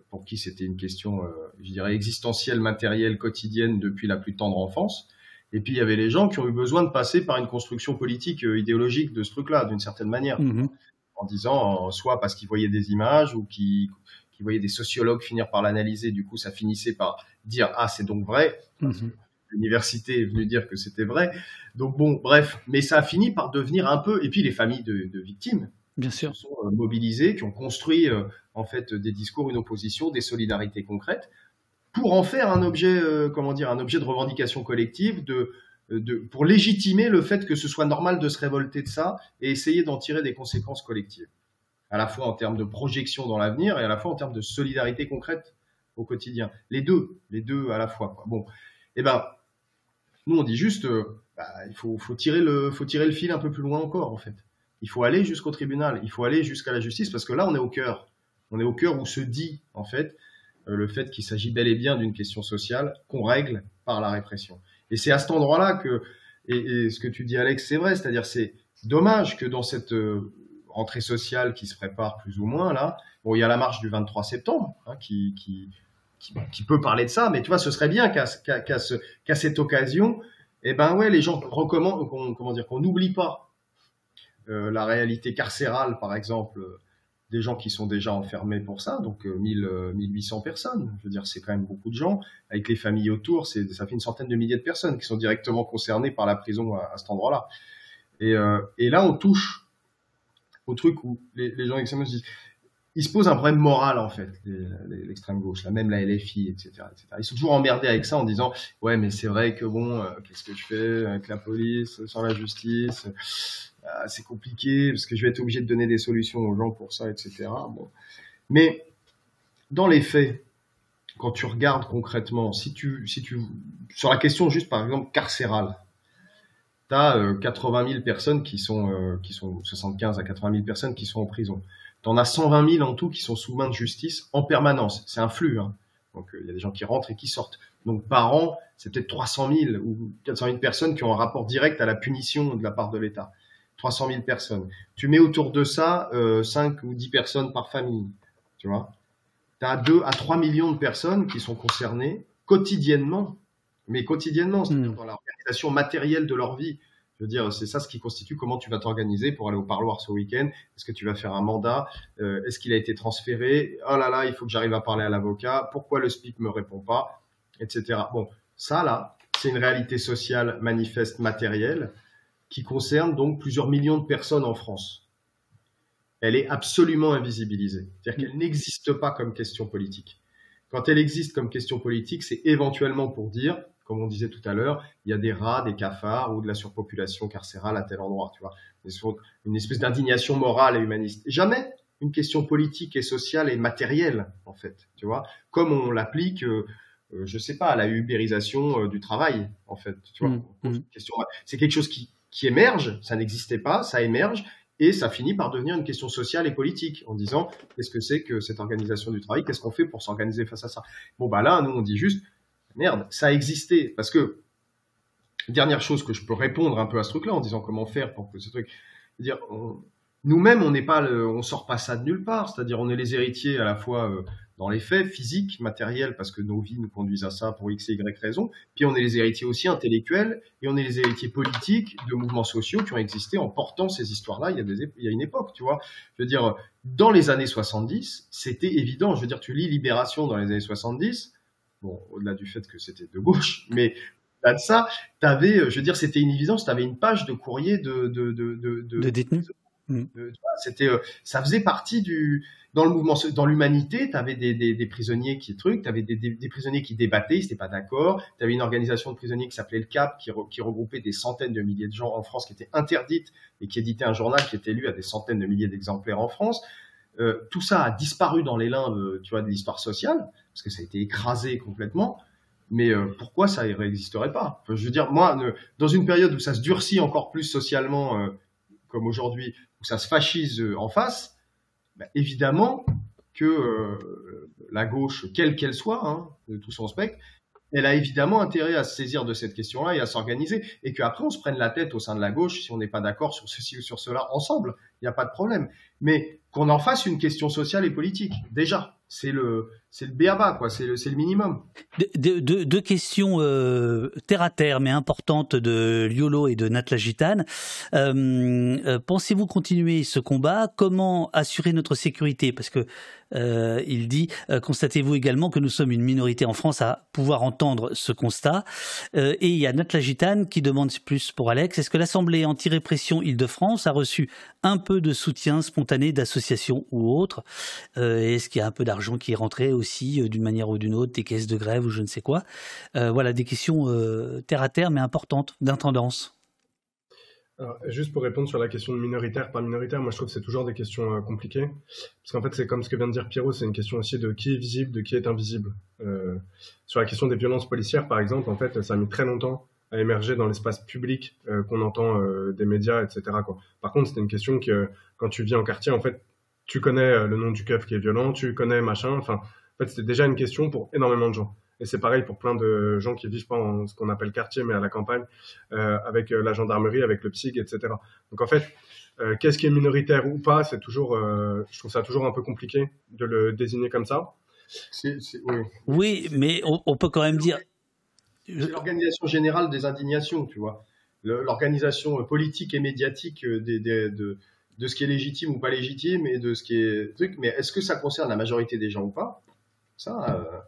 pour qui c'était une question, je dirais, existentielle, matérielle, quotidienne depuis la plus tendre enfance. Et puis il y avait les gens qui ont eu besoin de passer par une construction politique, idéologique de ce truc-là, d'une certaine manière. Mmh en disant soit parce qu'ils voyaient des images ou qu'ils voyaient des sociologues finir par l'analyser, du coup ça finissait par dire ah c'est donc vrai. Mhm. L'université est venue dire que c'était vrai. Donc bon, bref, mais ça a fini par devenir un peu. Et puis les familles de, victimes, bien sûr, sont euh, mobilisées, qui ont construit euh, en fait des discours, une opposition, des solidarités concrètes, pour en faire un objet, euh, comment dire, un objet de revendication collective, de pour légitimer le fait que ce soit normal de se révolter de ça et essayer d'en tirer des conséquences collectives, à la fois en termes de projection dans l'avenir et à la fois en termes de solidarité concrète au quotidien. Les deux, les deux à la fois. Bon, eh ben, nous on dit juste, euh, bah, il faut, tirer le, faut tirer le fil un peu plus loin encore en fait. Il faut aller jusqu'au tribunal, il faut aller jusqu'à la justice parce que là on est au cœur, on est au cœur où se dit en fait euh, le fait qu'il s'agit bel et bien d'une question sociale qu'on règle par la répression. Et c'est à cet endroit-là que, et, ce que tu dis Alex, c'est vrai, c'est-à-dire c'est dommage que dans cette euh, rentrée sociale qui se prépare plus ou moins là, bon, il y a la marche du 23 septembre hein, qui, qui, peut parler de ça, mais tu vois, ce serait bien qu'à cette occasion, eh ben ouais, les gens recommandent, comment dire, qu'on n'oublie pas euh, la réalité carcérale, par exemple, des gens qui sont déjà enfermés pour ça, donc 1000, euh, 1800 euh, personnes. Je veux dire, c'est quand même beaucoup de gens. Avec les familles autour, c'est, ça fait une centaine de milliers de personnes qui sont directement concernées par la prison à, cet endroit-là. Et, euh, là, on touche au truc où les, gens extrêmes disent, ils se posent un problème moral en fait, l'extrême gauche, même la LFI, etc., etc. Ils sont toujours emmerdés avec ça en disant, ouais, mais c'est vrai que bon, qu'est-ce que je fais avec la police, sans la justice ah, c'est compliqué parce que je vais être obligé de donner des solutions aux gens pour ça, etc. Bon. Mais dans les faits, quand tu regardes concrètement, si tu, si tu, sur la question juste par exemple carcérale, tu as 80 000 personnes qui sont, euh, qui sont 75 à 80 000 personnes qui sont en prison. Tu en as 120 000 en tout qui sont sous main de justice en permanence. C'est un flux. Hein. Donc euh, il y a des gens qui rentrent et qui sortent. Donc par an, c'est peut-être 300 000 ou 400 000 personnes qui ont un rapport direct à la punition de la part de l'État. 300 000 personnes. Tu mets autour de ça euh, 5 ou 10 personnes par famille, tu vois. Tu as 2 à 3 millions de personnes qui sont concernées quotidiennement, mais quotidiennement, c'est-à-dire hmm. dans l'organisation matérielle de leur vie. Je veux dire, c'est ça ce qui constitue comment tu vas t'organiser pour aller au parloir ce week-end. Est-ce que tu vas faire un mandat? Euh, Est-ce qu'il a été transféré? Oh là là, il faut que j'arrive à parler à l'avocat. Pourquoi le SPIC me répond pas? Etc. Bon, ça là, c'est une réalité sociale manifeste matérielle qui concerne donc plusieurs millions de personnes en France. Elle est absolument invisibilisée. C'est-à-dire qu'elle n'existe pas comme question politique. Quand elle existe comme question politique, c'est éventuellement pour dire, comme on disait tout à l'heure, il y a des rats, des cafards ou de la surpopulation carcérale à tel endroit, tu vois. Une espèce d'indignation morale et humaniste. Jamais une question politique et sociale et matérielle, en fait, tu vois. Comme on l'applique, euh, euh je sais pas, à la ubérisation euh, du travail, en fait, tu vois. Mmh, mmh. C'est quelque chose qui, qui émerge, ça n'existait pas, ça émerge, et ça finit par devenir une question sociale et politique, en disant qu'est-ce que c'est que cette organisation du travail, qu'est-ce qu'on fait pour s'organiser face à ça? Bon, bah là, nous, on dit juste, merde, ça a existé, parce que, dernière chose que je peux répondre un peu à ce truc-là, en disant comment faire pour que ce truc, dire, nous-mêmes, on n'est pas, on sort pas ça de nulle part, c'est-à-dire on est les héritiers à la fois euh, dans les faits, physiques, matériels, parce que nos vies nous conduisent à ça pour X et Y raisons. Puis on est les héritiers aussi intellectuels et on est les héritiers politiques de mouvements sociaux qui ont existé en portant ces histoires-là il, y a des, il y a une époque, tu vois. Je veux dire, dans les années 70, c'était évident. Je veux dire, tu lis Libération dans les années 70, bon, au-delà du fait que c'était de gauche, mais là de ça, t'avais, je veux dire, c'était une évidence, tu avais une page de courrier de, de, de, de, de détenus. C'était, euh, ça faisait partie du, dans le mouvement, dans l'humanité, tu avais des, des, prisonniers qui truc, tu avais des, des, prisonniers qui débattaient, ils n'étaient pas d'accord. Tu avais une organisation de prisonniers qui s'appelait le CAP, qui, regroupait des centaines de milliers de gens en France, qui était interdite et qui éditait un journal qui était lu à des centaines de milliers d'exemplaires en France. Euh, tout ça a disparu dans les limbes, tu vois, de l'histoire sociale, parce que ça a été écrasé complètement. Mais euh, pourquoi ça ne réexisterait pas? Je veux dire, moi, dans une période où ça se durcit encore plus socialement, euh, comme aujourd'hui, où ça se fascise euh, en face, bah, évidemment que la gauche, quelle qu'elle soit, hein, de tout son spectre, elle a évidemment intérêt à se saisir de cette question-là et à s'organiser, et qu'après on se prenne la tête au sein de la gauche si on n'est pas d'accord sur ceci ou sur cela ensemble, il n'y a pas de problème. Mais qu'on en fasse une question sociale et politique, déjà c'est le c'est le béaba quoi, c'est le le minimum. Deux, questions euh, terre à terre mais importantes de Liolo et de Natla Gitane. Euh, euh, pensez-vous continuer ce combat? Comment assurer notre sécurité? Parce que il dit Constatez-vous également que nous sommes une minorité en France à pouvoir entendre ce constat Et il y a Natla Gitane qui demande plus pour Alex est-ce que l'Assemblée anti-répression Île-de-France a reçu un peu de soutien spontané d'associations ou autres Est-ce qu'il y a un peu d'argent qui est rentré aussi d'une manière ou d'une autre, des caisses de grève ou je ne sais quoi? Voilà, des questions terre à terre mais importantes d'intendance. Juste pour répondre sur la question de minoritaire, pas minoritaire, moi je trouve que c'est toujours des questions euh, compliquées. Parce qu'en fait, c'est comme ce que vient de dire Pierrot, c'est une question aussi de qui est visible, de qui est invisible. Euh, sur la question des violences policières, par exemple, en fait, ça a mis très longtemps à émerger dans l'espace public euh, qu'on entend des médias, etc. Quoi. Par contre, c'était une question que quand tu vis en quartier, en fait, tu connais le nom du keuf qui est violent, tu connais machin. Enfin, en fait, c'était déjà une question pour énormément de gens. Et c'est pareil pour plein de gens qui vivent pas en ce qu'on appelle quartier, mais à la campagne, euh, avec euh, la gendarmerie, avec le PSIG, etc. Donc en fait, euh, qu'est-ce qui est minoritaire ou pas, c'est toujours, je trouve ça toujours un peu compliqué de le désigner comme ça. oui. oui. mais on, peut quand même dire. C'est l'organisation générale des indignations, tu vois. L'organisation politique et médiatique des, de, de ce qui est légitime ou pas légitime et de ce qui est truc. Mais est-ce que ça concerne la majorité des gens ou pas? Ça.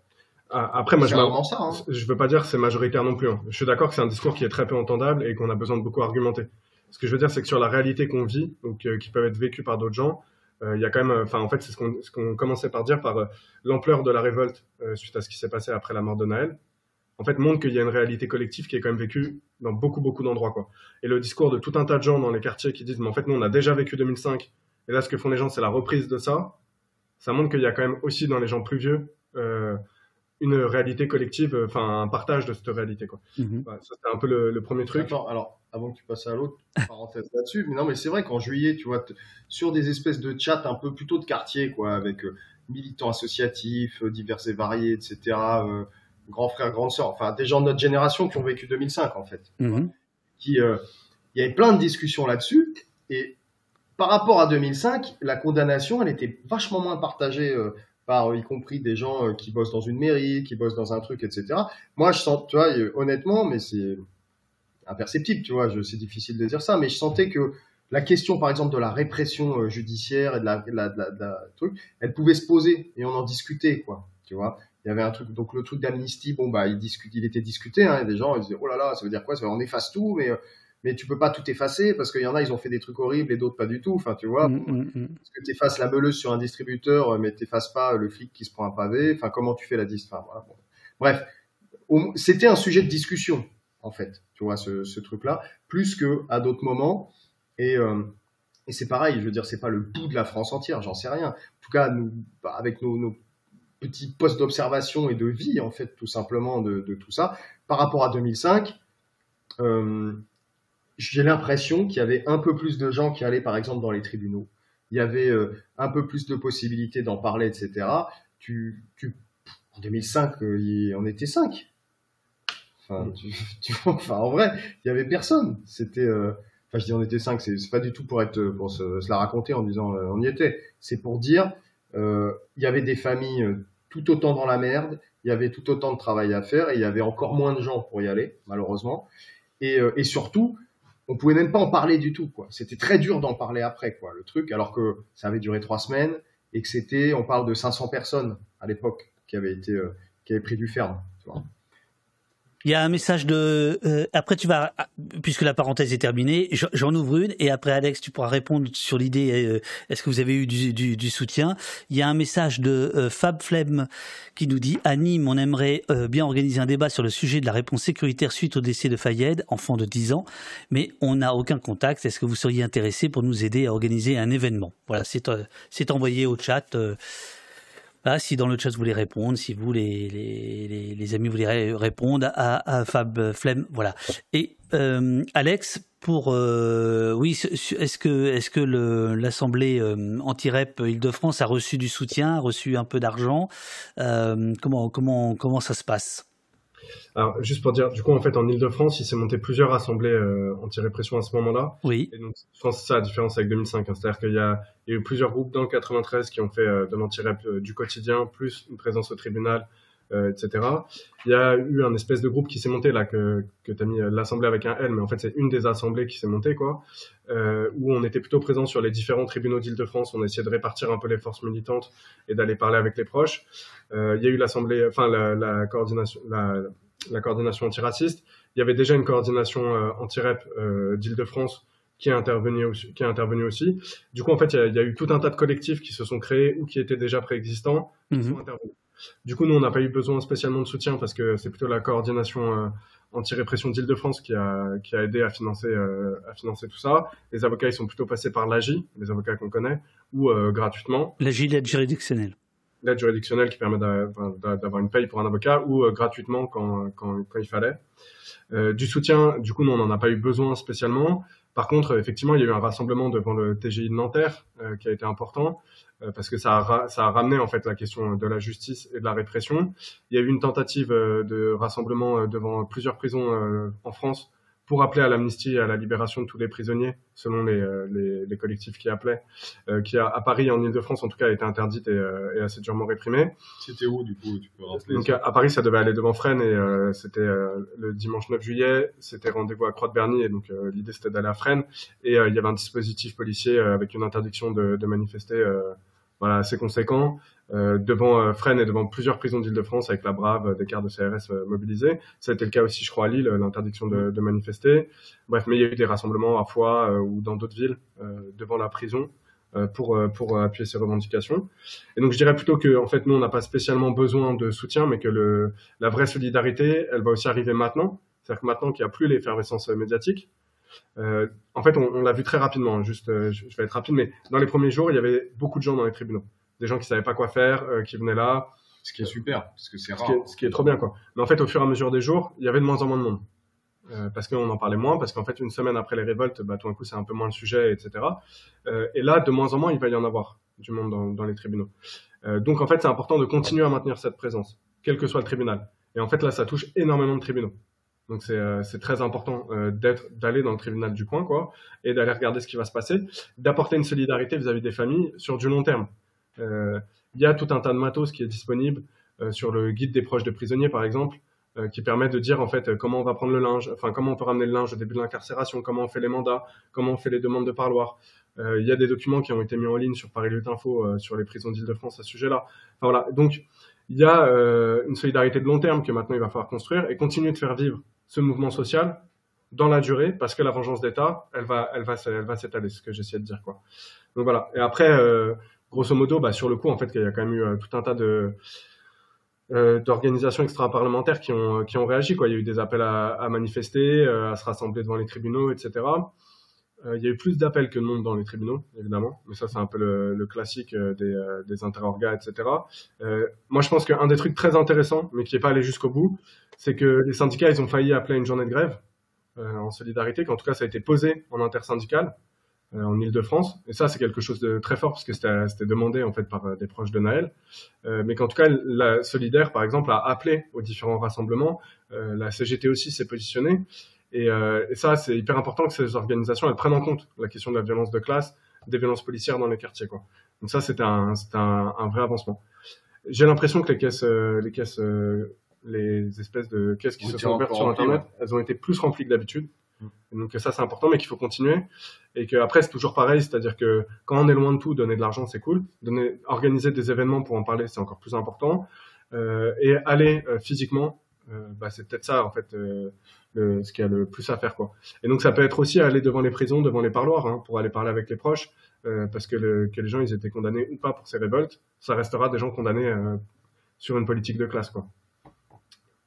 Ah, après, moi, je ne hein. veux pas dire que c'est majoritaire non plus. Hein. Je suis d'accord que c'est un discours qui est très peu entendable et qu'on a besoin de beaucoup argumenter. Ce que je veux dire, c'est que sur la réalité qu'on vit, donc euh, qui peut être vécue par d'autres gens, euh, il y a quand même, enfin, en fait, c'est ce qu'on commençait par dire par euh, l'ampleur de la révolte suite à ce qui s'est passé après la mort de Naël. En fait, montre qu'il y a une réalité collective qui est quand même vécue dans beaucoup, beaucoup d'endroits, quoi. Et le discours de tout un tas de gens dans les quartiers qui disent, mais en fait, nous, on a déjà vécu 2005, et là, ce que font les gens, c'est la reprise de ça. Ça montre qu'il y a quand même aussi dans les gens plus vieux une réalité collective, euh, enfin un partage de cette réalité. Quoi. Mhm. ça, c'était un peu le, premier truc. Attends, alors, avant que tu passes à l'autre, parenthèse là-dessus, mais non, mais c'est vrai qu'en juillet, tu vois, sur des espèces de chats un peu plutôt de quartier, quoi, avec euh, militants associatifs, euh, divers et variés, etc., grands frères, grandes sœurs, enfin des gens de notre génération qui ont vécu 2005, en fait. Mhm. Qui, il y avait plein de discussions là-dessus, et par rapport à 2005, la condamnation, elle était vachement moins partagée par y compris des gens euh, qui bossent dans une mairie, qui bossent dans un truc, etc. Moi, je sens, tu vois, honnêtement, mais c'est imperceptible, tu vois, c'est difficile de dire ça, mais je sentais que la question, par exemple, de la répression euh, judiciaire et de la, truc, elle pouvait se poser et on en discutait, quoi, tu vois. Il y avait un truc, donc le truc d'amnistie, bon, bah, il, discute, il était discuté, hein, des gens, ils disaient, oh là là, ça veut dire quoi? Ça on efface tout, mais euh, mais tu peux pas tout effacer parce qu'il y en a, ils ont fait des trucs horribles et d'autres pas du tout. Enfin, tu vois, mm, mm, mm. parce que tu effaces la meuleuse sur un distributeur, mais tu effaces pas le flic qui se prend un pavé. Enfin, comment tu fais la dis enfin, voilà, Bref, c'était un sujet de discussion, en fait, tu vois, ce, ce truc-là, plus que à d'autres moments. Et, euh, et c'est pareil, je veux dire, c'est pas le bout de la France entière, j'en sais rien. En tout cas, nous, bah, avec nos, nos petits postes d'observation et de vie, en fait, tout simplement, de, de tout ça, par rapport à 2005, euh, j'ai l'impression qu'il y avait un peu plus de gens qui allaient, par exemple, dans les tribunaux. Il y avait euh, un peu plus de possibilités d'en parler, etc. Tu, tu, en 2005, euh, on était cinq. Enfin, tu, enfin, en vrai, il y avait personne. C'était, enfin, je dis on était cinq. C'est pas du tout pour être, pour se, se la raconter en disant on y était. C'est pour dire, il y avait des familles tout autant dans la merde. Il y avait tout autant de travail à faire et il y avait encore moins de gens pour y aller, malheureusement. Et, et surtout, on pouvait même pas en parler du tout, quoi. C'était très dur d'en parler après, quoi, le truc, alors que ça avait duré trois semaines et que c'était, on parle de 500 personnes à l'époque qui avaient été, euh, qui avaient pris du ferme. Tu vois. Il y a un message de. Euh, après, tu vas, puisque la parenthèse est terminée, j'en ouvre une et après, Alex, tu pourras répondre sur l'idée. Euh, est-ce que vous avez eu du, du, du, soutien? Il y a un message de euh, Fab Flem qui nous dit à Nîmes, on aimerait bien organiser un débat sur le sujet de la réponse sécuritaire suite au décès de Fayed, enfant de 10 ans, mais on n'a aucun contact. Est-ce que vous seriez intéressé pour nous aider à organiser un événement? Voilà, c'est envoyé au chat. Ah, si dans le chat vous voulez répondre, si vous les, les, les, amis voulez répondre à, Fab Flemme, voilà. Et euh, Alex, pour euh, oui, est-ce que est-ce que l'assemblée euh, anti-rep Île-de-France a reçu du soutien, a reçu un peu d'argent? Comment comment comment ça se passe? Alors, juste pour dire, du coup, en fait, en Ile-de-France, il s'est monté plusieurs assemblées euh, anti-répression à ce moment-là. Oui. Et donc, je pense que ça la différence avec 2005. Hein. C'est-à-dire qu'il y, a eu plusieurs groupes dans le 93 qui ont fait euh, de l'anti-rep euh, du quotidien, plus une présence au tribunal, etc. Il y a eu un espèce de groupe qui s'est monté, là, que, que tu as mis l'assemblée avec un L, mais en fait, c'est une des assemblées qui s'est montée, quoi, où on était plutôt présent sur les différents tribunaux d'Île-de-France. On a essayé de répartir un peu les forces militantes et d'aller parler avec les proches. il y a eu l'assemblée, enfin, la, la coordination, la, la coordination antiraciste. Il y avait déjà une coordination euh, anti-rep euh, d'Île-de-France qui est intervenu aussi, qui est intervenu aussi. Du coup, en fait, il y, a, eu tout un tas de collectifs qui se sont créés ou qui étaient déjà préexistants, mhm. Du coup, nous, on n'a pas eu besoin spécialement de soutien parce que c'est plutôt la coordination euh, anti-répression d'Île-de-France qui a, qui a aidé à financer, à financer tout ça. Les avocats, ils sont plutôt passés par l'AGI, les avocats qu'on connaît, ou gratuitement. L'AGI, l'aide juridictionnelle l'aide juridictionnelle qui permet d'avoir une paye pour un avocat ou euh, gratuitement quand, quand, quand, il fallait. Euh, du soutien, du coup, nous, on n'en a pas eu besoin spécialement. Par contre, effectivement, il y a eu un rassemblement devant le TGI de Nanterre euh, qui a été important euh, parce que ça a, ça a ramené en fait la question de la justice et de la répression. Il y a eu une tentative de rassemblement devant plusieurs prisons en France pour appeler à l'amnistie et à la libération de tous les prisonniers, selon les, euh, les, les collectifs qui appelaient, euh, qui a, à Paris, en Ile-de-France en tout cas, a été interdite et, euh, et assez durement réprimée. C'était où du coup tu peux rappeler Donc à, Paris, ça devait aller devant Fresnes et euh, c'était le dimanche 9 juillet, c'était rendez-vous à Croix-de-Berny et donc l'idée c'était d'aller à Fresnes et il y avait un dispositif policier avec une interdiction de, de manifester voilà, assez conséquent. Euh, devant euh, Fresnes et devant plusieurs prisons d'Île-de-France avec la Brave, euh, des quarts de CRS mobilisés. Ça a été le cas aussi, je crois, à Lille, l'interdiction de, manifester. Bref, mais il y a eu des rassemblements à Foix ou dans d'autres villes devant la prison pour, pour appuyer ces revendications. Et donc je dirais plutôt que en fait nous on n'a pas spécialement besoin de soutien, mais que la vraie solidarité, elle va aussi arriver maintenant. C'est-à-dire que maintenant qu'il n'y a plus l'effervescence médiatique, euh, en fait, on, on l'a vu très rapidement. Juste, je, je, vais être rapide, mais dans les premiers jours, il y avait beaucoup de gens dans les tribunaux des gens qui savaient pas quoi faire, euh, qui venaient là. Ce qui est super, parce que c'est rare. Ce qui, est, trop bien, quoi. Mais en fait, au fur et à mesure des jours, il y avait de moins en moins de monde. Euh, parce qu'on en parlait moins, parce qu'en fait, une semaine après les révoltes, bah, tout d'un coup, c'est un peu moins le sujet, etc. Euh, et là, de moins en moins, il va y en avoir du monde dans, dans les tribunaux. Euh, donc, en fait, c'est important de continuer à maintenir cette présence, quel que soit le tribunal. Et en fait, là, ça touche énormément de tribunaux. Donc c'est euh, très important euh, d'aller dans le tribunal du coin et d'aller regarder ce qui va se passer, d'apporter une solidarité vis-à-vis -vis des familles sur du long terme. Euh, il y a tout un tas de matos qui est disponible sur le guide des proches de prisonniers, par exemple, qui permet de dire en fait comment on va prendre le linge, enfin comment on peut ramener le linge au début de l'incarcération, comment on fait les mandats, comment on fait les demandes de parloir. il y a des documents qui ont été mis en ligne sur Paris Lutte Info sur les prisons d'Île-de-France à ce sujet-là. Donc il y a une solidarité de long terme que maintenant il va falloir construire et continuer de faire vivre ce mouvement social dans la durée parce que la vengeance d'État, elle va, elle va, elle va s'étaler, ce que j'essayais de dire quoi. Donc voilà. Et après, euh, grosso modo, bah, sur le coup, en fait, il y a quand même eu euh, tout un tas de euh, d'organisations extra-parlementaires qui ont qui ont réagi. Quoi. Il y a eu des appels à, manifester, à se rassembler devant les tribunaux, etc. Euh, il y a eu plus d'appels que de monde dans les tribunaux, évidemment, mais ça c'est un peu le, classique des, des interorgas, etc. moi, je pense qu'un des trucs très intéressants, mais qui n'est pas allé jusqu'au bout, c'est que les syndicats, ils ont failli appeler une journée de grève en solidarité, qu'en tout cas ça a été posé en intersyndical. Euh, en Ile-de-France. Et ça, c'est quelque chose de très fort parce que c'était demandé en fait par euh, des proches de Naël. Euh, mais qu'en tout cas, la Solidaire, par exemple, a appelé aux différents rassemblements. la CGT aussi s'est positionnée. Et, et, ça, c'est hyper important que ces organisations elles prennent en compte la question de la violence de classe, des violences policières dans les quartiers. Quoi. Donc ça, c'est un, un, un, vrai avancement. J'ai l'impression que les caisses, les caisses, les espèces de caisses qui se sont ouvertes sur Internet, elles ont été plus remplies que d'habitude. Donc ça c'est important, mais qu'il faut continuer et que après c'est toujours pareil, c'est-à-dire que quand on est loin de tout, donner de l'argent c'est cool, donner, organiser des événements pour en parler c'est encore plus important euh, et aller euh, physiquement, euh, bah, c'est peut-être ça en fait euh, le, ce qu'il y a le plus à faire quoi. Et donc ça peut être aussi aller devant les prisons, devant les parloirs hein, pour aller parler avec les proches euh, parce que, le, que les gens ils étaient condamnés ou pas pour ces révoltes, ça restera des gens condamnés sur une politique de classe quoi.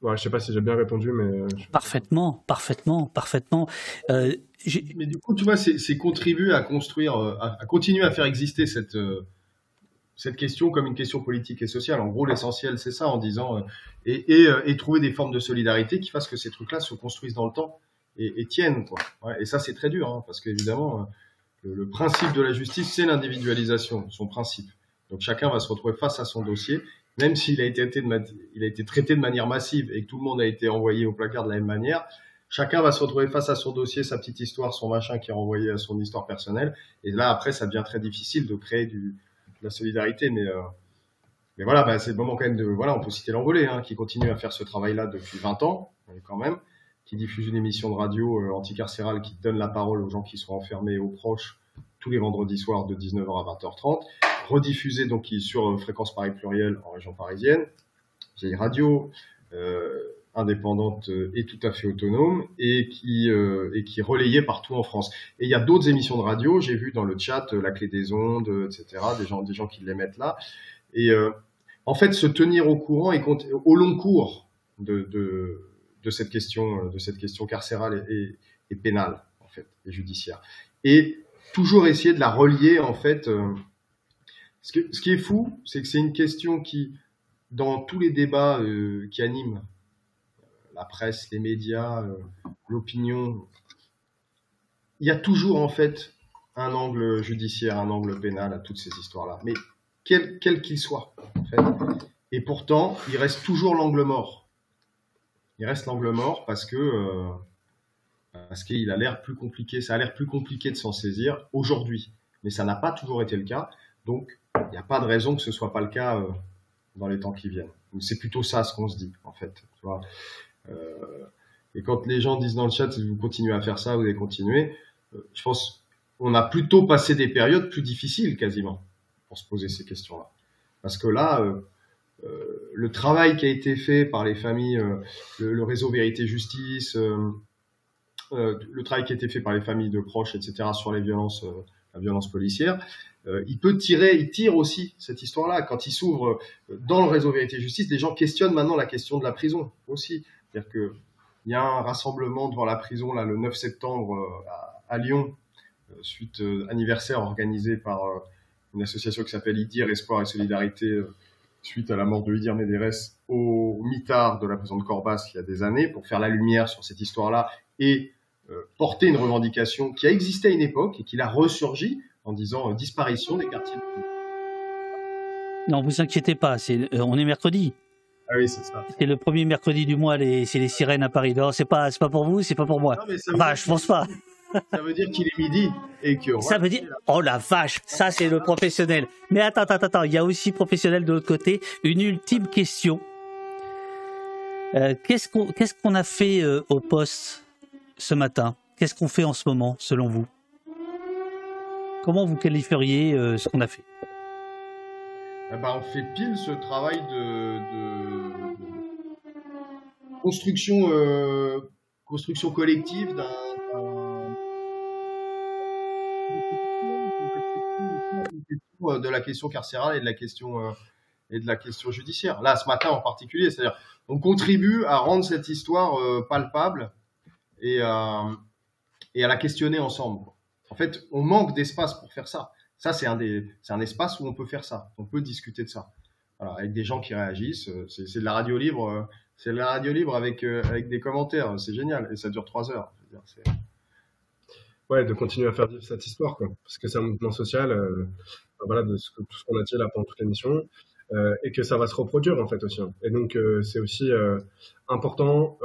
Ouais, je sais pas si j'ai bien répondu, mais euh, parfaitement, parfaitement, parfaitement. Euh, mais du coup, tu vois, c'est contribuer à construire, euh, à, continuer à faire exister cette cette question comme une question politique et sociale. En gros, l'essentiel, c'est ça, en disant euh, et, et, euh, et, trouver des formes de solidarité qui fassent que ces trucs-là se construisent dans le temps et, et tiennent. Quoi. Ouais, et ça, c'est très dur, hein, parce qu'évidemment, euh, le, le, principe de la justice, c'est l'individualisation, son principe. Donc chacun va se retrouver face à son dossier, même s'il a été, de, il a été traité de manière massive et que tout le monde a été envoyé au placard de la même manière. Chacun va se retrouver face à son dossier, sa petite histoire, son machin qui est renvoyé à son histoire personnelle. Et là, après, ça devient très difficile de créer du, la solidarité, mais, euh, mais voilà, bah, c'est le moment quand même de. Voilà, on peut citer l'envolée, hein, qui continue à faire ce travail-là depuis 20 ans, quand même, qui diffuse une émission de radio euh, anticarcérale qui donne la parole aux gens qui sont enfermés, aux proches, tous les vendredis soirs de 19h à 20h30, rediffusée donc sur euh, fréquence Paris pluriel en région parisienne, vieille radio. Indépendante et tout à fait autonome et qui euh, est partout en France. Et il y a d'autres émissions de radio, j'ai vu dans le chat euh, la clé des ondes, etc. Des gens des gens qui les mettent là. Et euh, en fait, se tenir au courant et au long cours de, cette question de cette question carcérale et, pénale en fait et judiciaire. Et toujours essayer de la relier en fait. ce qui est fou, c'est que c'est une question qui dans tous les débats qui animent la presse, les médias, euh, l'opinion, il y a toujours en fait un angle judiciaire, un angle pénal à toutes ces histoires-là. Mais quel qu'il soit. Et pourtant, il reste toujours l'angle mort. Il reste l'angle mort parce que euh, qu'il a l'air plus compliqué, ça a l'air plus compliqué de s'en saisir aujourd'hui. Mais ça n'a pas toujours été le cas. Donc, il n'y a pas de raison que ce soit pas le cas euh, dans les temps qui viennent. C'est plutôt ça ce qu'on se dit, en fait. Et quand les gens disent dans le chat, si vous continuez à faire ça, vous allez continuer, euh, je pense on a plutôt passé des périodes plus difficiles quasiment pour se poser ces questions-là. Parce que là, euh, euh, le travail qui a été fait par les familles, euh, le, réseau Vérité Justice, euh, le travail qui a été fait par les familles de proches, etc., sur les violences, la violence policière, il peut tirer, il tire aussi cette histoire-là. Quand il s'ouvre dans le réseau Vérité Justice, des gens questionnent maintenant la question de la prison aussi. C'est-à-dire qu'il y a un rassemblement devant la prison là, le 9 septembre euh, à, Lyon, euh, suite euh, anniversaire organisé par une association qui s'appelle IDIR, Espoir et Solidarité, suite à la mort de Idir Médérès au mitard de la prison de Corbas il y a des années, pour faire la lumière sur cette histoire-là et porter une revendication qui a existé à une époque et qui a ressurgi en disant disparition des quartiers. Non, vous inquiétez pas, c'est, on est mercredi. Ah oui, c'est ça. C'est le premier mercredi du mois, les, c'est les sirènes à Paris. Non, c'est pas, c'est pas pour vous, c'est pas pour moi. Non, enfin, je pense pas. Ça veut dire qu'il est midi et que. Ça veut dire, oh la vache, ça c'est le professionnel. Mais attends, attends, attends, il y a aussi professionnel de l'autre côté. Une ultime question. Euh, qu'est-ce qu'on, qu'est-ce qu'on a fait euh, au poste ce matin? Qu'est-ce qu'on fait en ce moment, selon vous? Comment vous qualifieriez euh, ce qu'on a fait? Eh ben, on fait pile ce travail de, construction, euh, construction collective d'un de la question carcérale et de la question euh, et de la question judiciaire. Là, ce matin en particulier, c'est-à-dire, on contribue à rendre cette histoire euh, palpable et, et à la questionner ensemble. En fait, on manque d'espace pour faire ça. Ça, c'est un, des, un espace où on peut faire ça. On peut discuter de ça. Avec des gens qui réagissent. Euh, c'est, de la radio libre. Euh, c'est de la radio libre avec, euh, avec des commentaires. C'est génial. Et ça dure trois heures. Ouais, de continuer à faire vivre cette histoire, quoi. Parce que c'est un mouvement social, voilà, de ce tout ce qu'on a dit là pendant toute l'émission. Et que ça va se reproduire en fait aussi. Hein. Et donc c'est aussi important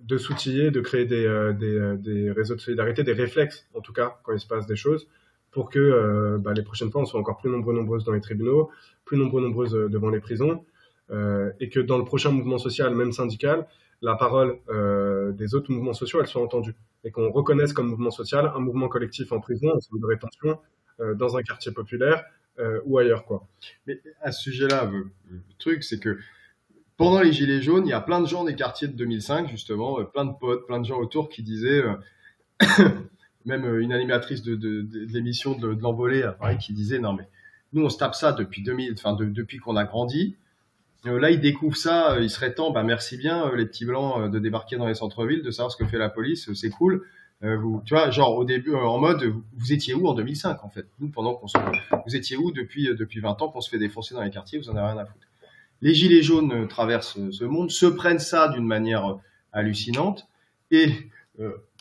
de s'outiller, de créer des, des, des, réseaux de solidarité, des réflexes en tout cas quand il se passe des choses, pour que euh, bah, les prochaines fois, on soit encore plus nombreux, nombreuses dans les tribunaux, plus nombreux, nombreuses euh, devant les prisons, euh, et que dans le prochain mouvement social, même syndical, la parole des autres mouvements sociaux, elle soit entendue, et qu'on reconnaisse comme mouvement social un mouvement collectif en prison, en centre de rétention, dans un quartier populaire ou ailleurs, quoi. Mais à ce sujet-là, le truc, c'est que pendant les Gilets jaunes, il y a plein de gens des quartiers de 2005, justement, plein de potes, plein de gens autour qui disaient même euh, une animatrice de, l'émission de, l'envolée à Paris qui disait non mais nous on se tape ça depuis 2000, enfin de, depuis qu'on a grandi. Euh, là ils découvrent ça, euh, il serait temps, bah merci bien euh, les petits blancs euh, de débarquer dans les centres-villes, de savoir ce que fait la police, c'est cool. Euh, tu vois, genre au début, en mode, vous étiez où en 2005 en fait? Nous, pendant qu'on se, vous étiez où depuis depuis 20 ans qu'on se fait défoncer dans les quartiers, vous en avez rien à foutre. Les gilets jaunes traversent ce monde, se prennent ça d'une manière hallucinante et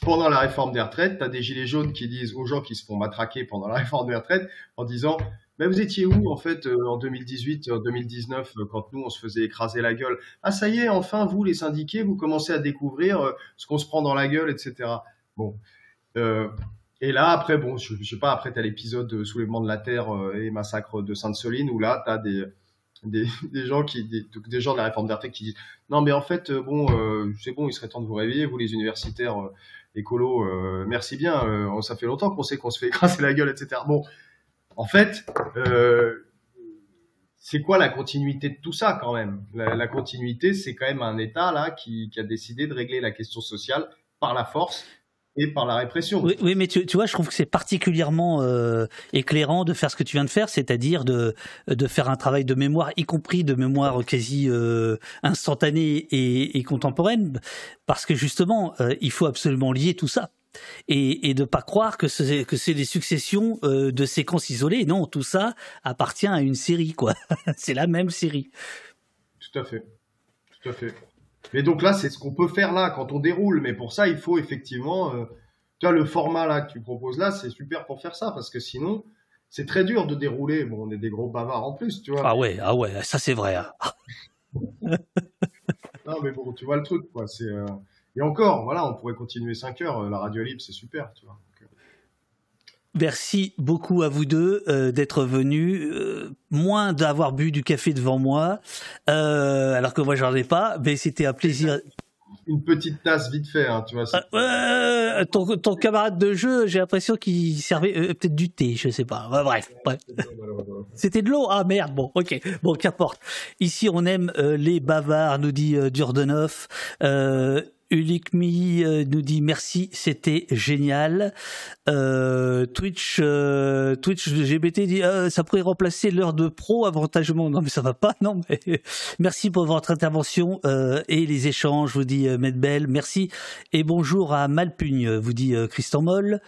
pendant la réforme des retraites, tu as des gilets jaunes qui disent aux gens qui se font matraquer pendant la réforme des retraites en disant mais vous étiez où en fait euh, en 2018, en 2019 euh, quand nous on se faisait écraser la gueule? Ah ça y est, enfin vous les syndiqués, vous commencez à découvrir euh, ce qu'on se prend dans la gueule, etc. Bon. et là après bon, je, je sais pas, après tu as l'épisode soulèvement de la terre et massacre de Sainte-Soline où là tu as des, des, gens qui des, gens de la réforme retraites qui disent non mais en fait bon c'est bon il serait temps de vous réveiller vous les universitaires écolo merci bien ça fait longtemps qu'on sait qu'on se fait écraser la gueule etc bon en fait, euh, c'est quoi la continuité de tout ça quand même? La, continuité, c'est quand même un État là qui, a décidé de régler la question sociale par la force et par la répression. Oui, mais tu, vois, je trouve que c'est particulièrement euh, éclairant de faire ce que tu viens de faire, c'est-à-dire de, de faire un travail de mémoire, y compris de mémoire quasi euh, instantanée et, et, contemporaine, parce que justement, il faut absolument lier tout ça et, et de pas croire que c'est que c'est des successions euh, de séquences isolées. Non, tout ça appartient à une série, quoi. c'est la même série. Tout à fait, tout à fait. Mais donc là, c'est ce qu'on peut faire là quand on déroule. Mais pour ça, il faut effectivement, euh, tu vois, le format là que tu proposes là, c'est super pour faire ça parce que sinon, c'est très dur de dérouler. Bon, on est des gros bavards en plus, tu vois. Ah ouais, ah ouais, ça c'est vrai. Hein. non, mais bon, tu vois le truc, quoi. C'est euh, et encore, voilà, on pourrait continuer 5 heures. Euh, la radio libre, c'est super, tu vois. Euh. Merci beaucoup à vous deux euh, d'être venus, moins d'avoir bu du café devant moi, alors que moi j'en ai pas, mais c'était un plaisir une petite tasse vite fait, hein, tu vois. Euh, ton, ton, camarade de jeu, j'ai l'impression qu'il servait euh, peut-être du thé, je sais pas. bref, C'était de l'eau Ah merde, bon, ok, bon, qu'importe. Ici, on aime euh, les bavards, nous dit Durdenov. Ulikmi euh, nous dit merci, c'était génial. Euh, Twitch, euh, Twitch GBT dit ça pourrait remplacer l'heure de pro avantagement. Non mais ça va pas, non mais merci pour votre intervention et les échanges, vous dit Medbel. Merci et bonjour à Malpugne, vous dit Christian Moll.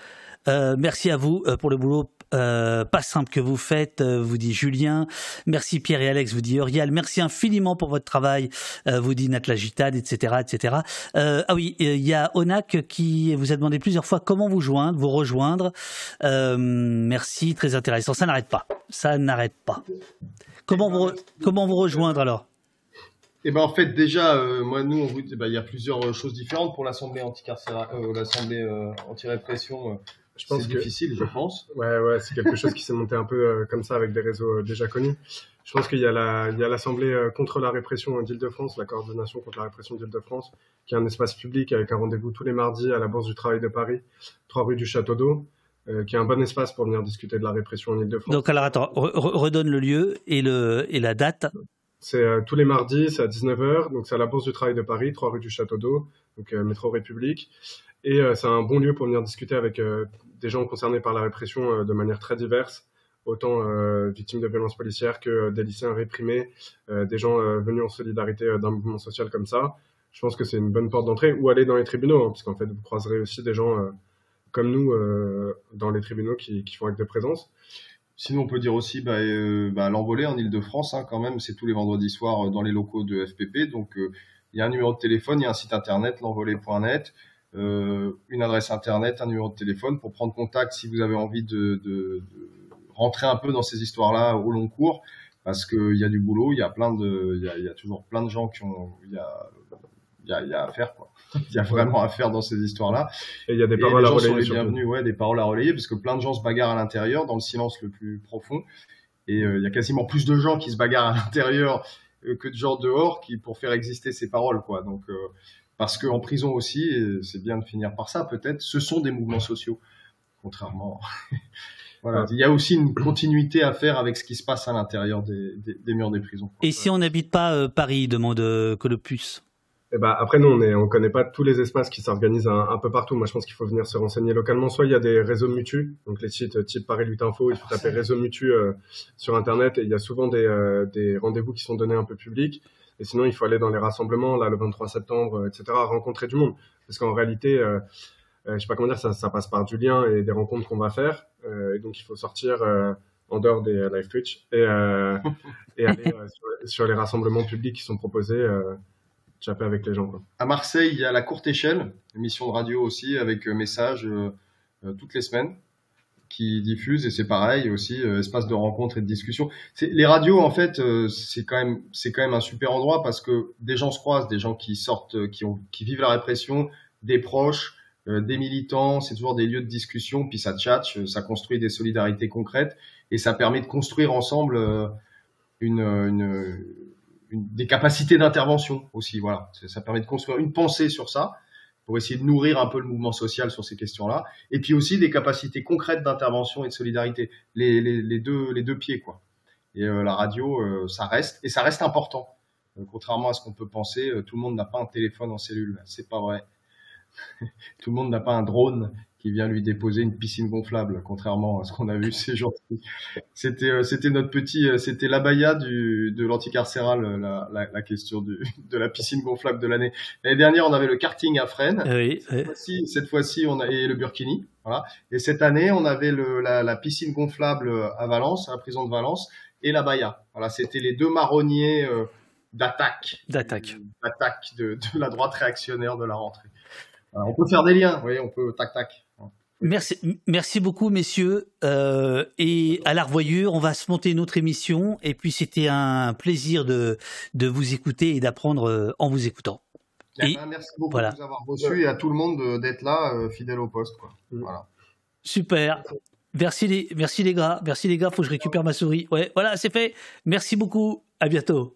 merci à vous pour le boulot euh, pas simple que vous faites, euh, vous dit Julien. Merci Pierre et Alex, vous dit Uriel. Merci infiniment pour votre travail, euh, vous dit Natla Gitane, etc., etc. ah oui, il y a Onak qui vous a demandé plusieurs fois comment vous joindre, vous rejoindre. merci, très intéressant. Ça n'arrête pas, ça n'arrête pas. Comment vous rejoindre alors? Eh ben en fait déjà moi nous eh ben, il y a plusieurs choses différentes pour l'assemblée anti l'assemblée anti-répression je pense c'est difficile, je pense. Ouais, ouais, c'est quelque chose qui s'est monté un peu euh, comme ça avec des réseaux euh, déjà connus. Je pense qu'il y a la, il y a l'Assemblée euh, contre la répression d'Île-de-France, la coordination contre la répression d'Île-de-France, qui est un espace public avec un rendez-vous tous les mardis à la Bourse du Travail de Paris, 3 rue du Château d'Eau, qui est un bon espace pour venir discuter de la répression en Île-de-France. Donc alors attends, redonne le lieu et le et la date. C'est tous les mardis, c'est à 19h, donc c'est à la Bourse du Travail de Paris, 3 rue du Château d'Eau, donc métro République. Et c'est un bon lieu pour venir discuter avec des gens concernés par la répression euh, de manière très diverse, autant euh, victimes de violences policières que euh, des lycéens réprimés, des gens venus en solidarité d'un mouvement social comme ça. Je pense que c'est une bonne porte d'entrée, ou aller dans les tribunaux, hein, parce qu'en fait, vous croiserez aussi des gens comme nous dans les tribunaux qui, font acte de présence. Sinon, on peut dire aussi bah, bah, l'envolée en Ile-de-France, hein, quand même, c'est tous les vendredis soirs dans les locaux de FPP. Donc, il y a un numéro de téléphone, il y a un site internet, l'envolée.net. Euh, une adresse internet, un numéro de téléphone pour prendre contact si vous avez envie de, de, rentrer un peu dans ces histoires-là au long cours, parce qu'il y a du boulot, il y a plein de, il y a, toujours plein de gens qui ont, il y a, il y a, y a à faire quoi. Il y a vraiment à faire dans ces histoires-là. Et il y a des paroles à relayer. Sont les bienvenus, ouais, des paroles à relayer, parce que plein de gens se bagarrent à l'intérieur, dans le silence le plus profond. Et euh, il y a quasiment plus de gens qui se bagarrent à l'intérieur euh, que de gens dehors qui pour faire exister ces paroles, quoi. Donc parce qu'en prison aussi, c'est bien de finir par ça peut-être, ce sont des mouvements sociaux, contrairement. voilà, il y a aussi une continuité à faire avec ce qui se passe à l'intérieur des, murs des prisons. Et si on n'habite pas euh, Paris, demande euh, Colopus eh ben, après, nous, on ne on connaît pas tous les espaces qui s'organisent un, peu partout. Moi, je pense qu'il faut venir se renseigner localement. Soit il y a des réseaux mutus, donc les sites type Paris Lutte Info, il faut taper réseau mutu euh, sur Internet et il y a souvent des, des rendez-vous qui sont donnés un peu publics. Et sinon, il faut aller dans les rassemblements, là, le 23 septembre, etc., rencontrer du monde. Parce qu'en réalité, euh, je sais pas comment dire, ça, ça, passe par du lien et des rencontres qu'on va faire. et donc il faut sortir en dehors des live Twitch et, aller sur, les rassemblements publics qui sont proposés avec les gens. Quoi. À Marseille, il y a la courte échelle, émission de radio aussi, avec euh, messages euh, euh, toutes les semaines qui diffusent et c'est pareil aussi espace de rencontre et de discussion. Les radios en fait c'est quand même c'est quand même un super endroit parce que des gens se croisent, des gens qui sortent, qui ont qui vivent la répression, des proches, des militants, c'est toujours des lieux de discussion puis ça tchatche, ça construit des solidarités concrètes et ça permet de construire ensemble une, une des capacités d'intervention aussi. Voilà, ça permet de construire une pensée sur ça pour essayer de nourrir un peu le mouvement social sur ces questions-là, et puis aussi des capacités concrètes d'intervention et de solidarité, les, les, deux les deux pieds quoi. Et euh, la radio, euh, ça reste et ça reste important. Euh, contrairement à ce qu'on peut penser, tout le monde n'a pas un téléphone en cellule, c'est pas vrai. tout le monde n'a pas un drone qui vient lui déposer une piscine gonflable, contrairement à ce qu'on a vu ces jours-ci. C'était, euh, c'était notre petit, euh, c'était l'abaya du, de l'anticarcéral, euh, la, la, la, question du, de la piscine gonflable de l'année. L'année dernière, on avait le karting à Fresnes. Oui, cette, fois-ci, cette fois-ci, on a, et le Burkini. Voilà. Et cette année, on avait le, la, la, piscine gonflable à Valence, à la prison de Valence, et la Baya. Voilà, c'était les deux marronniers d'attaque. D'attaque. D'attaque de, de, la droite réactionnaire de la rentrée. on peut faire des liens, oui, on peut tac tac. Merci, merci beaucoup, messieurs. Euh, et à la revoyure, on va se monter une autre émission. Et puis, c'était un plaisir de, de vous écouter et d'apprendre euh, en vous écoutant. Eh et, ben, merci beaucoup de nous avoir reçus et à tout le monde d'être là, euh, fidèle au poste. Quoi. Mm. Voilà. Super. Merci les, merci les gars. Merci les gars. Faut que je récupère ma souris. Ouais, voilà, c'est fait. Merci beaucoup. À bientôt.